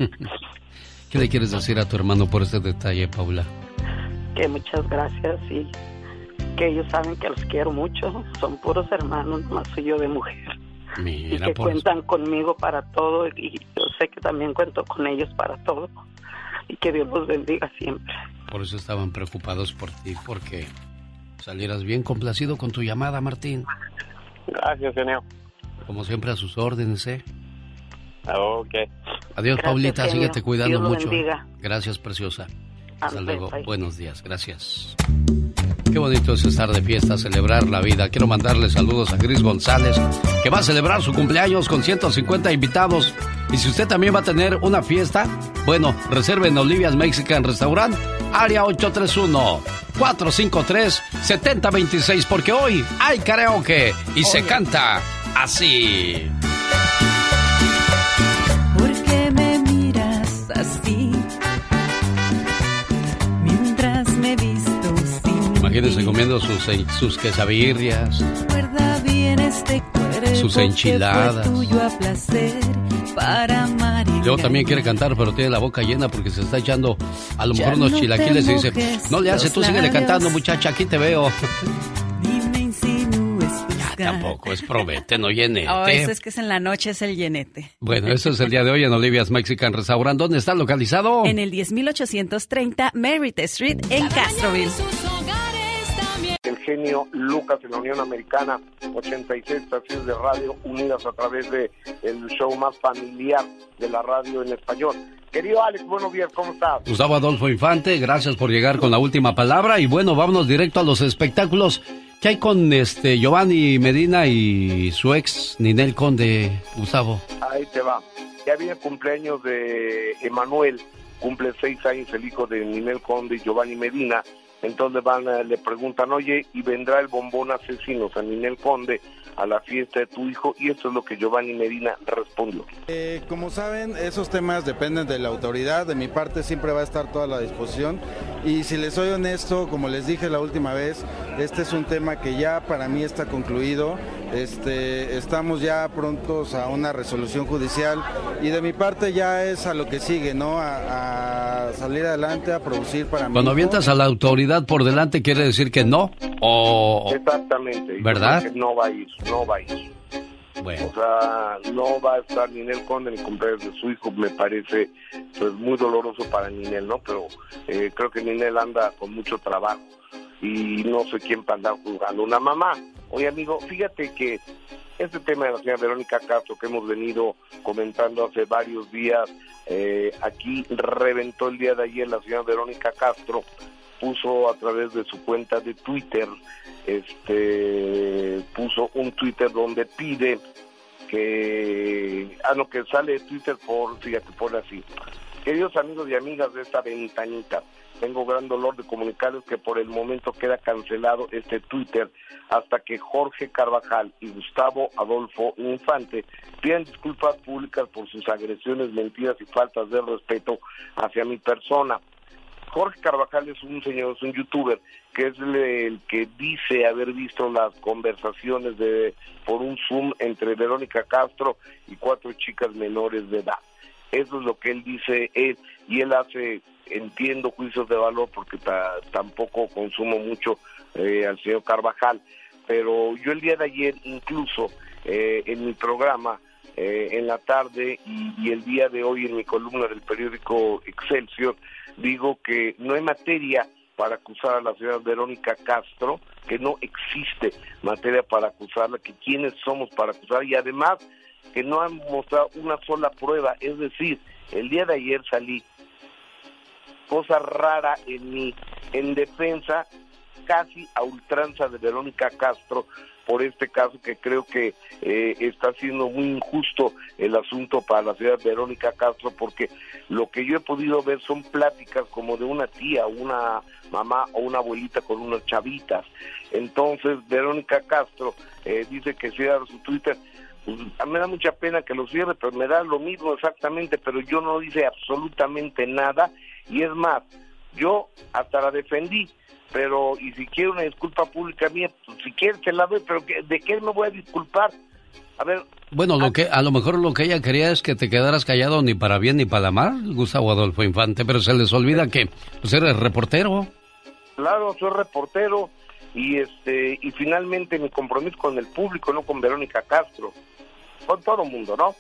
¿Qué le quieres decir a tu hermano por este detalle, Paula? Que muchas gracias y que ellos saben que los quiero mucho. Son puros hermanos, más soy yo de mujer. Mira, y que por cuentan conmigo para todo y yo sé que también cuento con ellos para todo. Y que Dios los bendiga siempre. Por eso estaban preocupados por ti, porque salieras bien complacido con tu llamada, Martín. Gracias, genio. Como siempre, a sus órdenes, ¿eh? Ok. Adiós, Gracias, Paulita. genio. Síguete cuidando Dios mucho. bendiga. Gracias, preciosa. Hasta luego. bye. Buenos días. Gracias. Qué bonito es estar de fiesta, celebrar la vida. Quiero mandarle saludos a Gris González, que va a celebrar su cumpleaños con 150 invitados. Y si usted también va a tener una fiesta, bueno, reserve en Olivia's Mexican Restaurant, área 831-453-7026, porque hoy hay karaoke y se canta así. Sin Imagínense comiendo sus, sus quesabirrias, Recuerda bien este cuerpo Sus enchiladas. fue tuyo a placer para amar y Luego también quiere cantar, pero tiene la boca llena porque se está echando a lo Ya mejor unos no chilaquiles y dice, no le hace, tú síguele labios". cantando muchacha, aquí te veo. ni me insinúes <laughs> buscar. Tampoco es probete, no llenete. <laughs> Oh, eso es que es en la noche, es el llenete. Bueno, eso es el día de hoy en Olivia's Mexican Restaurant. ¿Dónde está localizado? En el 10830 Merritt Street en Castroville. El genio Lucas en la Unión Americana, 86 estaciones de radio unidas a través de el show más familiar de la radio en español. Querido Alex, buenos días, ¿cómo estás? Gustavo Adolfo Infante, gracias por llegar con la última palabra. Y bueno, vámonos directo a los espectáculos. ¿Qué ¿Qué hay con este Giovanni Medina y su ex Ninel Conde, Gustavo? Ahí te va. Ya viene cumpleaños de Emanuel, cumple seis años el hijo de Ninel Conde y Giovanni Medina. Entonces van, a- le preguntan, oye, ¿y vendrá el bombón asesino San Ninel Conde a la fiesta de tu hijo? Y eso es lo que Giovanni Medina respondió. Eh, como saben, esos temas dependen de la autoridad. De mi parte siempre va a estar toda la disposición. Y si les soy honesto, como les dije la última vez, este es un tema que ya para mí está concluido. Este, estamos ya prontos a una resolución judicial y de mi parte ya es a lo que sigue, ¿no? A, a salir adelante, a producir para mí. Cuando avientas a la autoridad por delante, ¿quiere decir que no? O. Exactamente. ¿Verdad? no va a ir, no va a ir. Bueno. O sea, no va a estar Ninel Conde el cumpleaños de su hijo, me parece pues muy doloroso para Ninel, ¿no? Pero eh, creo que Ninel anda con mucho trabajo y no sé quién para andar juzgando una mamá. Oye, amigo, fíjate que este tema de la señora Verónica Castro que hemos venido comentando hace varios días, eh, aquí reventó el día de ayer la señora Verónica Castro, puso a través de su cuenta de Twitter, este, puso un Twitter donde pide que, ah, no, que sale de Twitter por, fíjate, por así. Queridos amigos y amigas de esta ventanita, tengo gran dolor de comunicarles que por el momento queda cancelado este Twitter hasta que Jorge Carvajal y Gustavo Adolfo Infante pidan disculpas públicas por sus agresiones, mentiras y faltas de respeto hacia mi persona. Jorge Carvajal es un señor, es un youtuber que es el, que dice haber visto las conversaciones de por un Zoom entre Verónica Castro y cuatro chicas menores de edad. Eso es lo que él dice él y él hace, entiendo, juicios de valor porque ta- tampoco consumo mucho eh, al señor Carvajal, pero yo el día de ayer incluso eh, en mi programa eh, en la tarde y el día de hoy en mi columna del periódico Excelsior digo que no hay materia para acusar a la señora Verónica Castro, que no existe materia para acusarla, que quiénes somos para acusar y además que no han mostrado una sola prueba, es decir, el día de ayer salí cosa rara en mi en defensa casi a ultranza de Verónica Castro por este caso que creo que eh, está siendo muy injusto el asunto para la señora Verónica Castro porque lo que yo he podido ver son pláticas como de una tía, una mamá o una abuelita con unas chavitas. Entonces Verónica Castro eh, dice que cierra su Twitter. Pues, me da mucha pena que lo cierre, pero me da lo mismo exactamente, pero yo no dice absolutamente nada y es más, yo hasta la defendí, pero y si quiere una disculpa pública mía, pues, si quiere se la doy, pero ¿qué- ¿de qué me voy a disculpar? A ver, Bueno, lo que a lo mejor lo que ella quería es que te quedaras callado ni para bien ni para mal, Gustavo Adolfo Infante, pero se les olvida que pues eres reportero. claro, soy reportero y este y finalmente mi compromiso con el público, no con Verónica Castro, con todo el mundo, ¿no?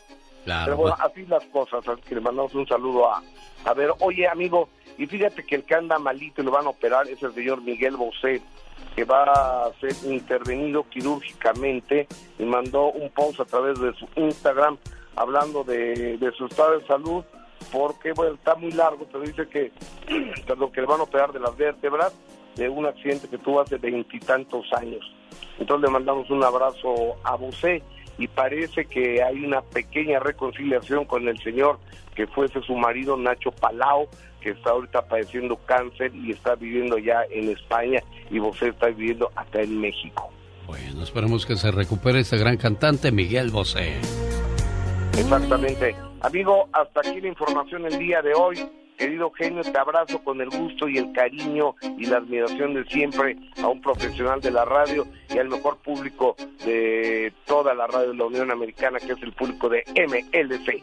Claro. Pero bueno, así las cosas, así que le mandamos un saludo a, a ver, oye amigo, y fíjate que el que anda malito y lo van a operar es el señor Miguel Bosé, que va a ser intervenido quirúrgicamente y mandó un post a través de su Instagram hablando de, de su estado de salud, porque bueno, está muy largo, pero dice que, <clears throat> perdón, que le van a operar de las vértebras de un accidente que tuvo hace veintitantos años. Entonces le mandamos un abrazo a Bosé y parece que hay una pequeña reconciliación con el señor que fuese su marido Nacho Palao, que está ahorita padeciendo cáncer y está viviendo ya en España y Bosé está viviendo acá en México. Bueno, esperemos que se recupere este gran cantante Miguel Bosé. Exactamente. Amigo, hasta aquí la información el día de hoy. Querido genio, te abrazo con el gusto y el cariño y la admiración de siempre a un profesional de la radio y al mejor público de toda la radio de la Unión Americana, que es el público de MLC.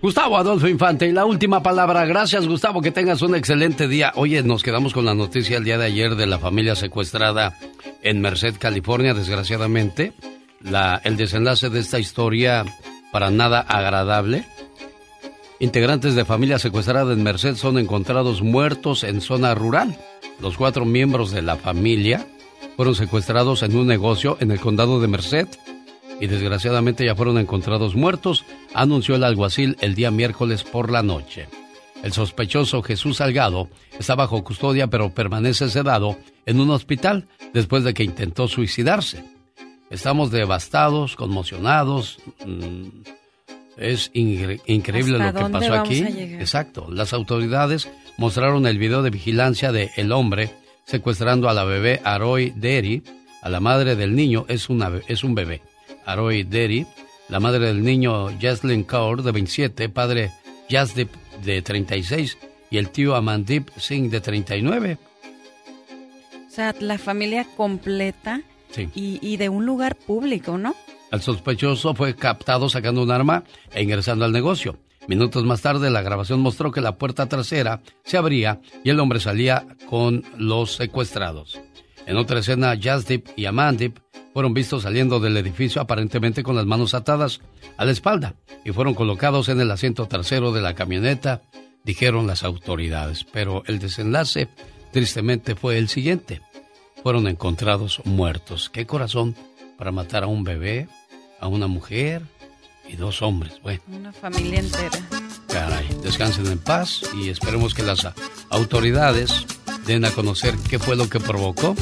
Gustavo Adolfo Infante, y la última palabra. Gracias, Gustavo, que tengas un excelente día. Oye, nos quedamos con la noticia el día de ayer de la familia secuestrada en Merced, California, desgraciadamente. El desenlace de esta historia para nada agradable. Integrantes de familia secuestrada en Merced son encontrados muertos en zona rural. Los cuatro miembros de la familia fueron secuestrados en un negocio en el condado de Merced y desgraciadamente ya fueron encontrados muertos, anunció el alguacil el día miércoles por la noche. El sospechoso Jesús Salgado está bajo custodia pero permanece sedado en un hospital después de que intentó suicidarse. Estamos devastados, conmocionados. Mm, es increíble lo que pasó aquí. Exacto. Las autoridades mostraron el video de vigilancia de el hombre secuestrando a la bebé Aroy Derry. A la madre del niño es, una, es un bebé. Aroy Derry. La madre del niño Jaslyn Kaur de 27. Padre Jasdeep de 36. Y el tío Amandip Singh de 39. O sea, la familia completa y, de un lugar público, ¿no? El sospechoso fue captado sacando un arma e ingresando al negocio. Minutos más tarde, la grabación mostró que la puerta trasera se abría y el hombre salía con los secuestrados. En otra escena, Jasdeep y Amandip fueron vistos saliendo del edificio aparentemente con las manos atadas a la espalda y fueron colocados en el asiento trasero de la camioneta, dijeron las autoridades. Pero el desenlace, tristemente, fue el siguiente fueron encontrados muertos. ¿Qué corazón para matar a un bebé, a una mujer y dos hombres? Bueno. Una familia entera. Caray, descansen en paz y esperemos que las autoridades den a conocer qué fue lo que provocó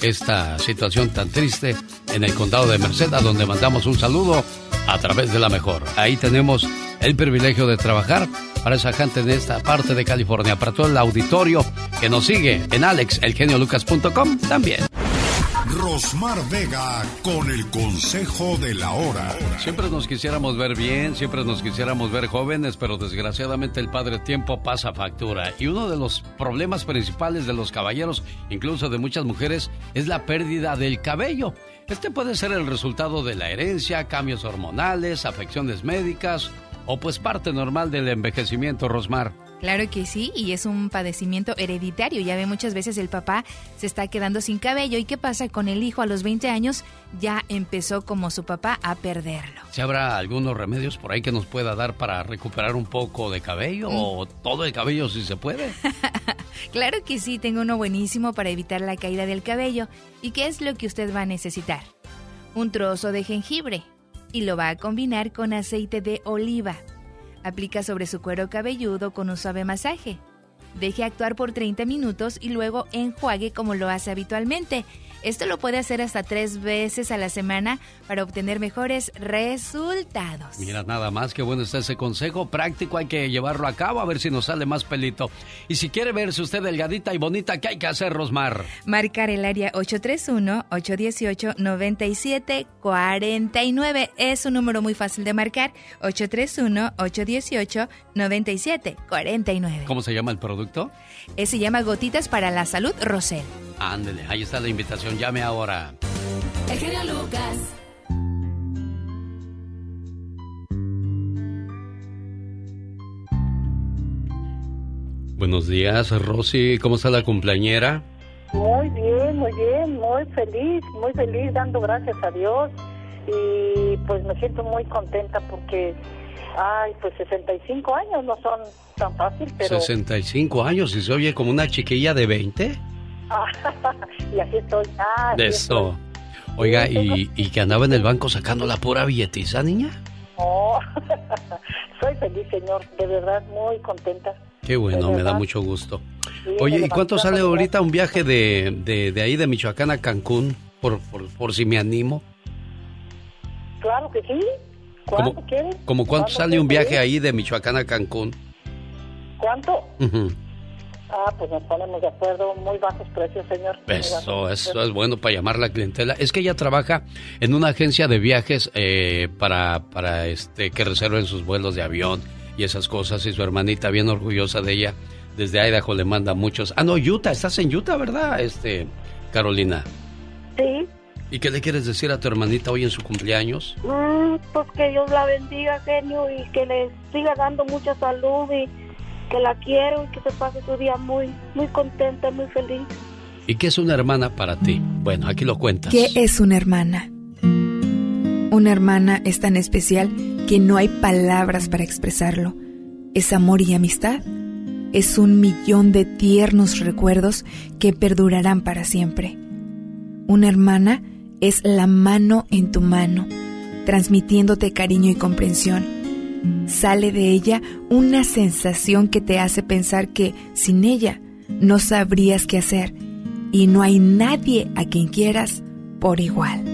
esta situación tan triste en el condado de Merced, a donde mandamos un saludo a través de la mejor. Ahí tenemos el privilegio de trabajar para esa gente en esta parte de California, para todo el auditorio que nos sigue en alexelgeniolucas.com también. Rosmar Vega con el consejo de la hora. Siempre nos quisiéramos ver bien, siempre nos quisiéramos ver jóvenes, pero desgraciadamente el padre tiempo pasa factura. Y uno de los problemas principales de los caballeros, incluso de muchas mujeres, es la pérdida del cabello. Este puede ser el resultado de la herencia, cambios hormonales, afecciones médicas o pues parte normal del envejecimiento, Rosmar. Claro que sí, y es un padecimiento hereditario. Ya ve muchas veces el papá se está quedando sin cabello. ¿Y qué pasa con el hijo a los 20 años? Ya empezó como su papá a perderlo. ¿Se habrá algunos remedios por ahí que nos pueda dar para recuperar un poco de cabello mm. o todo el cabello si se puede? <laughs> claro que sí, tengo uno buenísimo para evitar la caída del cabello. ¿Y qué es lo que usted va a necesitar? Un trozo de jengibre y lo va a combinar con aceite de oliva. Aplica sobre su cuero cabelludo con un suave masaje. Deje actuar por 30 minutos y luego enjuague como lo hace habitualmente. Esto lo puede hacer hasta tres veces a la semana para obtener mejores resultados. Mira, nada más que bueno está ese consejo práctico, hay que llevarlo a cabo a ver si nos sale más pelito. Y si quiere verse usted delgadita y bonita, ¿qué hay que hacer, Rosmar? Marcar el área 831-818-9749. Es un número muy fácil de marcar, 831-818-9749. ¿Cómo se llama el producto? Eh, se llama Gotitas para la Salud Rosel. Ándele, ahí está la invitación, llame ahora. El genio Lucas. Buenos días, Rosy. ¿Cómo está la cumpleañera? Muy bien, muy bien, muy feliz, muy feliz, dando gracias a Dios. Y pues me siento muy contenta porque, ay, pues 65 años no son tan fácil, pero... 65 años y se oye como una chiquilla de 20. <laughs> y así estoy. Ah, de eso. Oiga, ¿y, ¿y que andaba en el banco sacando la pura billetiza, niña? Oh, <laughs> soy feliz, señor, de verdad muy contenta. Qué bueno, me da mucho gusto. Oye, ¿y cuánto sale ahorita un viaje de, de, ahí de Michoacán a Cancún? Por, por, si me animo. Claro que sí. ¿Cuánto quieres? ¿Como cuánto sale un viaje ahí de Michoacán a Cancún? ¿Cuánto? Ah, pues nos ponemos de acuerdo, muy bajos precios, señor. Eso, eso es bueno para llamar la clientela. Es que ella trabaja en una agencia de viajes eh, para, para este, que reserven sus vuelos de avión y esas cosas. Y su hermanita, bien orgullosa de ella, desde Idaho le manda muchos. Ah, no, Utah, estás en Utah, ¿verdad, este, Carolina? Sí. ¿Y qué le quieres decir a tu hermanita hoy en su cumpleaños? Mm, pues que Dios la bendiga, genio, y que le siga dando mucha salud y que la quiero y que se pase su día muy, muy contenta, muy feliz. ¿Y qué es una hermana para ti? Bueno, aquí lo cuentas. ¿Qué es una hermana? Una hermana es tan especial que no hay palabras para expresarlo. Es amor y amistad. Es un millón de tiernos recuerdos que perdurarán para siempre. Una hermana es la mano en tu mano, transmitiéndote cariño y comprensión Sale de ella una sensación que te hace pensar que sin ella no sabrías qué hacer y no hay nadie a quien quieras por igual.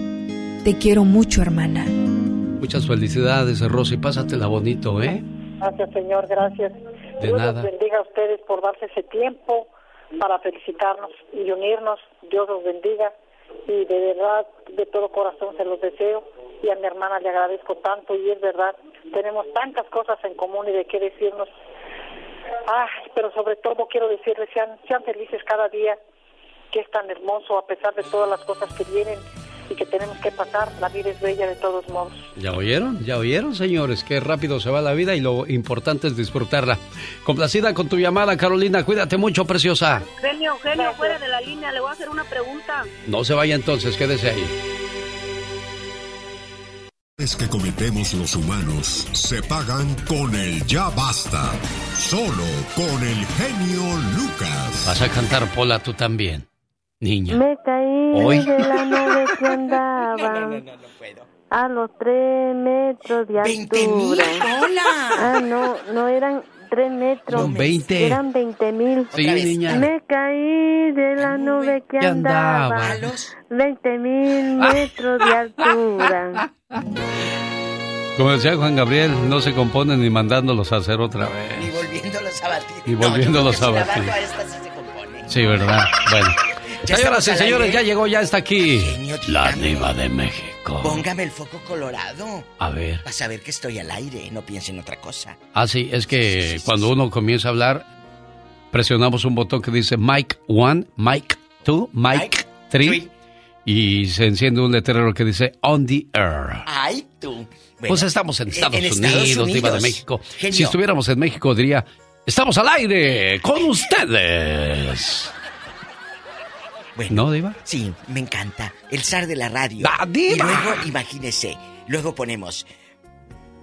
Te quiero mucho, hermana. Muchas felicidades, Rosy. Pásatela bonito, ¿eh? Gracias, Señor, gracias. De Dios nada. los bendiga a ustedes por darse ese tiempo para felicitarnos y unirnos. Dios los bendiga y de verdad, de todo corazón se los deseo y a mi hermana le agradezco tanto y es verdad, tenemos tantas cosas en común y de qué decirnos. Ay, pero sobre todo quiero decirles, sean, sean felices cada día, que es tan hermoso a pesar de todas las cosas que vienen y que tenemos que pasar. La vida es bella de todos modos. ¿Ya oyeron? ¿Ya oyeron, señores? Qué rápido se va la vida y lo importante es disfrutarla. Complacida con tu llamada, Carolina. Cuídate mucho, preciosa. Genio, genio, fuera de la línea, le voy a hacer una pregunta. No se vaya entonces, quédese ahí. Es que cometemos los humanos se pagan con el ya basta. Solo con el genio Lucas. Vas a cantar Pola tú también, niña. Me caí Hoy. de la nube que <laughs> andaba a los tres metros de altura. Ah, no, no eran tres metros. Son 20. Eran veinte mil. Sí, niña. Me caí de la nube que que andaba andaba. a los veinte mil metros de altura. Como decía Juan Gabriel, no se componen ni mandándolos a hacer otra Y vez. volviéndolos a batir. Y volviéndolos No, a batir. la banda esta sí se compone. Sí, ¿verdad? Bueno. Señoras y señores, ya llegó, ya está aquí. Genio, La diva de México. Póngame el foco colorado. A ver. Para saber que estoy al aire, no piense en otra cosa. Ah, sí, es que cuando uno comienza a hablar, presionamos un botón que dice Mic 1, Mic 2, Mic 3 y se enciende un letrero que dice On the Air. Ay, tú. Bueno, pues estamos en Estados, en Unidos, Estados Diva de Unidos. México. Genio. Si estuviéramos en México diría, estamos al aire con ustedes. ¿No, Diva? Sí, me encanta. El zar de la radio. ¡La diva! Y luego, imagínese, luego ponemos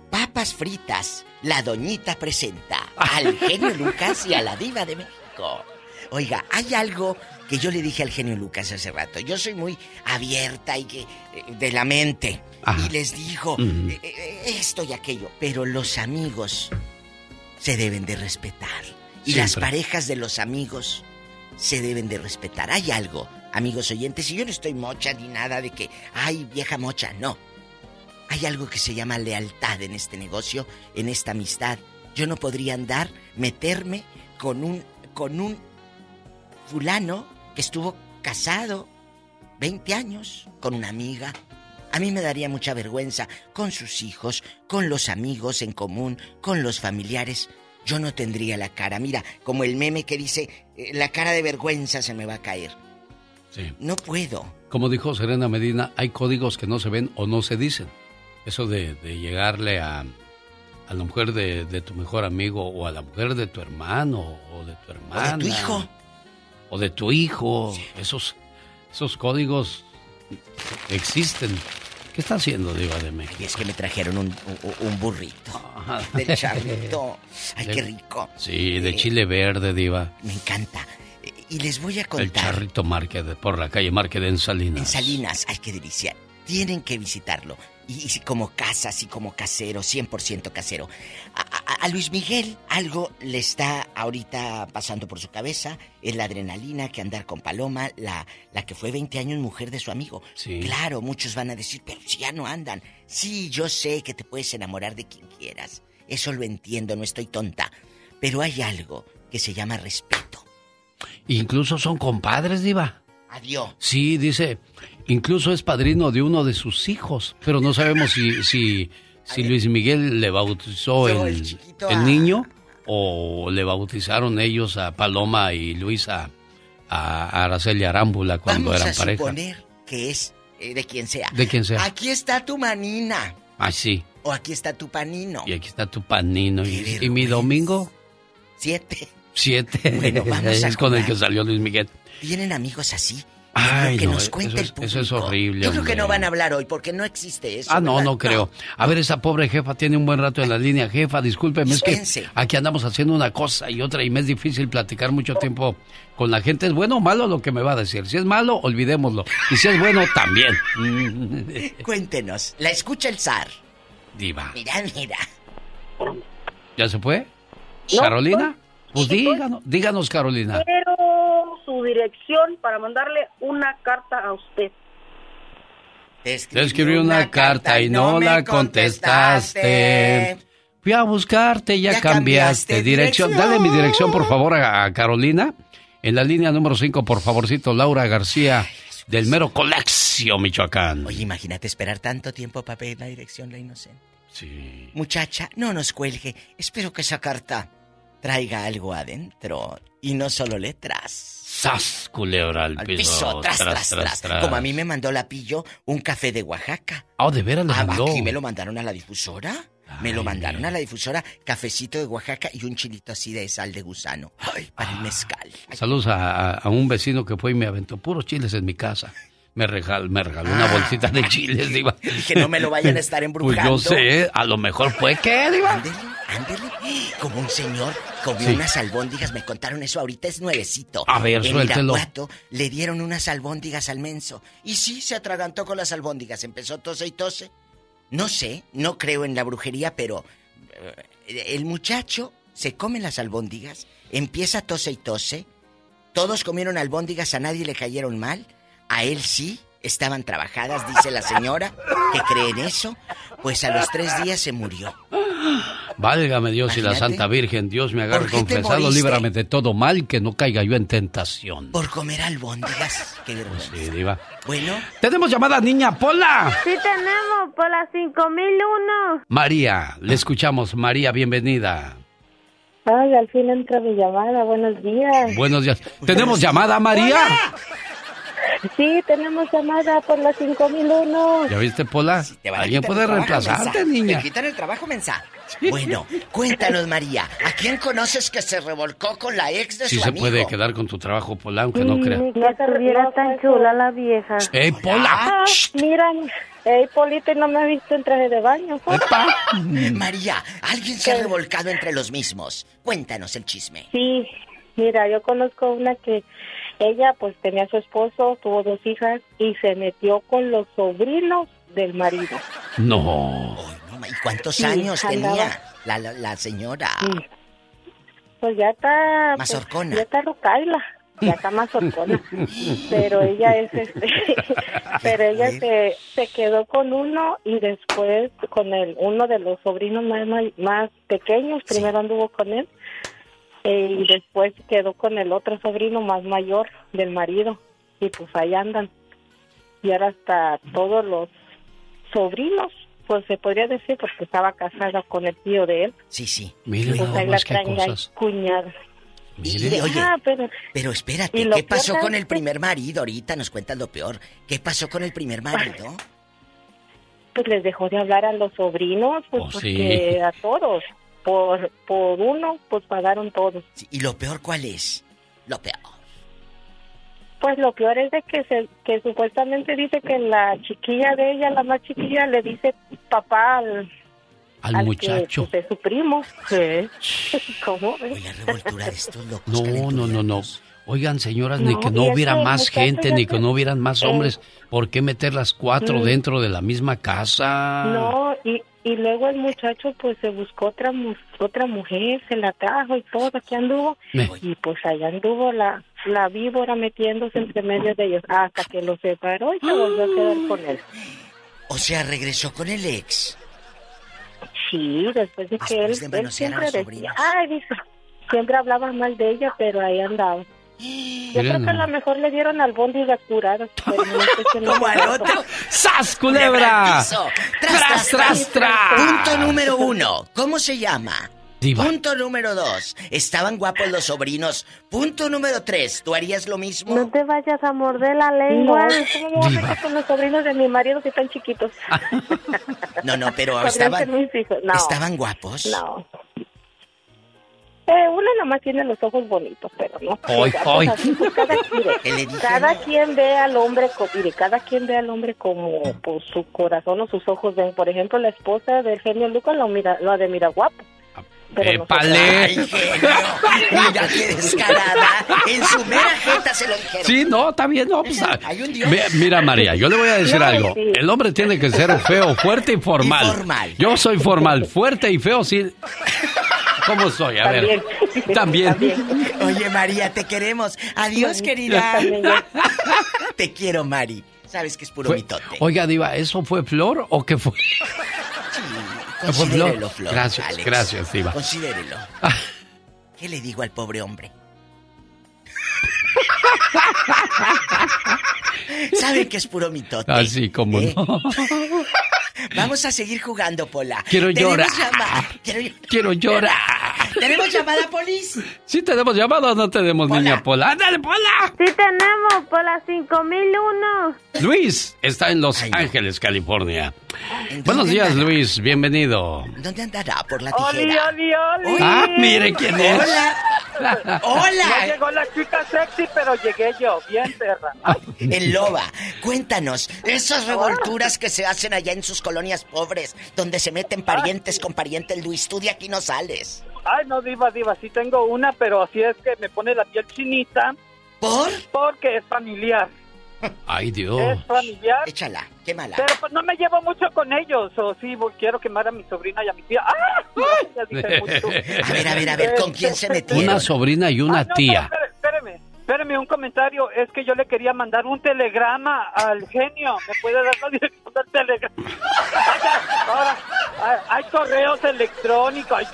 papas fritas. La doñita presenta al <laughs> genio Lucas y a la diva de México. Oiga, hay algo que yo le dije al genio Lucas hace rato. Yo soy muy abierta y que eh, de la mente. Y les digo eh, eh, esto y aquello. Pero los amigos se deben de respetar. Y las parejas de los amigos se deben de respetar. Hay algo, amigos oyentes, y yo no estoy mocha ni nada de que, ay, vieja mocha, no. Hay algo que se llama lealtad en este negocio, en esta amistad. Yo no podría andar, meterme con un, con un fulano que estuvo casado 20 años con una amiga. A mí me daría mucha vergüenza con sus hijos, con los amigos en común, con los familiares. Yo no tendría la cara. Mira, como el meme que dice, eh, la cara de vergüenza se me va a caer. Sí. No puedo. Como dijo Serena Medina, hay códigos que no se ven o no se dicen. Eso de, de llegarle a, a la mujer de, de tu mejor amigo o a la mujer de tu hermano o de tu hermana. tu hijo. O de tu hijo. Esos, esos códigos existen. ¿Qué está haciendo Diva de México? Y es que me trajeron un, un- un burrito del charrito. Ay, qué rico. Sí, de chile verde, Diva. Me encanta. Y les voy a El contar. charrito Market por la calle Market en Salinas. En Salinas, ay, qué delicia. Tienen que visitarlo. Y, como casa, así como casero, 100% casero. A, a- a Luis Miguel algo le está ahorita pasando por su cabeza. Es la adrenalina que andar con Paloma, la, la que fue 20 años mujer de su amigo. Sí. Claro, muchos van a decir, pero si ya no andan. Sí, yo sé que te puedes enamorar de quien quieras. Eso lo entiendo, no estoy tonta. Pero hay algo que se llama respeto. Incluso son compadres, Diva. Adiós. Sí, dice, incluso es padrino de uno de sus hijos, pero no sabemos si, si, si Luis Miguel le bautizó el el, a- niño o le bautizaron ellos a Paloma y Luis a, Araceli Arámbula cuando Vamos eran a pareja. suponer que es eh, de quien sea. De quien sea. Aquí está tu manina. Ah, sí. O aquí está tu panino. Y aquí está tu panino. Y, y mi domingo, Siete. siete. Bueno, vamos a <laughs> es con el que salió Luis Miguel. ¿Tienen amigos así? Ay, que no, nos eso cuenta es- el eso es horrible, Yo creo que no van a hablar hoy porque no existe eso. Ah, no, ¿verdad? no creo. A ver, esa pobre jefa tiene un buen rato en la línea. Jefa, discúlpeme, es que aquí andamos haciendo una cosa y otra y me es difícil platicar mucho tiempo con la gente. ¿Es bueno o malo lo que me va a decir? Si es malo, olvidémoslo. Y si es bueno, también. <laughs> Cuéntenos. La escucha el zar. Diva. Mira, mira. ¿Ya se fue? No, ¿Carolina? Pues díganos, díganos, Carolina. Quiero su dirección para mandarle una carta a usted. Te escribí, una, carta y no, la contestaste. Fui a buscarte y ya, cambiaste, dirección. Dale mi dirección, por favor, a, Carolina. En la línea número 5, por favorcito, Laura García, del mero Colexio, Michoacán. Oye, imagínate esperar tanto tiempo para pedir la dirección, la inocente. Sí. Muchacha, no nos cuelgue. Espero que esa carta traiga algo adentro y no solo letras. ¡Sas, culebra al, piso! tras, tras, tras, Como a mí me mandó la pillo un café de Oaxaca. Ah, ¿de veras le ah, mandó? Aquí me lo mandaron a la difusora. me lo mandaron a la difusora, cafecito de Oaxaca y un chilito así de sal de gusano. Ay, para el mezcal. Saludos a, a, un vecino que fue y me aventó puros chiles en mi casa me regaló, me regaló una bolsita de chiles, Diva. Que no me lo vayan a estar embrujando. <laughs> Pues yo sé, a lo mejor fue que, Diva. Ándele, ándele. Como un señor comió unas albóndigas, me contaron eso, ahorita es nuevecito. A ver, en suéltelo. Irapuato le dieron unas albóndigas al menso. Y sí, se atragantó con las albóndigas, empezó tose y tose. No sé, no creo en la brujería, pero eh, el muchacho se come las albóndigas, empieza tose y tose. Todos comieron albóndigas, a nadie le cayeron mal a él sí, estaban trabajadas, dice la señora, que cree en eso. Pues a los tres días se murió. Válgame Dios y la Santa Virgen, Dios me agarre confesado, líbrame de todo mal, que no caiga yo en tentación. Por comer albóndigas. Qué vergüenza. Sí, diva. Bueno. Tenemos llamada, niña Pola. Sí tenemos, Pola 5001. María, le escuchamos. María, bienvenida. Ay, al fin entra mi llamada. Buenos días. Buenos días. ¿Tenemos llamada, María? Sí, tenemos llamada por la 5001. ¿Ya viste, Pola? ¿Alguien puede reemplazarte, niña? ¿Te quitan el trabajo, mensa? Bueno, cuéntanos, María. ¿A quién conoces que se revolcó con la ex de sí su amigo? Sí se puede quedar con tu trabajo, Pola, aunque no crea. No estuviera tan chula la vieja. ¡Ey, Pola! Ah, mira, ¡Ey, Polito, no me ha visto en traje de baño! María, ¿alguien se ha revolcado entre los mismos? Cuéntanos el chisme. Sí, mira, yo conozco una que ella pues tenía a su esposo, tuvo dos hijas y se metió con los sobrinos del marido. No. ¿Y cuántos años tenía la, la, señora? Pues ya está... Pues, ya está Rocaila. Ya está más <laughs> pero ella es este... <laughs> pero ella se, se quedó con uno y después con el uno de los sobrinos más, más pequeños. Primero anduvo con él y después quedó con el otro sobrino más mayor del marido. Y pues ahí andan. Y ahora hasta todos los sobrinos pues se podría decir porque estaba casada con el tío de él. Sí sí. Mire, pues ahí la traen cuñada. Mire, oye, ah, pero, pero espérate, ¿qué pasó con el primer marido? Ahorita nos cuentas lo peor. ¿Qué pasó con el primer marido? Pues les dejó de hablar a los sobrinos, pues oh, porque a todos por, por uno, pues pagaron todos. ¿Y lo peor cuál es? Lo peor. Pues lo peor es de que, se, que supuestamente dice que la chiquilla de ella, la más chiquilla, le dice papá al, al, muchacho. Que, pues, su primo. <laughs> <laughs> ¿Cómo? la revoltura de estos <laughs> locos. No, no, no, no. Oigan, señoras, ni que no hubiera más gente, ni que no hubieran más hombres. ¿Por qué meter las cuatro mm. dentro de la misma casa? No, y, y luego el muchacho pues se buscó otra otra mujer, se la trajo y todo, aquí anduvo. Y pues allá anduvo la, la víbora metiéndose entre medio de ellos hasta que lo separó y se volvió a quedar con él. O sea, regresó con el ex. Sí, después de que él, siempre decía, ay, dice, siempre hablaba mal de ella, pero ahí andaba. Yo creo que a lo mejor le dieron al bondi de curadas. <laughs> Como al otro. ¡Sas, culebra! ¡Tras, tras, tras, Punto número uno. ¿Cómo se llama? Punto número dos. Estaban guapos los sobrinos. Punto número tres. ¿Tú harías lo mismo? No te vayas a morder la lengua. No, ¿Cómo voy a con los sobrinos de mi marido que están chiquitos? <laughs> no, no, pero estaban... ¿Estaban guapos? No. Eh, uno nomás tiene los ojos bonitos, pero no. Hoy, hoy. cada, <laughs> quien ve al hombre, mire, cada quien ve al hombre como por su corazón o sus ojos ven. Por ejemplo, la esposa del genio Lucas lo mira, lo de mira guapo. ¡Épale! Mira qué descarada. En su mera jeta se lo dijeron. Sí, no, está bien. No, pues, Hay un Dios. Mira, María, yo le voy a decir algo. El hombre tiene que ser feo, fuerte y formal. Y formal. Yo soy formal, fuerte y feo, sí. ¿Cómo soy? A ver. También. Oye, María, te queremos. Adiós, querida. te quiero, Mari. Sabes que es puro Fue- mitote. Oiga, Diva, ¿eso fue flor o qué fue? ¿Fue flor? Considérelo, Flor. Gracias, Alex. gracias, Diva. Considérelo. ¿Qué le digo al pobre hombre? <laughs> Saben que es puro mitote. Así como ¿Eh? no. <laughs> Vamos a seguir jugando, Pola. Quiero llorar. Quiero... Quiero llorar. ¿Tenemos llamada, Polis? ¿Sí tenemos llamada o no tenemos, niña Pola? ¡Ándale, Pola! Sí tenemos por las 5001. Luis está en Los Ángeles, California. Buenos días, Luis. Bienvenido. ¿Dónde andará por la ¡Oli, tijera? oli, oli! Ah, mire quién es. Hola. Hola. No llegó la chica sexy, pero llegué yo. Bien, perra. El loba, cuéntanos, esas revolturas que se hacen allá en sus colonias pobres, donde se meten parientes con parientes, Luis, tú de aquí no sales. Ay, no, diva, diva, sí tengo una, pero así es que me pone la piel chinita. ¿Por? Porque es familiar. <laughs> Ay, Dios. Es familiar. Échala, quémala. Pero pues no me llevo mucho con ellos, o sí, quiero quemar a mi sobrina y a mi tía. ¡Ah! Ya dije mucho. <laughs> A ver, a ver, a ver, ¿con quién se metieron? Una sobrina y una Ah, no, tía. pero espéreme, un comentario. Es que yo le quería mandar un telegrama al genio. ¿Me puede dar la dirección del telegrama? <laughs> Ahora, hay- hay correos electrónicos. hay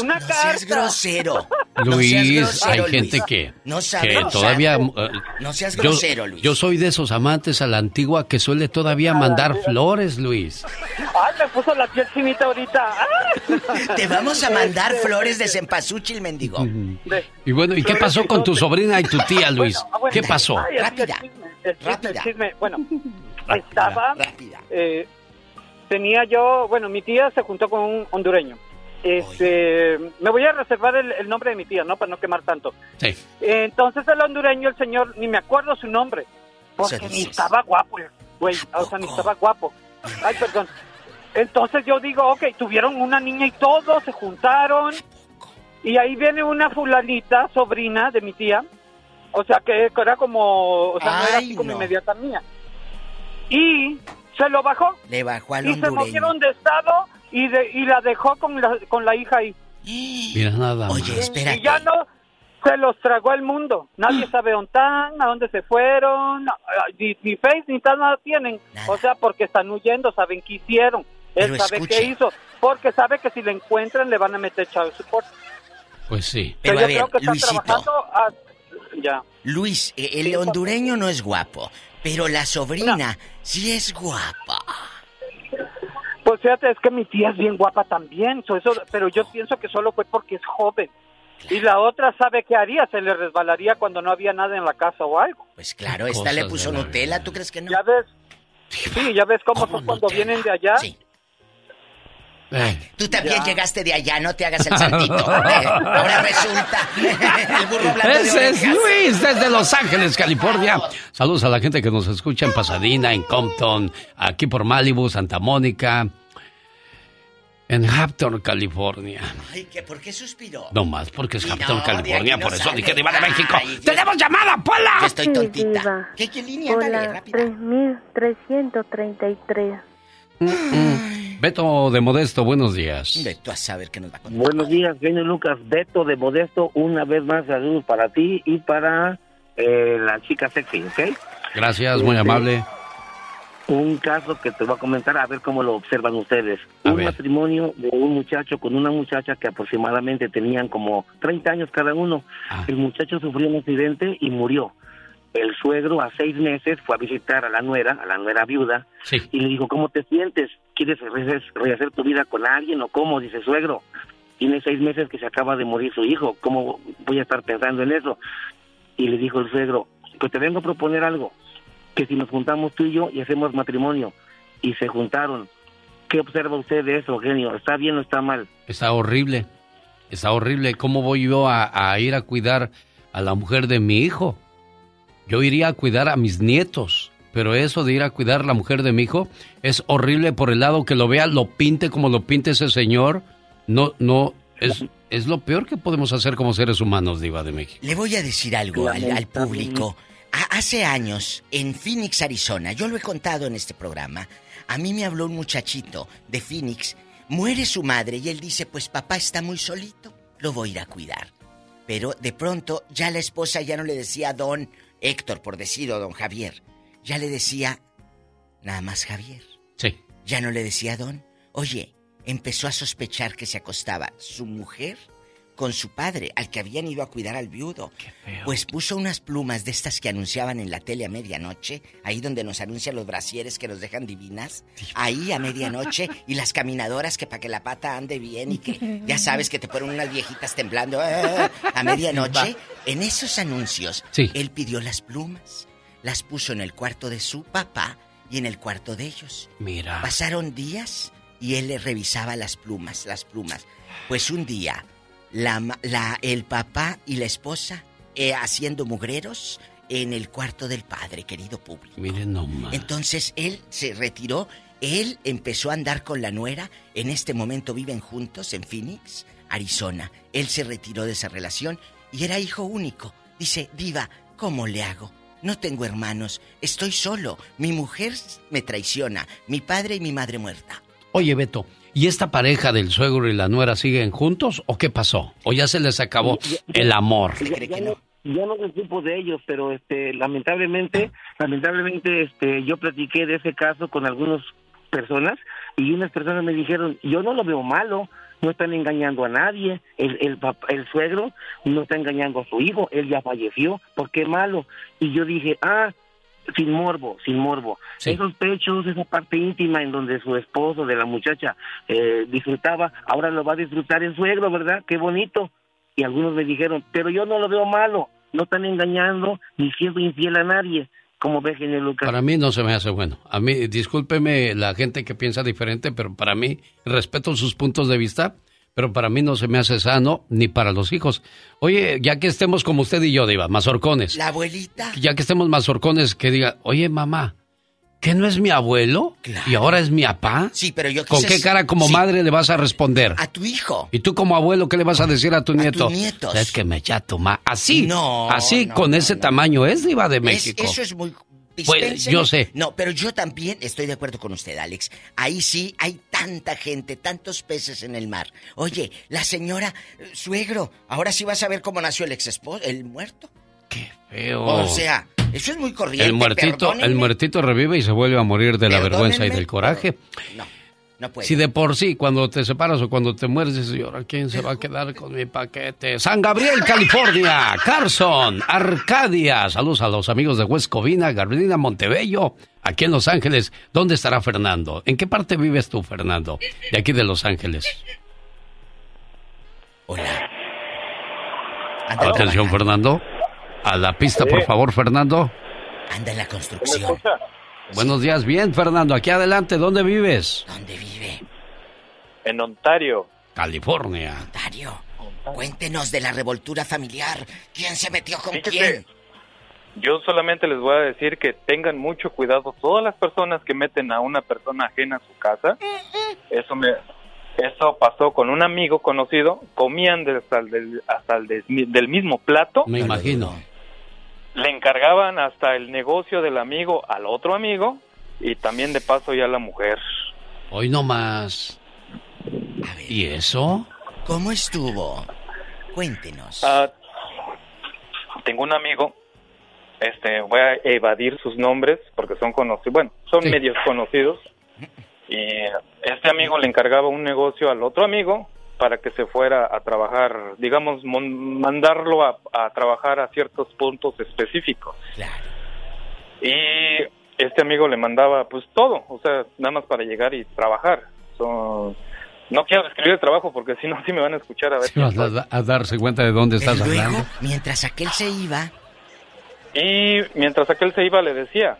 Una No carta. seas grosero. <laughs> Luis, no seas hay gente Luis. que, No sabe que usar. todavía... eh, No seas yo- grosero, Luis. Yo soy de esos amantes a la antigua que suele todavía mandar flores, Luis. <laughs> Ay, me puso la piel chinita ahorita. ¡Ah! Te vamos a mandar Este, flores de cempasúchil, mendigo. Y bueno, ¿y qué pasó con tu sobrina y tu tía, Luis? Ah, bueno, ¿Qué pasó? ay, el chisme, el chisme, el chisme. Bueno, Rápida, estaba. eh, tenía yo. Bueno, mi tía se juntó con un hondureño. Este, me voy a reservar el, el nombre de mi tía, ¿no? Para no quemar tanto. Sí. Entonces el hondureño, el señor, ni me acuerdo su nombre. Porque ni estaba guapo, el güey. O sea, ni estaba guapo. Ay, perdón. Entonces yo digo, ok, tuvieron una niña y todos se juntaron. Y ahí viene una fulanita, sobrina de mi tía. O sea, que era como, o sea, no era así como no. inmediata mía. Y se lo bajó. Le bajó al Y se movieron de estado y, de, y la dejó con la, con la hija ahí. Mira nada más. Oye, espérate. Y ya no se los tragó el mundo. Nadie sabe dónde están, a dónde se fueron, ni, ni Face ni tal nada tienen. O sea, porque están huyendo, saben qué hicieron. Él Pero sabe escuche. qué hizo, porque sabe que si le encuentran le van a meter child support. Pues sí. Pero yo a ver, creo que Luisito. trabajando a- Ya. Luis, eh, el hondureño no es guapo, pero la sobrina sí es guapa. Pues fíjate, es que mi tía es bien guapa también, so eso, pero yo pienso que solo fue porque es joven. Y la otra sabe qué haría, se le resbalaría cuando no había nada en la casa o algo. Pues claro, esta le puso Nutella, ¿tú crees que no? Ya ves, <laughs> sí, ya ves cómo son cuando vienen de allá. Tú también llegaste de allá, no te hagas el santito. <laughs> Eh, ahora resulta <laughs> el burro hablando de Ese es. Luis desde Los Ángeles, California. Saludos a la gente que nos escucha en Pasadena, en Compton, aquí por Malibu, Santa Mónica, en Hampton, California. Ay, ¿qué? ¿por qué suspiró? No más porque es Hampton, California, no por eso sale. dije Diva de México. Ay. ¡Tenemos llamada, Pola! Yo estoy tontita. diva. ¿Qué, qué línea? Ándale, Hola, rápida. 3333. Beto de Modesto, buenos días. Beto a saber qué nos va a contar. Buenos días, genio Lucas. Beto de Modesto, una vez más saludos para ti y para eh, la chica sexy, ¿ok? Gracias, muy Este, amable. Un caso que te voy a comentar, a ver cómo lo observan ustedes. A un ver. matrimonio de un muchacho con una muchacha que aproximadamente tenían como 30 años cada uno. Ah. El muchacho sufrió un accidente y murió. El suegro a seis meses fue a visitar a la nuera, a la nuera viuda, y le dijo, ¿cómo te sientes? ¿Quieres rehacer, tu vida con alguien o cómo? Dice, suegro, tiene seis meses que se acaba de morir su hijo, ¿cómo voy a estar pensando en eso? Y le dijo el suegro, pues te vengo a proponer algo, que si nos juntamos tú y yo y hacemos matrimonio, y se juntaron, ¿qué observa usted de eso, genio? ¿Está bien o está mal? Está horrible. Está horrible. ¿Cómo voy yo a, a ir a cuidar a la mujer de mi hijo? Yo iría a cuidar a mis nietos. Pero eso de ir a cuidar a la mujer de mi hijo es horrible por el lado que lo vea, lo pinte como lo pinte ese señor. No, no, es, es lo peor que podemos hacer como seres humanos, Diva de México. Le voy a decir algo al, al público. Ha- hace años, en Phoenix, Arizona, yo lo he contado en este programa, a mí me habló un muchachito de Phoenix, muere su madre y él dice, pues papá está muy solito. lo voy a ir a cuidar. Pero de pronto ya la esposa ya no le decía a don Héctor, por decir, o don Javier. Ya le decía nada más Javier. Sí. Ya no le decía don. Oye, empezó a sospechar que se acostaba su mujer con su padre, al que habían ido a cuidar al viudo. Pues puso unas plumas de estas que anunciaban en la tele a medianoche, ahí donde nos anuncian los brasieres que nos dejan divinas, ahí a medianoche, y las caminadoras que para que la pata ande bien y que ya sabes que te ponen unas viejitas temblando ah, a medianoche. En esos anuncios, él pidió las plumas, las puso en el cuarto de su papá y en el cuarto de ellos. Mira. Pasaron días y él le revisaba las plumas, las plumas. Pues un día la, la, el papá y la esposa eh, haciendo mugreros en el cuarto del padre, querido público. Miren nomás. Entonces él se retiró, él empezó a andar con la nuera, en este momento viven juntos en Phoenix, Arizona. Él se retiró de esa relación y era hijo único. Dice, diva, ¿cómo le hago? No tengo hermanos, estoy solo, mi mujer me traiciona, mi padre y mi madre muerta. Oye, Beto, ¿Y esta pareja del suegro y la nuera siguen juntos o qué pasó? ¿O ya se les acabó el amor? Ya, no, ya no me de ellos, pero este lamentablemente, lamentablemente este yo platiqué de ese caso con algunas personas y unas personas me dijeron, "Yo no lo veo malo, no están engañando a nadie, el, el, el suegro no está engañando a su hijo, él ya falleció, ¿por qué malo? Y yo dije, ah, sin morbo, sin morbo. Esos pechos, esa parte íntima en donde su esposo de la muchacha eh, disfrutaba, ahora lo va a disfrutar el suegro, ¿verdad? Qué bonito. Y algunos me dijeron, pero yo no lo veo malo, no están engañando ni siendo infiel a nadie. Como ve, genio Lucas. Para mí no se me hace bueno. A mí, discúlpeme la gente que piensa diferente, pero para mí, respeto sus puntos de vista, pero para mí no se me hace sano ni para los hijos. Oye, ya que estemos como usted y yo, Diva, mazorcones. La abuelita. Ya que estemos mazorcones, que diga, oye, mamá, ¿que no es mi abuelo? ¿Y ahora es mi papá? Sí, pero yo ¿Con qué cara como madre le vas a responder? A tu hijo. ¿Y tú como abuelo qué le vas a decir a tu a nieto? Tus nietos. Es que me echa tu ma. Así. No. Así, con ese tamaño es Diva de México. eso es muy pues yo sé. No, pero yo también estoy de acuerdo con usted, Alex. Ahí sí hay tanta gente, tantos peces en el mar. Oye, la señora, eh, suegro, ahora sí vas a ver cómo nació el ex esposo, el muerto. Qué feo. O sea, eso es muy corriente. El muertito, el muertito revive y se vuelve a morir de la vergüenza y del coraje. No. No puede. Si de por sí, cuando te separas o cuando te mueres, dices, ¿y quién se va a quedar con mi paquete? San Gabriel, California, Carson, Arcadia. Saludos a los amigos de West Covina, Gardena, Montebello, aquí en Los Ángeles. ¿Dónde estará Fernando? ¿En qué parte vives tú, Fernando? De aquí de Los Ángeles. Hola. Atención, Fernando. A la pista, por favor, Fernando. Anda en la construcción. Buenos días, bien, Fernando. Aquí adelante, ¿dónde vives? ¿Dónde vive? En Ontario. California. Ontario. Cuéntenos de la revoltura familiar. ¿Quién se metió con quién? Yo solamente les voy a decir que tengan mucho cuidado todas las personas que meten a una persona ajena a su casa. Eso me eso pasó con un amigo conocido, comían hasta el, hasta el del mismo plato. Me imagino le encargaban hasta el negocio del amigo al otro amigo y también de paso ya a la mujer. Hoy no más. ¿Y eso? ¿Cómo estuvo? Cuéntenos. Ah, tengo un amigo, este, voy a evadir sus nombres porque son conocidos, bueno, son medios conocidos. Y este amigo le encargaba un negocio al otro amigo para que se fuera a trabajar, digamos, mandarlo a, trabajar a ciertos puntos específicos. Y este amigo le mandaba pues todo, o sea, nada más para llegar y trabajar. no quiero describir el trabajo porque si no, sí me van a escuchar a ver. a, darse cuenta de dónde estás hablando. Mientras aquel se iba. Y mientras aquel se iba le decía,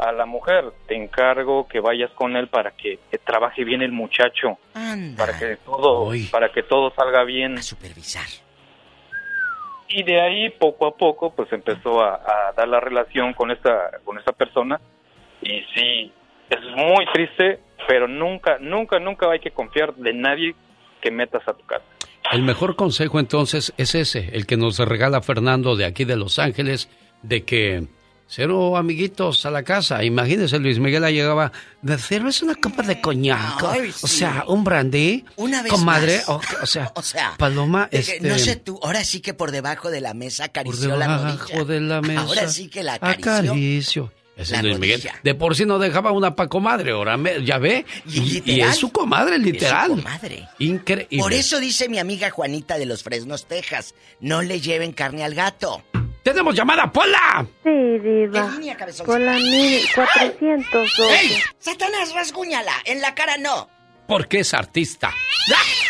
a la mujer, te encargo que vayas con él para que, trabaje bien el muchacho, para que todo, para que todo salga bien. A supervisar. Y de ahí poco a poco, pues empezó a, dar la relación con esta, con esta persona. Y sí, es muy triste, pero nunca, nunca, nunca hay que confiar de nadie que metas a tu casa. El mejor consejo entonces es ese, el que nos regala Fernando de aquí de Los Ángeles, de que Cero amiguitos a la casa. Imagínese, Luis Miguel llegaba de cero es una copa de coñac. O sea, un brandy. Una vez Comadre, o, o sea, <laughs> O sea, Paloma, de que, este... no sé tú, ahora sí que por debajo de la mesa por acarició la debajo rodilla. de la mesa. Ahora sí que la acarició. Acaricio. Ese La Luis Miguel. De por sí no dejaba una pa' comadre, ahora me- ya ve. Y Y, y literal. es su comadre, literal. Es su comadre. Increíble. Por eso dice mi amiga Juanita de los Fresnos, Texas, no le lleven carne al gato. ¡Tenemos llamada, Pola! Sí, diva. línea, cabezón? Por la 1412. ¡Ey! ¡Satanás, rasguñala! En la cara no. Porque es artista.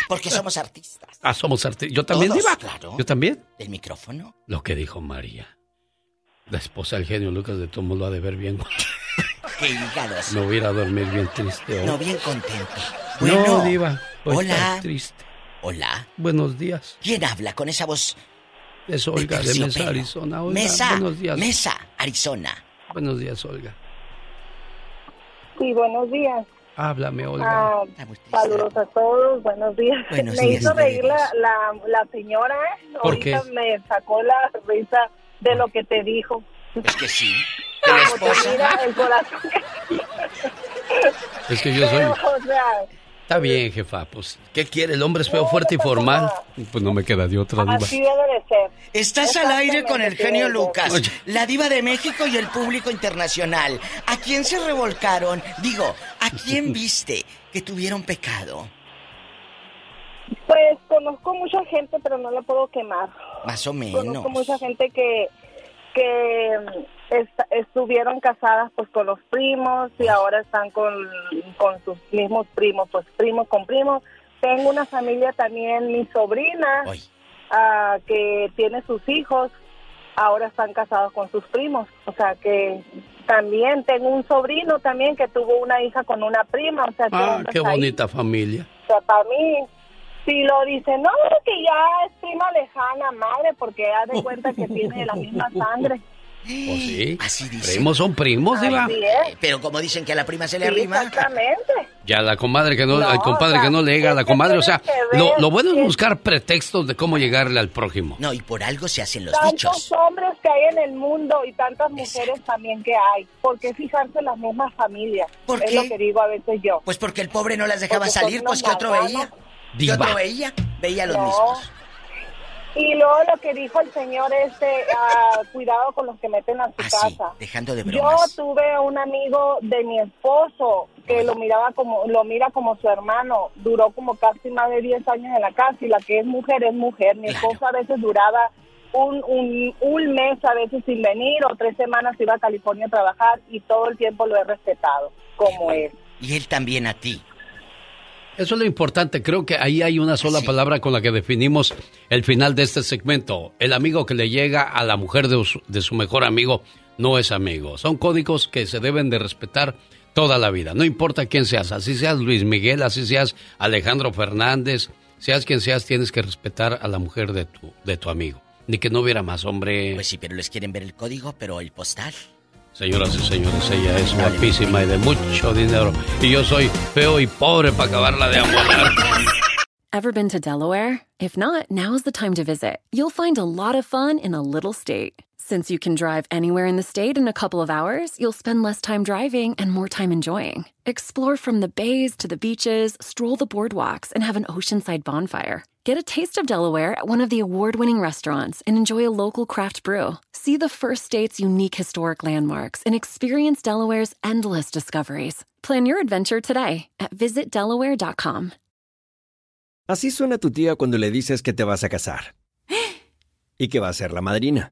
Porque somos artistas. Ah, somos artistas. Yo también, Todos, Diva. claro. Yo también. ¿Del micrófono? Lo que dijo María. La esposa del genio Lucas de todo lo ha de ver bien. ¡Qué hígados! Me hubiera a dormir bien triste hoy. No, bien contento. No, Diva. Hoy hola. triste. Hola. Buenos días. ¿Quién habla con esa voz? Es Olga de, terciopelo? Mesa, Arizona. Olga, Mesa, buenos días. Mesa, Arizona. Buenos días, Olga. Sí, buenos días. Háblame, Olga. Ah, saludos a todos, buenos días. Buenos me días, hizo de reír la, la, la señora, ¿eh? ¿Por Ahorita qué? me sacó la risa de lo que te dijo. Es que sí. <laughs> Como te esposa. mira el corazón. Es que yo soy... Pero, o sea, Está bien, jefa. Pues, ¿qué quiere? El hombre es feo, fuerte y formal. Pues no me queda de otra, Diva. así debe de ser. Estás al aire con el genio Lucas, Oye. la diva de México y el público internacional. ¿A quién se revolcaron? Digo, ¿a quién <laughs> viste que tuvieron pecado? Pues conozco mucha gente, pero no la puedo quemar. Más o Conozco menos. mucha gente que que est- estuvieron casadas pues con los primos y ahora están con, con sus mismos primos, pues primos con primos. Tengo una familia también, mi sobrina, ah, que tiene sus hijos, ahora están casados con sus primos. O sea que también tengo un sobrino también que tuvo una hija con una prima. O sea que Ah, qué ahí. bonita familia. O sea, para mí, si lo dicen, no, que ya es prima lejana, madre, porque haz de cuenta que tiene la misma sangre. <laughs> Pues sí. Así dice. Primos son primos, Diva. Es. Pero como dicen que a la prima se le Sí, arrima. exactamente. Ya la comadre que no, No, al compadre o sea, que no le llega a la que comadre, o sea, que lo, lo bueno es que- buscar pretextos de cómo llegarle al prójimo. No, y por algo se hacen los Tantos dichos. hombres que hay en el mundo y tantas mujeres también que hay. ¿Por qué fijarse en las mismas familias? ¿Por es qué? lo que digo a veces yo. Pues porque el pobre no las dejaba Porque salir, pues ¿qué otro veía? ¿Qué Diva. otro veía? Veía los No. mismos. Y luego lo que dijo el señor este, ah, cuidado con los que meten a su casa. Dejando de Yo tuve un amigo de mi esposo que lo miraba como lo mira como su hermano. Duró como casi más de 10 años en la casa y la que es mujer es mujer. Mi esposo a veces duraba un, un, un mes a veces sin venir o tres semanas iba a California a trabajar y todo el tiempo lo he respetado como es. Y él también a ti. Eso es lo importante. Creo que ahí hay una sola palabra con la que definimos el final de este segmento. El amigo que le llega a la mujer de su, de su mejor amigo no es amigo. Son códigos que se deben de respetar toda la vida. No importa quién seas, así seas Luis Miguel, así seas Alejandro Fernández, seas quien seas, tienes que respetar a la mujer de tu, de tu amigo. Ni que no hubiera más, hombre. Pues sí, pero les quieren ver el código, pero el postal. Señoras y señores, ella es guapísima y de mucho dinero. Y yo soy feo y pobre para acabarla de amolar. Ever been to Delaware? If not, now is the time to visit. You'll find a lot of fun in a little state. Since you can drive anywhere in the state in a couple of hours, you'll spend less time driving and more time enjoying. Explore from the bays to the beaches, stroll the boardwalks, and have an oceanside bonfire. Get a taste of Delaware at one of the award winning restaurants and enjoy a local craft brew. See the first state's unique historic landmarks and experience Delaware's endless discoveries. Plan your adventure today at visitdelaware.com. Así suena tu tía cuando le dices que te vas a casar. <gasps> Y que va a ser la madrina.